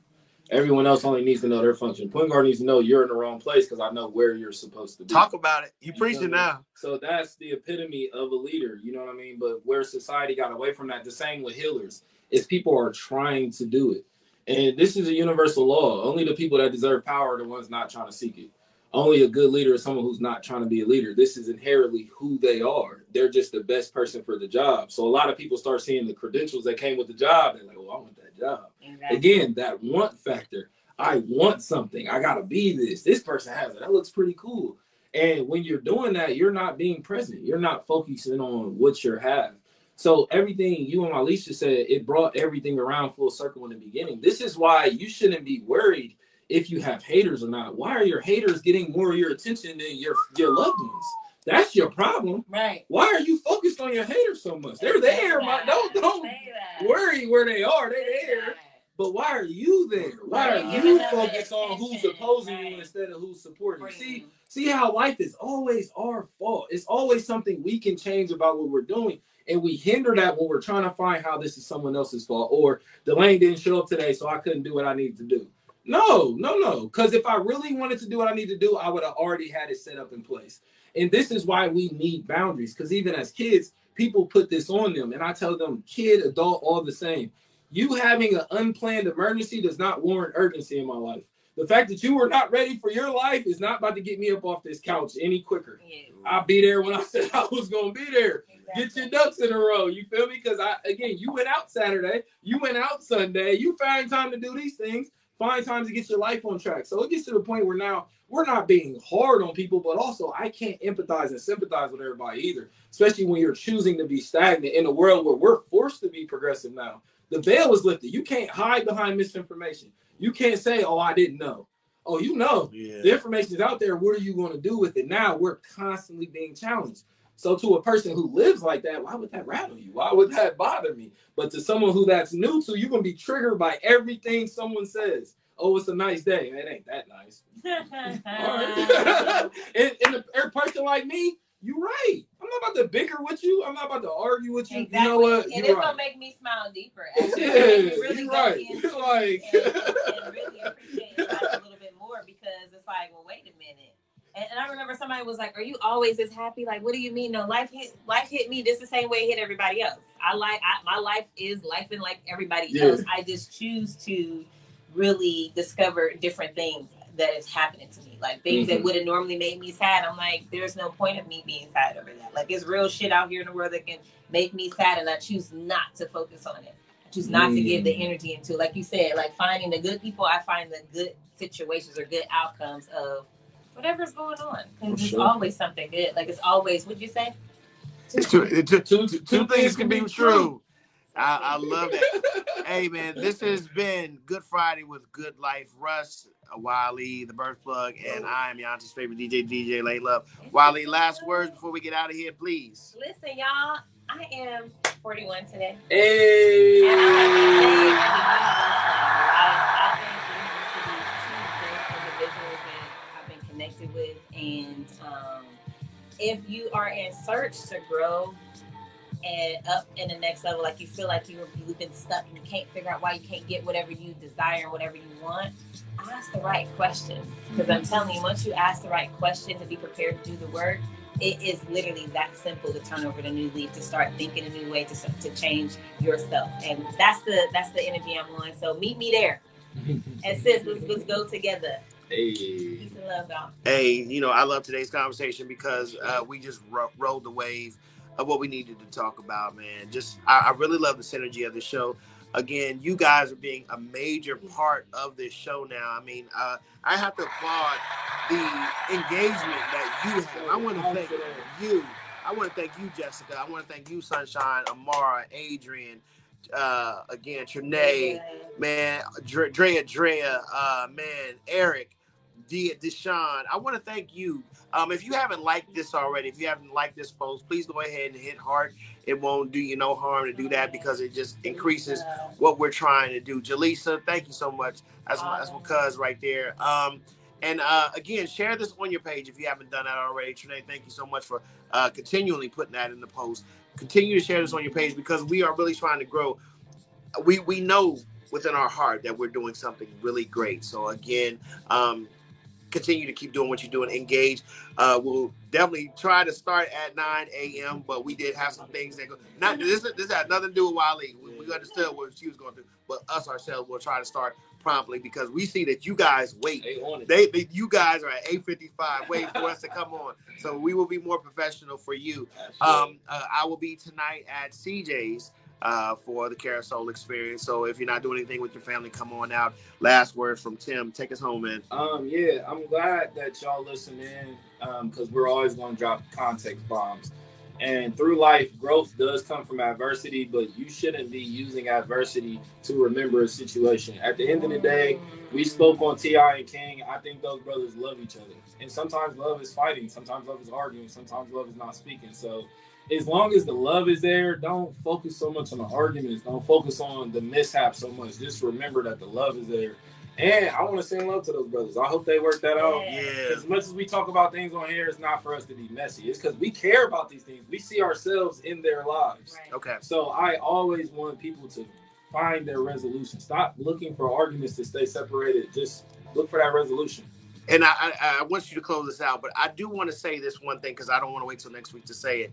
Everyone else only needs to know their function. Point guard needs to know you're in the wrong place because I know where you're supposed to be. Talk about it. You You preaching feel now. So that's the epitome of a leader. You know what I mean? But where society got away from that, the same with healers, is people are trying to do it. And this is a universal law. Only the people that deserve power are the ones not trying to seek it. Only a good leader is someone who's not trying to be a leader. This is inherently who they are. They're just the best person for the job. So a lot of people start seeing the credentials that came with the job. They're like, well, I want that job. Exactly. Again, that want factor. I want something. I gotta be this. This person has it. That looks pretty cool. And when you're doing that, you're not being present. You're not focusing on what you have. So everything you and Alicia said, it brought everything around full circle in the beginning. This is why you shouldn't be worried if you have haters or not. Why are your haters getting more of your attention than your your loved ones? That's your problem. Right. Why are you focused on your haters so much? They're there. My, don't don't worry where they are. They're there. But why are you there? Why are you giving you them the focused on who's opposing you instead of who's supporting you? See, see how life is always our fault. It's always something we can change about what we're doing. And we hinder that when we're trying to find how this is someone else's fault. Or Delayne didn't show up today, so I couldn't do what I needed to do. No, no, no. Because if I really wanted to do what I need to do, I would have already had it set up in place. And this is why we need boundaries. Because even as kids, people put this on them. And I tell them, kid, adult, all the same. You having an unplanned emergency does not warrant urgency in my life. The fact that you were not ready for your life is not about to get me up off this couch any quicker. Yeah, I'll be there when I said I was gonna be there. Get your ducks in a row. You feel me? Because I again, you went out Saturday, you went out Sunday, you find time to do these things, find time to get your life on track. So it gets to the point where now we're not being hard on people, but also I can't empathize and sympathize with everybody either, especially when you're choosing to be stagnant in a world where we're forced to be progressive now. The veil is lifted. You can't hide behind misinformation. You can't say, "Oh, I didn't know." Oh, you know. Yeah. The information is out there. What are you going to do with it? Now we're constantly being challenged. So to a person who lives like that, why would that rattle you? Why would that bother me? But to someone who that's new to, you're gonna be triggered by everything someone says. Oh, it's a nice day. It ain't that nice. And, and a, person like me, you're right. I'm not about to bicker with you. I'm not about to argue with you. Exactly. You know what? And it's right. gonna make me smile deeper. Actually. Yeah, really you're right. into like- and, and really appreciate life a little bit more because it's like, well, wait a minute. And, and I remember somebody was like, "Are you always this happy? Like, what do you mean? No, life hit life hit me just the same way it hit everybody else. I like I, my life is life and like everybody Yeah. else. I just choose to really discover different things that is happening to me, like things that Mhm. would have normally made me sad. I'm like, there's no point of me being sad over that. Like, it's real shit out here in the world that can make me sad, and I choose not to focus on it. I choose not to give the Mm. energy into, like you said, like finding the good people. I find the good situations or good outcomes of whatever's going on. For Because it's sure. always something good. Like it's always. What'd you say? It's two, it- two, Two, two things can be true. I, I love that. Hey man, this has been Good Friday with Good Life. Russ, uh, Wali, the Birth Plug, and I am Yanti's favorite DJ, DJ Lay Love. Wali, last words before we get out of here, please. Listen, y'all. I am 41 today. Hey. And um, if you are in search to grow and up in the next level, like you feel like you, you've been stuck and you can't figure out why you can't get whatever you desire whatever you want, ask the right questions. Because I'm telling you, once you ask the right questions and be prepared to do the work, it is literally that simple to turn over the new leaf to start thinking a new way to, to change yourself. And that's the that's the energy i'm on. So meet me there. And sis let's, let's go together Hey. Hey, you know, I love today's conversation because uh, we just ro- rolled the wave of what we needed to talk about, man. Just, I, I really love the synergy of the show. Again, you guys are being a major part of this show now. I mean, uh, I have to applaud the engagement that you have. I want to thank you. I want to thank you, Jessica. I want to thank you, Sunshine, Amara, Adrian, uh, again, Trinae, man, Dre- Drea, Drea, uh, man, Eric, D- Deshaun. I want to thank you. Um, if you haven't liked this already, if you haven't liked this post, please go ahead and hit heart. It won't do you no harm to do that because it just increases what we're trying to do. Jaleesa, thank you so much. That's my, that's my cuz right there. Um, and uh, again, share this on your page if you haven't done that already. Trinae, thank you so much for uh, continually putting that in the post. Continue to share this on your page because we are really trying to grow. We we know within our heart that we're doing something really great. So again, um, continue to keep doing what you're doing. Engage. Uh, we'll definitely try to start at 9 a.m. But we did have some things that go. Not this. This had nothing to do with Wali. We, we understood what she was going through, but us ourselves will try to start promptly because we see that you guys wait. They. They, they you guys are at 8:55 waiting for us to come on. So we will be more professional for you. Um, uh, I will be tonight at CJ's uh, for the Carousel Experience. So if you're not doing anything with your family, come on out. Last words from Tim. Take us home, man. Um, yeah, I'm glad that y'all listen in Um, because we're always going to drop context bombs. And through life, growth does come from adversity, but you shouldn't be using adversity to remember a situation. At the end of the day, we spoke on T.I. and King. I think those brothers love each other. And sometimes love is fighting, sometimes love is arguing, sometimes love is not speaking. So as long as the love is there, don't focus so much on the arguments. Don't focus on the mishap so much. Just remember that the love is there. And I want to send love to those brothers. I hope they work that out. Yeah. As much as we talk about things on here, it's not for us to be messy. It's because we care about these things. We see ourselves in their lives. Right. Okay. So I always want people to find their resolution. Stop looking for arguments to stay separated. Just look for that resolution. And I, I, I want you to close this out, but I do want to say this one thing because I don't want to wait till next week to say it.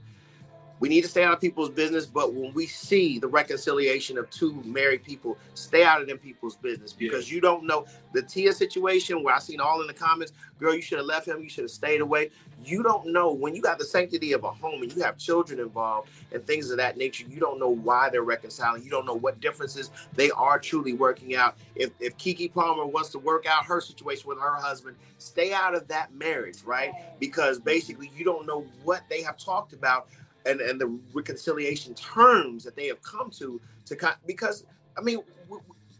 We need to stay out of people's business, but when we see the reconciliation of two married people, stay out of them people's business because you don't know the Tia situation where I seen all in the comments, girl, you should have left him, you should have stayed away. You don't know when you got the sanctity of a home and you have children involved and things of that nature, you don't know why they're reconciling. You don't know what differences they are truly working out. If if Keke Palmer wants to work out her situation with her husband, stay out of that marriage, right? Because basically you don't know what they have talked about and and the reconciliation terms that they have come to to con- because I mean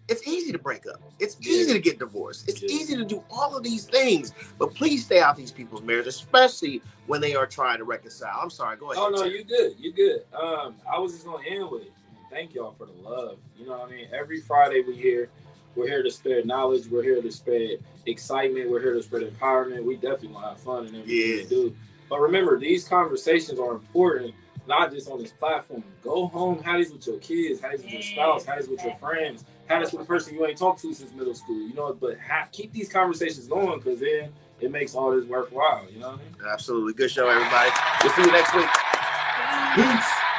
it's easy to break up. It's Yeah. easy to get divorced. It's Yeah. easy to do all of these things. But please stay out these people's marriage, especially when they are trying to reconcile. I'm sorry. Go ahead. Oh no, you good. You good. Um, I was just gonna end with thank y'all for the love. You know what I mean? Every Friday we here. We're here to spread knowledge. We're here to spread excitement. We're here to spread empowerment. We definitely want to have fun and everything Yeah. we do. But remember, these conversations are important, not just on this platform. Go home, have these with your kids, have these with your spouse, have these with your friends, have this with a person you ain't talked to since middle school. You know, but ha- keep these conversations going because then it makes all this worthwhile. You know what I mean? Absolutely. Good show, everybody. We'll see you next week. Peace.